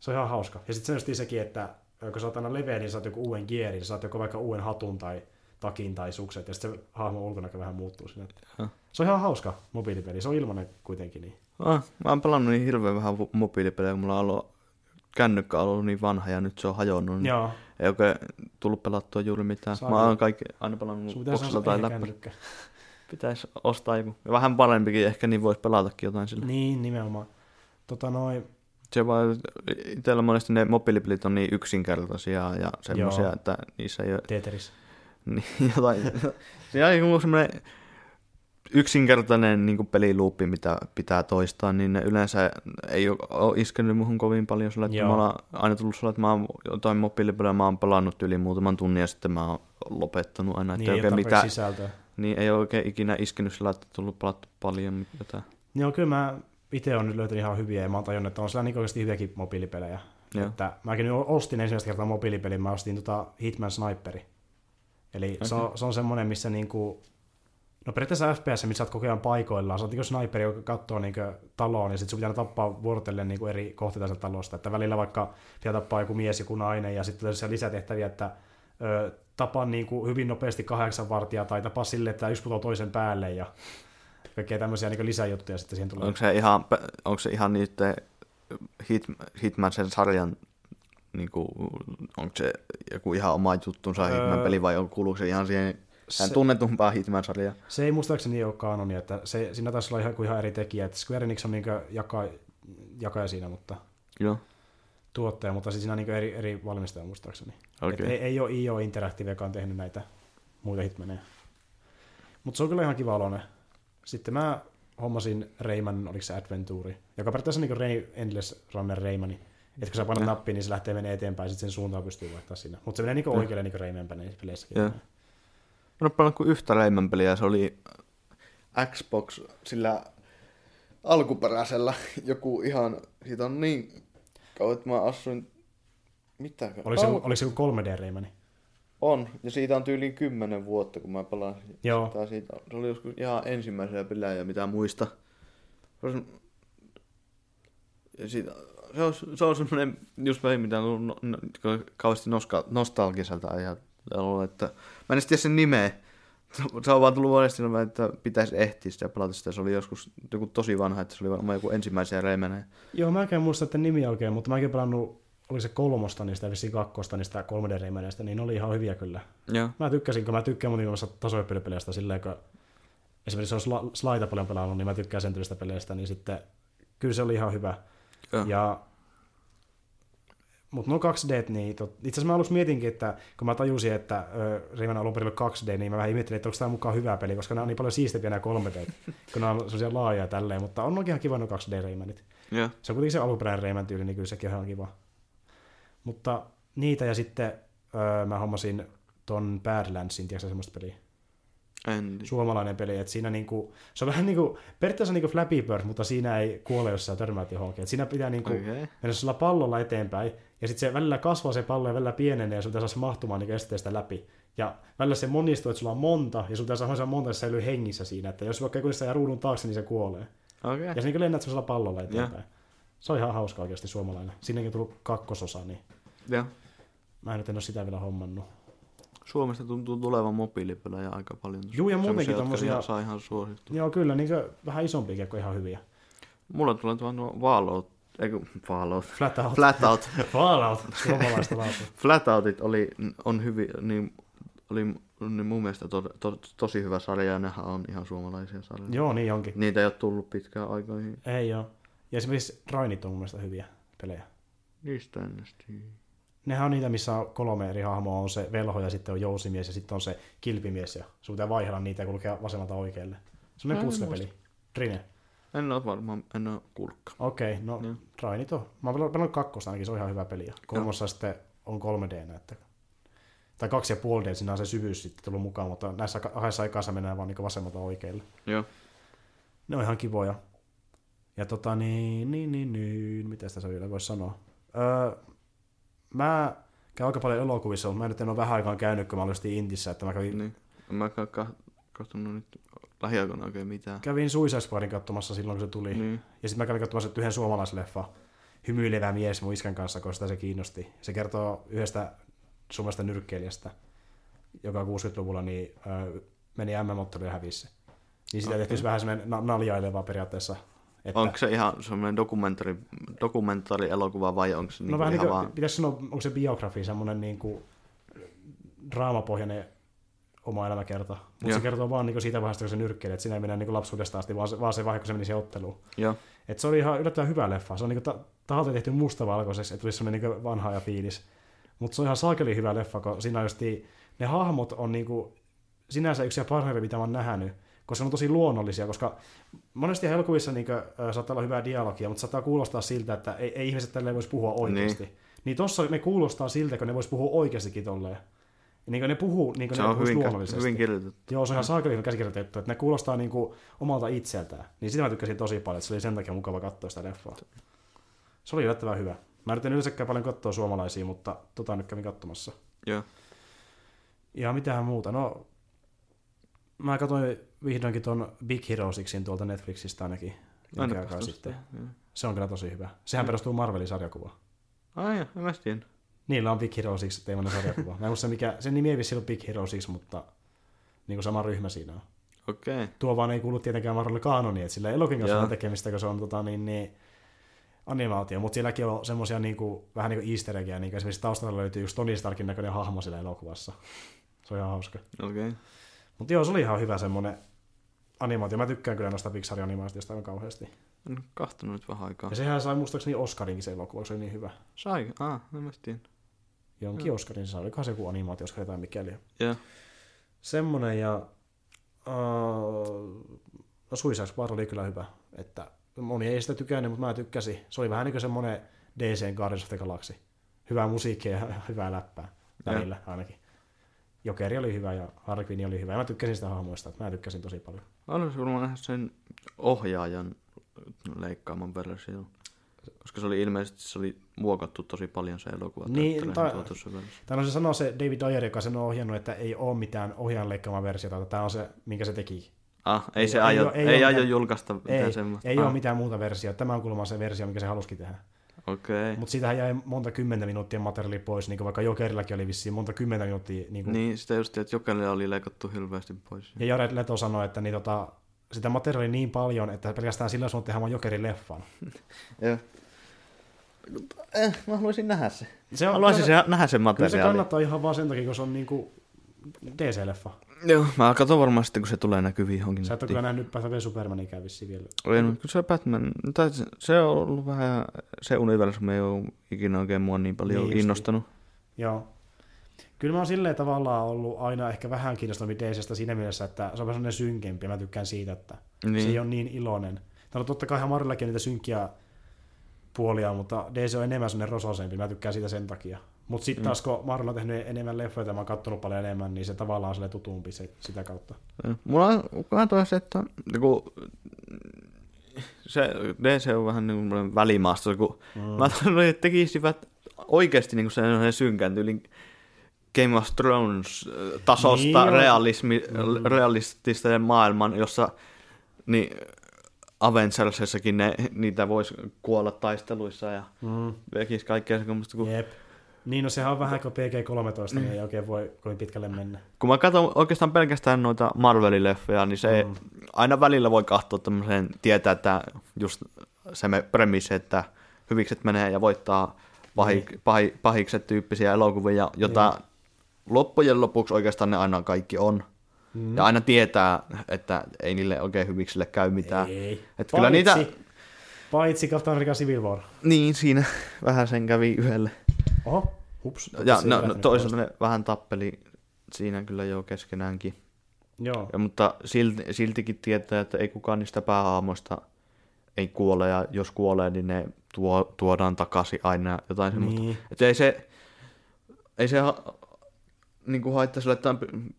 Se on ihan hauska. Ja sitten se sekin, että kun sä oot aina leveä, niin saat joku uuden gearin, saat joko vaikka uuden hatun tai takin tai sukset, ja sitten se hahmon ulkonäkö vähän muuttuu sinne. Se on ihan hauska mobiilipeli, se on ilmanen kuitenkin. Niin. Ah, mä oon pelannut niin hirveän vähän mobiilipelejä, kun mulla on ollut kännykkä on ollut niin vanha ja nyt se on hajonnut. Niin Joo, ei oikein tullut pelattua juuri mitään. Saa mä oon kaikki aina pelannut boksilla tai läppärillä. kännykkä. Pitäisi ostaa joku. Vähän parempikin ehkä, niin voisi pelatakin jotain sillä. Niin, nimenomaan. Tota noin, Se vaan, itsellä monesti ne mobiilipelit on niin yksinkertaisia ja semmoisia, että niissä ei ole Tetris. niin, jotain. Siinä on joku semmoinen yksinkertainen niin peliluuppi, mitä pitää toistaa, niin ne yleensä ei ole, iskenyt muhun kovin paljon sillä, että Joo. mä oon aina tullut sillä, että mä oon jotain mobiilipelejä, mä oon pelannut yli muutaman tunnin ja sitten mä oon lopettanut aina, että Niin, ei oikein mitään, sisältöä. niin ei ole oikein ikinä iskenyt sillä, että tullut pelattu paljon jotain. Joo, kyllä mä itse olen nyt löytänyt ihan hyviä ja mä oon tajunnut, että on siellä niin oikeasti hyviäkin mobiilipelejä. Joo. Että mäkin ostin ensimmäistä kertaa mobiilipelin, mä ostin tota Hitman Sniperi. Eli okay. se, on, se on semmoinen, missä niinku, no periaatteessa FPS, missä olet koko ajan paikoillaan. Se on niinku sniperi, joka katsoo niinku taloon ja sitten sun pitää tappaa vuorotellen niinku eri kohteita sieltä talosta. Että välillä vaikka pitää tappaa joku mies, joku nainen ja sitten tulee lisätehtäviä, että ö, tapa niinku hyvin nopeasti kahdeksan vartijaa tai tapa sille, että yksi putoo toisen päälle ja kaikkea tämmöisiä niinku lisäjuttuja sitten siihen tulee. Onko se ihan, onko se ihan niiden Hit, Hitman sen sarjan, niin kuin, onko se joku ihan oma juttunsa Öö, Hitman peli vai on, kuuluuko se ihan siihen Se- tunnetumpaa Hitman-sarjaa? Se ei muistaakseni ole kanoni, että se, siinä taisi olla ihan, ihan eri tekijä. Että Square Enix on niin jaka, jakaja siinä, mutta Joo, tuottaja, mutta siis siinä on niin eri, eri valmistaja muistaakseni. Okay. ei, ei ole IO Interactive, joka on tehnyt näitä muita hitmaneja. Mutta se on kyllä ihan kiva oloinen. Sitten mä hommasin Rayman, oliko se Adventure, joka periaatteessa niin Ray, Endless Runner Raymani. Että kun sä painat nappiin, niin se lähtee menee eteenpäin, sitten sen suuntaan pystyy vaihtaa siinä. Mutta se menee niin Joo. oikealle niin Rayman peleissäkin. Joo. Mä en pelannut kuin yhtä Rayman peliä, se oli Xbox sillä alkuperäisellä joku ihan, siitä on niin kauan, että mä asuin, mitä? Oliko se, oliko se joku 3D Raymani? On, ja siitä on tyyliin kymmenen vuotta, kun mä pelasin. Joo. Tai siitä, se oli joskus ihan ensimmäisiä pelejä, mitä muista. Ja siitä, se on, se on semmoinen, just vähän mitä on no, no, kauheasti noska, nostalgiselta ajatellut, että mä en tiedä sen nimeä, Se on vaan tullut monesti että pitäisi ehtiä sitä pelata sitä. Se oli joskus joku tosi vanha, että se oli varmaan joku ensimmäisiä reimenejä. Joo, mä en muista että nimi oikein, mutta mäkin pelannut, oli se kolmosta niistä ja vissiin kakkosta niistä 3D reimeneistä, niin ne oli ihan hyviä kyllä. Joo. Mä tykkäsin, kun mä tykkään mun tasohyppelypeleistä silleen, kun esimerkiksi on Slaita paljon pelannut, niin mä tykkään sen tyylistä peleistä, niin sitten kyllä se oli ihan hyvä. Joo. Ja mutta no 2D, niin tot, itse asiassa mä aluksi mietinkin, että kun mä tajusin, että Rayman alun perin 2D, niin mä vähän ihmettelin, että onko tämä mukaan hyvä peli, koska nämä on niin paljon siistempiä nämä 3D, kun nämä on sellaisia laajoja tälleen, mutta on oikein kiva nuo 2D Raymanit. Joo. Se on kuitenkin se alkuperäinen Rayman tyyli, niin kyllä sekin on ihan kiva. Mutta niitä ja sitten öö, mä hommasin ton Badlandsin, tiedätkö semmoista peliä? En. Suomalainen peli, että siinä niinku, se on vähän niinku, periaatteessa niinku Flappy Bird, mutta siinä ei kuole, jos sä törmäät johonkin. Et siinä pitää niinku Okei. mennä sillä pallolla eteenpäin, ja sitten se välillä kasvaa se pallo ja välillä pienenee, ja sun pitää saada mahtumaan niinku esteestä läpi. Ja välillä se monistuu, että sulla on monta, ja sun pitää saada monta, että säilyy hengissä siinä. Että jos vaikka joku jää ruudun taakse, niin se kuolee. Okei. Ja se niin lennät sellaisella pallolla eteenpäin. Se on ihan hauska oikeasti suomalainen. Siinäkin on tullut kakkososa, niin Joo. mä en nyt en ole sitä vielä hommannut. Suomesta tuntuu tulevan mobiilipelejä aika paljon. Juu, ja muutenkin tommosia- saa ihan suosittua. Joo, kyllä, niin vähän isompiakin kuin ihan hyviä. Mulla tulee tuo nuo Fallout, eikö Fallout, Flat out. Flatout. Fallout, suomalaista. Flatoutit oli, on hyvin, niin, oli niin mun mielestä to, to, tosi hyvä sarja ja nehän on ihan suomalaisia sarjoja. Joo, niin onkin. Niitä ei ole tullut pitkään aikoihin. Ei joo. Ja esimerkiksi Rainit on mun mielestä hyviä pelejä. Niistä en edes tiedä. Nehän on niitä, missä on kolme eri hahmoa. On se velho ja sitten on jousimies ja sitten on se kilpimies. Ja sun pitää vaihdella niitä ja kulkea vasemmalta oikealle. Se on en puzzle-peli. Trine. En ole varmaan, en ole kuullutkaan. Okei, okay, no Joo. Rainit on. Mä oon pelannut kakkosta ainakin, se on ihan hyvä peli. Ja kolmossa sitten on 3D, että tai kaksi ja puoli D, siinä on se syvyys sitten tullut mukaan, mutta näissä kahdessa aikassa mennään vaan niin vasemmalta oikealle. Joo. Ne on ihan kivoja. Ja tota niin, niin, niin, niin, mitä sitä vielä voisi sanoa? Öö, mä käyn aika paljon elokuvissa, mutta mä nyt en ole vähän aikaan käynyt, kun mä olin Intissä, että mä kävin, Niin. En mä ka- katsonut nyt lähiaikoina oikein mitään. kävin Suicide Squadin katsomassa silloin, kun se tuli. Niin. Ja sitten mä kävin katsomassa yhden suomalaisleffa, Hymyilevä mies mun iskän kanssa, koska sitä se kiinnosti. Se kertoo yhdestä suomalaisesta nyrkkeilijästä, joka 60-luvulla niin, ö, meni MM-otteluun ja hävisi. Niin sitä Okei. tehtiin vähän semmoinen na- naljaileva periaatteessa. Että, Onko se ihan semmoinen dokumentari, dokumentaarielokuva vai onko se no niinku vähän niin ihan kuin, vaan... pitäisi sanoa, onko se biografi, semmoinen niin kuin draamapohjainen oma elämäkerta. Mutta se kertoo vaan niin kuin siitä vaiheesta, kun se nyrkkeilee, että siinä ei mennä niin kuin lapsuudesta asti, vaan se, vaan se vaihe, kun se meni siihen otteluun. Joo. Et se oli ihan yllättävän hyvä leffa. Se on niinku ta- tahalta tehty mustavalkoiseksi, että tulisi semmoinen niinku vanha ja fiilis. Mutta se on ihan saakeli hyvä leffa, kun siinä just ne hahmot on niinku sinänsä yksi ja parhaimpia, mitä mä oon nähnyt, koska ne on tosi luonnollisia, koska monesti elokuvissa niinku, ö, saattaa olla hyvää dialogia, mutta saattaa kuulostaa siltä, että ei, ei ihmiset tälleen voisi puhua oikeasti. Niin. niin tossa ne kuulostaa siltä, kun ne voisi puhua oikeastikin tolleen. Niin ne puhuu niin Se ne on hyvin, luonnollisesti. hyvin kirjoitettu. Joo, se on ihan saakeli hyvin käsikirjoitettu, että ne kuulostaa niinku omalta itseltään. Niin sitä mä tykkäsin tosi paljon, että se oli sen takia mukava katsoa sitä leffaa. Se oli yllättävän hyvä. Mä en yleensäkään paljon katsoa suomalaisia, mutta tota nyt kävin katsomassa. Joo. Ja mitähän muuta, no... Mä katsoin vihdoinkin ton Big Hero Sixin tuolta Netflixistä ainakin. Aina aikaa sitten. joo. Se on kyllä tosi hyvä. Sehän perustuu Marvelin sarjakuvaan. Ai joo, en mä tiedä. Niillä on Big Hero Six teemainen sarjakuva. Mä en muista mikä, sen nimi ei vissi ollut Big Hero Six, mutta niin kuin sama ryhmä siinä on. Okei. Okay. tuo vaan ei kuulu tietenkään Marvelin kanoniin, että sillä elokin kanssa Joo. on tekemistä, kun se on tota, niin, niin, animaatio, mutta sielläkin on semmoisia niin kuin, vähän niin kuin easter eggia, niin esimerkiksi taustalla löytyy just Tony Starkin näköinen hahmo siellä elokuvassa. Se on ihan hauska. Okei. Mutta joo, se oli ihan hyvä semmoinen animaatio. Mä tykkään kyllä noista Pixar-animaatioista aivan kauheasti. En kahtonut nyt vähän aikaa. Ja sehän sai muistaakseni Oscarinkin se elokuva, se oli niin hyvä. Sai? Ah, en mä tiedä. Jonkin Oscarin se sai, olikohan se joku animaatio-oskari tai mikäli. Joo. Semmonen ja... Uh, no Suicide Squad oli kyllä hyvä. Että moni ei sitä tykännyt, mutta mä tykkäsin. Se oli vähän niin kuin semmonen DC Guardians of the Galaxy. Hyvää musiikkia ja hyvää läppää. Välillä ainakin. Jokeri oli hyvä ja Quinn oli hyvä. Ja mä tykkäsin sitä hahmoista, että mä tykkäsin tosi paljon. Haluaisin varmaan nähdä sen ohjaajan leikkaaman version. Koska se oli ilmeisesti se oli muokattu tosi paljon se elokuva. Niin, tai- tuotu se versio. No sanoo se David Ayer, joka sen on ohjannut, että ei ole mitään ohjaajan leikkaama versiota, tämä on se, minkä se teki. Ah, ei, Ei- se ei aio, ei ei, ei oo aio mitään- julkaista mitään Ei, semmoista. ei ah, ole mitään muuta versiota. Tämä on kuulemma se versio, mikä se halusikin tehdä. Okei. Mutta siitähän jäi monta kymmentä minuuttia materiaalia pois, niin kuin vaikka Jokerillakin oli vissiin monta kymmentä minuuttia. Niin kuin... Niin, sitä just, että jokainen oli leikattu hirveästi pois. Ja Jared Leto sanoi, että niin, tota, sitä materiaalia niin paljon, että pelkästään sillä sun tehdä vaan Jokerin leffan. Joo. Eh, mä haluaisin nähdä se. Se on, Haluaisin se, nähdä sen kyllä se materiaali. kannattaa ihan vaan sen takia, kun se on niinku DC-leffa. Joo, mä katson varmaan sitten, kun se tulee näkyviin johonkin Sä et ole nähnyt Batman Supermanin käy vissiin vielä. No, kyllä se Batman, tai se- on ollut vähän, se universumi ei ole ikinä oikein mua niin paljon Niin niin innostanut. Joo. Kyllä mä oon silleen tavallaan ollut aina ehkä vähän kiinnostunut DCstä siinä mielessä, että se on vähän sellainen synkempi ja mä tykkään siitä, että Niin. niin. se ei ole niin iloinen. No totta kai ihan Marvellakin on niitä synkkiä puolia, mutta DC on enemmän sellainen rososempi, mä tykkään siitä sen takia. Mutta sitten taas kun Marvel on tehnyt enemmän leffoja ja mä oon kattonut paljon enemmän, niin se tavallaan on sille tutumpi se, sitä kautta. Mulla on katoa se, että kun se DC on vähän niin kuin välimaasto, kun mm. mä toivon, että tekisivät oikeasti niin sellainen synkän tyylin Game of Thrones-tasosta Niin niin, realismi, mm. realistista maailman, jossa niin Avengersissakin ne, niitä voisi kuolla taisteluissa ja Mm. vekisi kaikkea semmoista, kun Jep. Niin, no sehän on vähän kuin PG-13, niin ei oikein voi kovin pitkälle mennä. kun mä katson oikeastaan pelkästään noita Marvelin leffoja, niin se mm. aina välillä voi katsoa tämmöisen, tietää, että just se me premissi, että hyvikset menee ja voittaa pahi, niin. pahi, pahikset tyyppisiä elokuvia, jota niin. loppujen lopuksi oikeastaan ne aina kaikki on. Mm. Ja aina tietää, että ei niille oikein hyviksille käy mitään. Ei. Että kyllä niitä, Paitsi Captain America Civil War. niin siinä vähän sen kävi yhdelle. Oho, hups. Ja no, no, toisaalta ne vähän tappeli siinä kyllä jo keskenäänkin. Joo. Ja, mutta silti, siltikin tietää, että ei kukaan niistä päähaamoista ei kuole, ja jos kuolee, niin ne tuo, tuodaan takaisin aina jotain semmoista. Niin. Että ei se, ei se niin kuin haittaa sille, että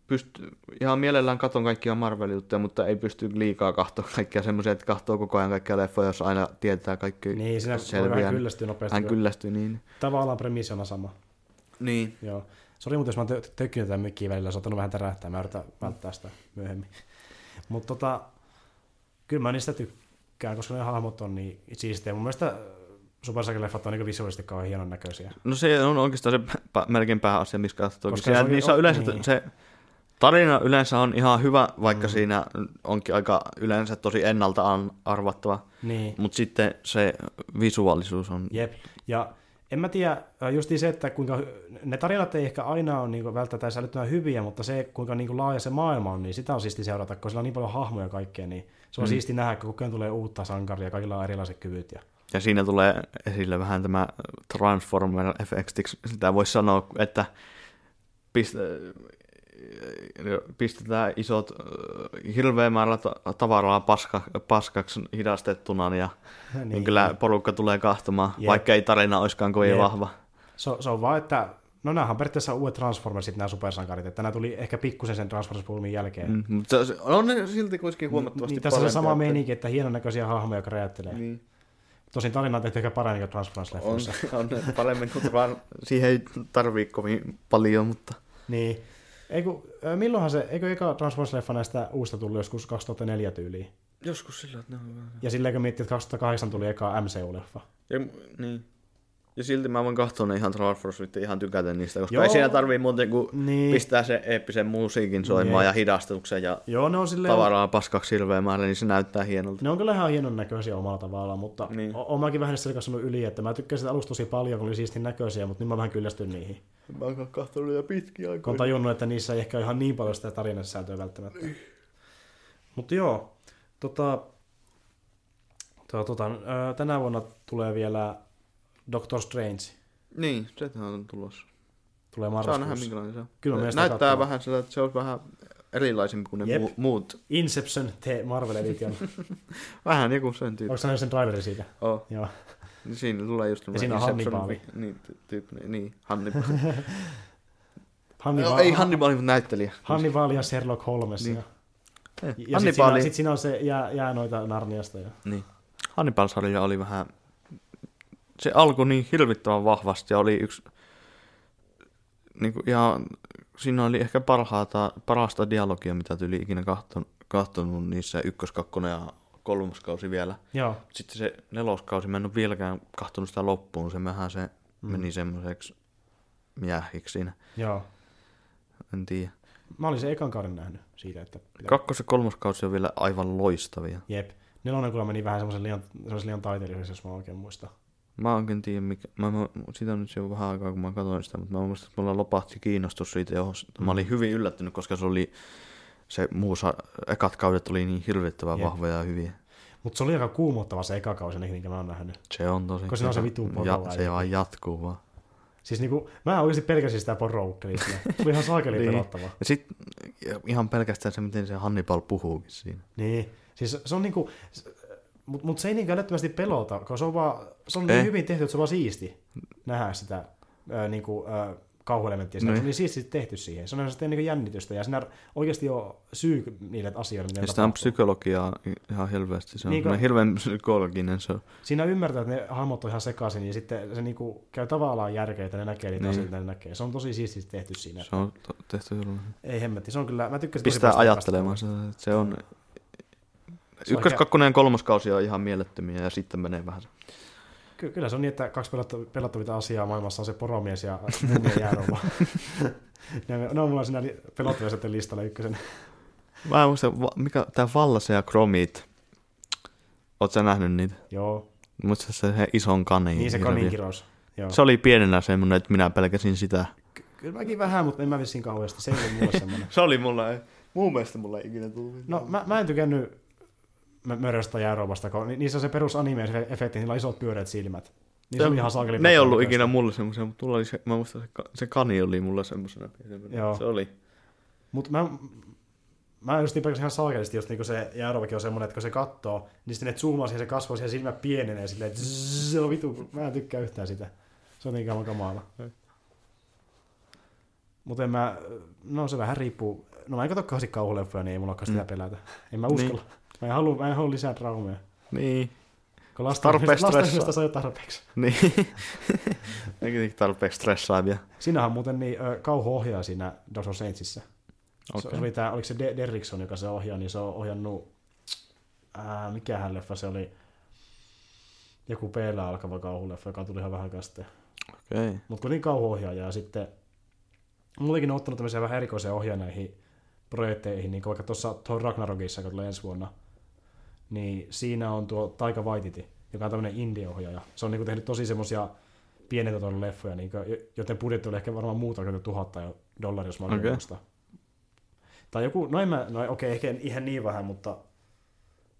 pystyy, ihan mielellään katon kaikkia Marvel-juttuja, mutta ei pysty liikaa katsoa kaikkia semmoisia, että katsoo koko ajan kaikkia leffoja, jos aina tietää kaikki Niin, siinä voi selviää. vähän kyllästyä nopeasti. Hän kyllästyy niin. Tavallaan premissi on sama. Niin. Joo. Sori, mutta jos mä oon tökkinyt tätä mikkiä välillä, se on ottanut vähän tärähtää, mä yritän välttää sitä myöhemmin. Mutta tota, kyllä mä niistä tykkään, koska ne hahmot on niin siistejä. Mun mielestä Super Saga-leffat on niin visuaalisesti kauhean hienon näköisiä. No se on oikeastaan se pä- melkein pääasia, missä katsoo. Koska se niissä on yleensä niin. se tarina yleensä on ihan hyvä, vaikka mm. siinä onkin aika yleensä tosi ennalta arvattava. Niin. Mutta sitten se visuaalisuus on... Jep. Ja en mä tiedä, justiin se, että kuinka ne tarinat ei ehkä aina ole niin välttämättä säilyttämään hyviä, mutta se, kuinka niin laaja se maailma on, niin sitä on siisti seurata, kun sillä on niin paljon hahmoja ja kaikkea, niin se on mm. siisti nähdä, kun koko ajan tulee uutta sankaria ja kaikilla on erilaiset kyvyt. Ja... Ja siinä tulee esille vähän tämä Transformer-efektiksi. Sitä voisi sanoa, että pist- pistetään isot äh, hirveä määrä ta- tavaraa paska, paskaksi hidastettuna ja niin. niin kyllä porukka tulee kahtomaan, Jep. vaikka ei tarina olisikaan kovin Jep. vahva. Se, se on vaan, että no nämä on periaatteessa uudet Transformersit, nämä supersankarit, että nämä tuli ehkä pikkusen sen Transformers-pulmin jälkeen. Mm, mutta se, on ne silti kuitenkin huomattavasti niin, tässä on sama meininki, että hienon näköisiä hahmoja, jotka räjättelee. Niin. Tosin tarina on tehty ehkä paremmin kuin On, Transformers-leffoissa. on ne paremmin, mutta vaan siihen ei tarvii kovin paljon, mutta Niin. Eiku, milloinhan se, eikö eka Transformers-leffa näistä uusista tullut joskus 2004 tyyliin? joskus sillä, että ne on. Ja silleen kun miettii, että 2008 tuli eka MCU-leffa. Ja, niin. Ja silti mä voin katsoa ne ihan Transformersit ihan tykätä niistä, koska Joo. ei siinä tarvii muuten kuin Niin. niin. pistää se eeppisen musiikin soimaan Jep. ja hidastutuksen ja Joo, ne on silleen... tavaraa paskaksi hirveä määrä, niin se näyttää hienolta. Ne on kyllä ihan hienon näköisiä omalla tavallaan, mutta niin. Niin. oon mäkin vähän sitä kasvanut yli, että mä tykkäsin sitä alusta tosi paljon, kun oli siistin näköisiä, mutta nyt mä vähän kyllästyn niihin. Mä oon katsonut jo pitkiä Kun on aikoja. tajunnut, että niissä ei ehkä ole ihan niin paljon sitä tarinasisältöä välttämättä. Mutta joo, tota, tota, tota, tänä vuonna tulee vielä Doctor Strange. Niin, sehän on tulossa. Tulee Saa nähdä marraskuussa. minkälainen se on. Kyllä Se Näyttää katsoo. vähän sillä, että se on vähän erilaisempi kuin ne Jep. mu- muut. Inception The Marvel Edition. Vähän joku sen tyyppi. Onko sen trailerin siitä? Oh. Joo. Niin Siinä tulee just Ja siinä on Inception Hannibal. vi- Niin, tyyppinen. Niin, Hannibal. Hannibal, no, ei Hannibal, mutta näyttelijä. Hannibal ja Sherlock Holmes. Niin. Ja, Eh, ja sitten Hannibal, siinä, sit siinä on se jää, jää noita Narniasta. Ja... niin. Hannibal-sarja oli vähän... Se alkoi niin hirvittävän vahvasti ja oli yksi... Niin kuin ihan, siinä oli ehkä parhaata, parasta dialogia, mitä tuli ikinä kahton, kahtonut niissä ykkös, kakkonen ja kolmas kausi vielä. Joo. Sitten se neloskausi, mä en ole vieläkään kahtonut sitä loppuun, se vähän se mm. meni semmoiseksi miehiksi siinä, Joo. en tiedä. Mä olin se ekan kauden nähnyt siitä, että... Pitää... Kakkos- ja kolmoskausi on vielä aivan loistavia. Jep. Nelonen kyllä meni vähän semmoisen liian, semmoisen liian taiteelliseksi, jos mä oikein muistan. Mä oikein tiedä, mikä, mä, mä, sitä on nyt jo vähän aikaa, kun mä katsoin sitä, mutta mä muistan, että mulla lopahti kiinnostus siitä, johon mä olin hyvin yllättynyt, koska se oli, se muussa, ekat kaudet oli niin hirvittävän Jep. vahvoja ja hyviä. Mutta se oli aika kuumottava se eka kausi, minkä mä oon nähnyt. Se on tosi. Kun siinä on se vitun ja, se vaan jatkuu vaan. Siis niinku, mä oikeasti pelkäsin sitä poroukkelia siinä. Se oli ihan saakeli Niin. pelottavaa. Ja sit ihan pelkästään se, miten se Hannibal puhuukin siinä. Niin. Siis se on niinku, mutta mut se ei niin älyttömästi pelota, koska se on, vaan, se on niin hyvin tehty, että se on vaan siisti nähdä sitä ää, niinku, ää, kauhuelementtiä. siinä. Se Niin. on niin siististi tehty siihen. Se on sitten niin jännitystä ja siinä oikeasti on syy niille asioille, Ja sitä on psykologiaa ihan hirveästi. Se on Niin niin hirveän psykologinen. Se on. Siinä ymmärtää, että ne hahmot on ihan sekaisin ja sitten se niinku käy tavallaan järkeä, että ne näkee niitä Niin. asioita, ne näkee. Se on tosi siististi tehty siinä. Se on tehty hyvin. Ei hemmetti, se on kyllä, mä tykkäsin Pistää ajattelemaan. Se, se on... Ykkös, kakkonen ja kolmoskausi on ihan mielettömiä ja sitten menee vähän. Ky- kyllä se on niin, että kaksi pelattavinta asiaa maailmassa on se poromies ja mummien jäärouma. ne, ne on mulla siinä pelottavia listalla ykkösen. Mä en muista, mikä tää Vallase ja Kromit. Oot sä nähnyt niitä? Joo, Muista se, se ison kani. niin se kaninkirous. Joo. Se oli pienenä semmonen, että minä pelkäsin sitä. Ky- Kyllä mäkin vähän, mutta en mä vissiin kauheasti. Se ei ollut mulle semmoinen. Se oli mulla, ei. Mun mielestä mulla ei ikinä tullut. No mä, mä en tykännyt mö- möröstä jäärouvasta, kun ni- niissä on se perus anime se efekti, niillä on isot pyöreät silmät. Niin se oli ihan saakeli. Ne ei ollut ikinä mulle semmoisia, mutta mulla oli se, mä muistan, se, se kani oli mulla semmosena. Joo. Se oli. Mut mä, mä just pelkästään ihan saakelisti, just niinku se jäärouvakin on semmoinen, että kun se kattoo, niin sitten ne zoomaa siihen, se kasvaa siihen silmät pienenee silleen, että zzz, se on vitu, mä en tykkää yhtään sitä. Se on niin kauan kamala. Mutta en mä, no se vähän riippuu, no mä en katso kauheasti kauhuleffoja, niin ei mulla olekaan sitä Mm. pelätä. En mä uskalla. Mä en halua, mä en halua lisää traumeja. Niin. Kun lasten, Tarpeeksi saa jo tarpeeksi. Niin. Eikä tarpeeksi stressaavia. Siinähän on muuten niin, ö, kauhuohjaaja siinä Doctor Saintsissa. Okay. Se, oli tää, oliko se De- Derrickson, joka se ohjaa, niin se on ohjannut, ää, mikähän leffa se oli, joku p alkava kauhuleffa, joka tuli ihan vähän sitten. Okei. Okay. Mutta kuitenkin kauhuohjaaja ja sitten mullekin on ottanut tämmöisiä vähän erikoisia ohjaajia näihin projekteihin, niin kuin vaikka tuossa Thor Ragnarokissa, joka tulee ensi vuonna, niin siinä on tuo Taika Waititi, joka on tämmöinen indie-ohjaaja. Se on niin tehnyt tosi semmoisia pienen tuoton leffoja, niin kuin, joten budjetti oli ehkä varmaan muuta kuin tuhatta dollaria, jos mä Okei. muistan. Tai joku, no en mä, no okei, ehkä ihan niin vähän, mutta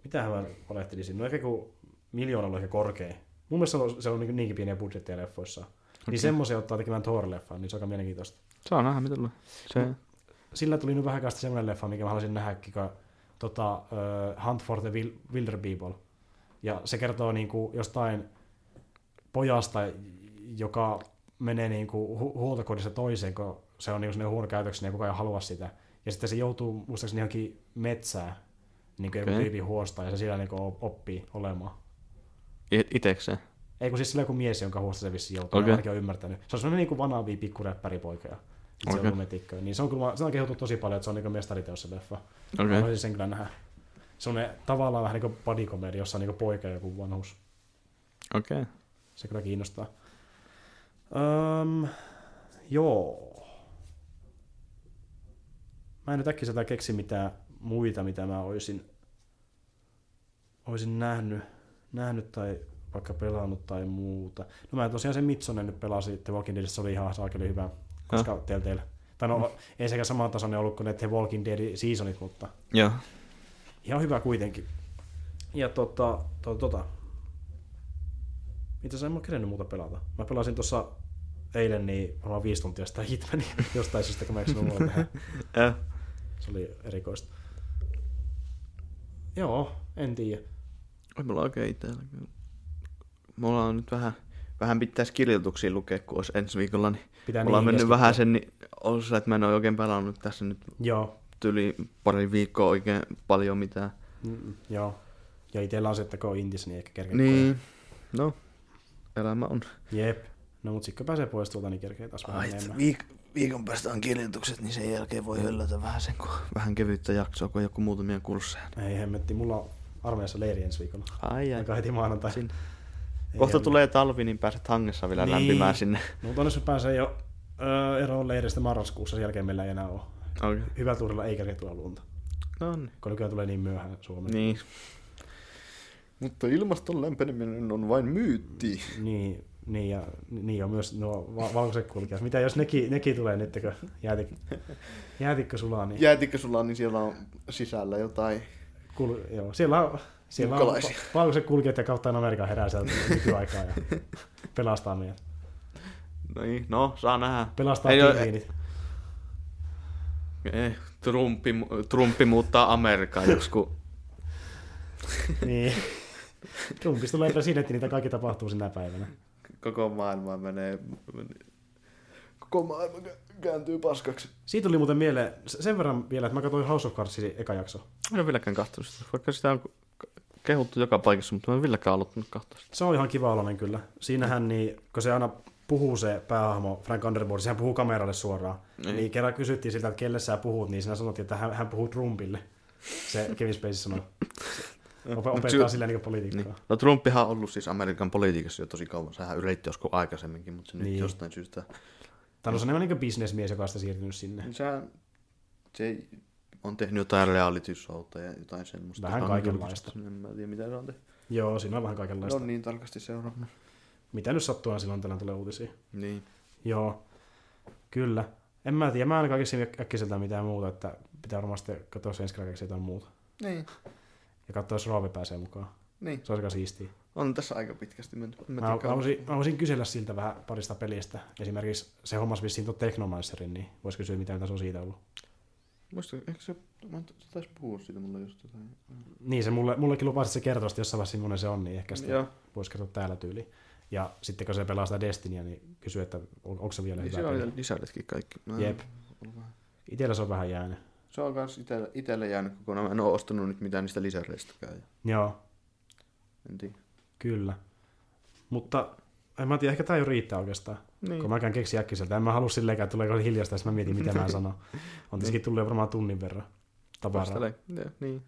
mitähän mä valehtelisin, no ehkä joku miljoona oli ehkä korkea. Mun mielestä se on, se on niin- niinkin pieniä budjetteja leffoissa. Okay. Niin semmoisia ottaa tekemään Thor-leffan, niin se on aika mielenkiintoista. Saa nähdä, mitä tulee. Se, Sillä tuli nyt vähän sitten semmoinen leffa, mikä mä haluaisin nähdä, kun tota, uh, Hunt for the Wil- Wilder People. Ja se kertoo niinku jostain pojasta, joka menee niinku hu- huoltokodissa toiseen, kun se on niinku sellainen huono käytöksen ja kukaan ei halua sitä. Ja sitten se joutuu muistaakseni johonkin metsään, niin kuin okay. tyyppi huostaa, ja se siellä niinku op- oppii olemaan. itekseen. Ei kun siis sillä joku mies, jonka huosta se vissiin joutuu, okay. ainakin on ymmärtänyt. Se on semmoinen niin vanavia pikkuräppäripoika. Ja se on metikköä. Niin se on kyllä, se on kehuttu tosi paljon, että se on niin mestariteos se leffa. Okay. Haluaisin sen kyllä nähdä. Se on ne, tavallaan vähän niin kuin body comedy, jossa on niin poika ja joku vanhus. Okei. Se kyllä kiinnostaa. Um, joo. Mä en nyt äkkiseltään keksi mitään muita, mitä mä olisin, olisin nähnyt, nähnyt tai vaikka pelannut tai muuta. No mä tosiaan sen Mitsonen nyt pelasin The Walking Deadissa, se oli ihan saakeli hyvä, koska Telltale. Tai no, ei sekä saman tasoinen ollut kuin ne The Walking Dead seasonit, mutta Joo. ihan hyvä kuitenkin. Ja tota, tota, tota. Itse asiassa en mä kerennyt muuta pelata. Mä pelasin tuossa eilen niin varmaan viisi tuntia sitä Hitmania jostain syystä, kun mä eksynyt tehdä. Ja. Se oli erikoista. Joo, en tiedä. Ei mulla oikein itsellä kyllä. Mulla on nyt vähän, vähän pitäisi kirjoituksia lukea, kun olisi ensi viikolla, niin Pitää mulla on niihin mennyt keskittyä. vähän sen, niin on se, että mä en ole oikein pelannut tässä nyt Joo, tyli pari viikkoa oikein paljon mitään. mm, joo. Ja itsellä on se, että kun on intissä, niin ehkä kerkeä. Niin, no, elämä on. Jep. No mut sitten kun pääsee pois tuolta, niin kerkee taas vähän enemmän. viik- viikon päästä on kirjoitukset, niin sen jälkeen voi höllätä vähän sen, kun vähän kevyttä jaksoa, kun joku muutamia kursseja. Ei hemmetti, mulla on armeijassa leiri ensi viikolla. Ai ai. Aika heti maanantai. Sinne. Ei Kohta ole- tulee talvi, niin pääset hangessa vielä Niin. lämpimään sinne. Mutta onneksi mä pääsen jo öö, eroon leiristä marraskuussa, sen jälkeen meillä ei enää ole. Okay. Hyvä tuurilla ei kerkeä tuolla lunta, No niin. kun nykyään tulee niin myöhään Suomeen. niin. Mutta ilmaston lämpeneminen on vain myytti. Niin, niin, ja niin on myös nuo va- valkoiset kulkijat. Mitä jos nekin, nekin tulee nyt, kun jäätik, jäätikkö sulaa, niin Jäätikö sulla on, niin siellä on sisällä jotain. kul, joo, siellä on, siellä on valkoiset kulkijat ja kautta Amerikan herää sieltä nykyaikaa ja pelastaa meidät. No, niin. no saa nähdä. Pelastaa Ei pingviinit. Eh, Trumpi, Trumpi muuttaa Amerikkaan joskus. niin. Trumpista tulee presidentti, niitä kaikki tapahtuu sinä päivänä. Koko maailma menee... Koko maailma kä- kääntyy paskaksi. Siitä tuli muuten mieleen sen verran vielä, että mä katsoin House of Cardsin eka jakso. En ole vieläkään katsonut sitä, vaikka sitä on kehuttu joka paikassa, mutta mä en vieläkään aloittanut katsoa sitä. Se on ihan kiva oloinen kyllä. Siinähän, niin, kun se aina puhuu se päähahmo Frank Underwood, sehän puhuu kameralle suoraan. Niin. Niin. kerran kysyttiin siltä, että kelle sä puhut, niin sinä sanottiin, että hän, hän puhuu Trumpille. Se Kevin Spacey sanoi. Opettaa silleen niin politiikkaa. Niin. No Trumpihan on ollut siis Amerikan politiikassa jo tosi kauan. Sehän yritti joskus aikaisemminkin, mutta se nyt Niin. jostain syystä... Tämä on se enemmän niin bisnesmies, joka on sitä siirtynyt sinne. Se, se on tehnyt jotain reality showta ja jotain semmoista. Vähän on kaikenlaista. En mä tiedä, mitä se on tehnyt. Joo, siinä on vähän kaikenlaista. on niin tarkasti seurannut. Mitä nyt sattuu, silloin tällä tulee uutisia. Niin. Joo, kyllä. En mä tiedä, mä en keksi äkkiseltä mitään muuta, että pitää varmaan sitten katsoa ensi kerralla keksiä jotain muuta. Niin, Ja katsoa, jos Roope pääsee mukaan. niin. Se olisi aika siistiä. On tässä aika pitkästi menty. Mä, mä, voisin, mä voisin kysellä siltä vähän parista pelistä. Esimerkiksi se hommas vissiin tuon Technomancerin, niin voisi kysyä, mitä mitä se on siitä ollut. Muista, eikö se, mä taisi puhua siitä mulle just jotain. Niin, se mulle, mullekin lupasi, että se kertoo, että jossain vaiheessa millainen se on, niin ehkä sitä Joo. voisi kertoa täällä tyyli. Ja sitten kun se pelaa sitä Destinyä, niin kysyy, että on, onko se vielä Niin hyvä siellä peli. oli lisäydetkin kaikki. Mä Jep. Itellä se on vähän jäänyt. Se on kans itelle, itelle jäänyt kokonaan. Mä en oo ostanut nyt mitään niistä lisäreistäkään. Joo, En tiedä. kyllä. Mutta en mä tiedä, ehkä tää jo riittää oikeastaan. Niin. Kun mäkään keksin äkkiseltä. En mä halua silleenkään, että tulee hiljasta, jos mä mietin, mitä mä sanon. On tietenkin tullut jo varmaan tunnin verran tavaraa. Vastele. Joo, Niin.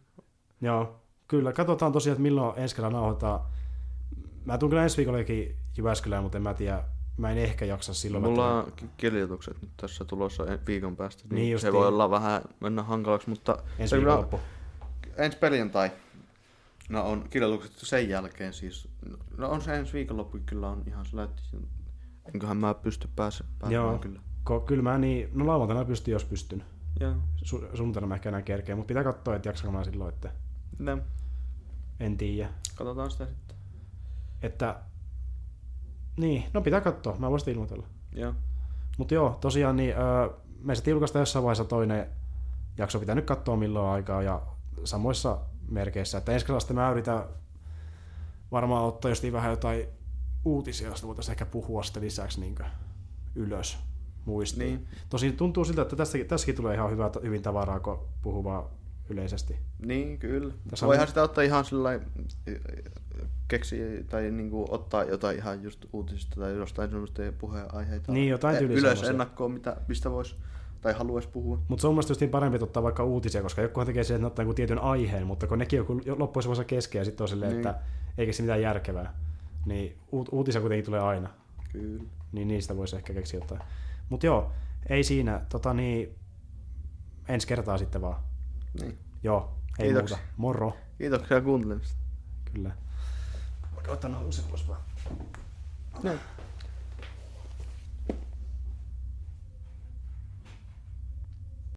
Joo, kyllä. Katsotaan tosiaan, että milloin ensi kerralla nauhoitetaan. Mä tuun kyllä ensi viikollakin Jyväskylään, mutta en mä tiedä, mä en ehkä jaksa silloin. Mulla Mä on ki- kirjoitukset nyt tässä tulossa viikon päästä, niin, Niin niin se voi olla vähän mennä hankalaksi, mutta ensi viikonloppu. ensi perjantai no on kirjoitukset sen jälkeen siis. No on se ensi viikonloppu kyllä on ihan sillä, että enköhän mä pysty pääse, pääsemään Joo. kyllä. Ko, kyllä mä niin, no lauantaina pystyn, jos pystyn. Joo. Su, sunnuntaina mä ehkä enää kerkeä, mutta pitää katsoa, että jaksanko mä silloin, että No, en tiedä. katsotaan sitä sitten. Että, niin, no pitää katsoa, mä voisin ilmoitella. Joo. Mutta joo, tosiaan niin, öö, me sitten julkaistaan jossain vaiheessa toinen jakso, pitää nyt katsoa milloin aikaa ja samoissa merkeissä. Että ensi sitten mä yritän varmaan ottaa just vähän jotain uutisia, joista voitaisiin ehkä puhua sitten lisäksi niin ylös muistiin. Niin. Tosin tuntuu siltä, että tästäkin, tässäkin tulee ihan hyvä, hyvin tavaraa, kun puhuu vaan yleisesti. Niin, kyllä. Tässä Voihan on- sitä ottaa ihan sillä keksi tai niinku ottaa jotain ihan just uutisista tai jostain semmoista puheenaiheita Niin, jotain tyyliä ylös semmosia. ennakkoon, mitä, mistä voisi tai haluaisi puhua. Mutta se on mielestäni justiin parempi ottaa vaikka uutisia, koska jokuhan tekee sen, että ne ottaa jonkun tietyn aiheen, mutta kun nekin joku loppuisi vaiheessa kesken ja sitten on silleen, Niin. että eikä se mitään järkevää, niin uut- uutisia kuitenkin tulee aina. Kyllä. niin niistä voisi ehkä keksiä jotain. Mutta joo, ei siinä. Tota niin, ensi kertaa sitten vaan. Niin. Joo, ei Kiitoksia. muuta. Moro. Kiitoksia kuuntelemista. Kyllä. Otan housen pois vaan. Joo.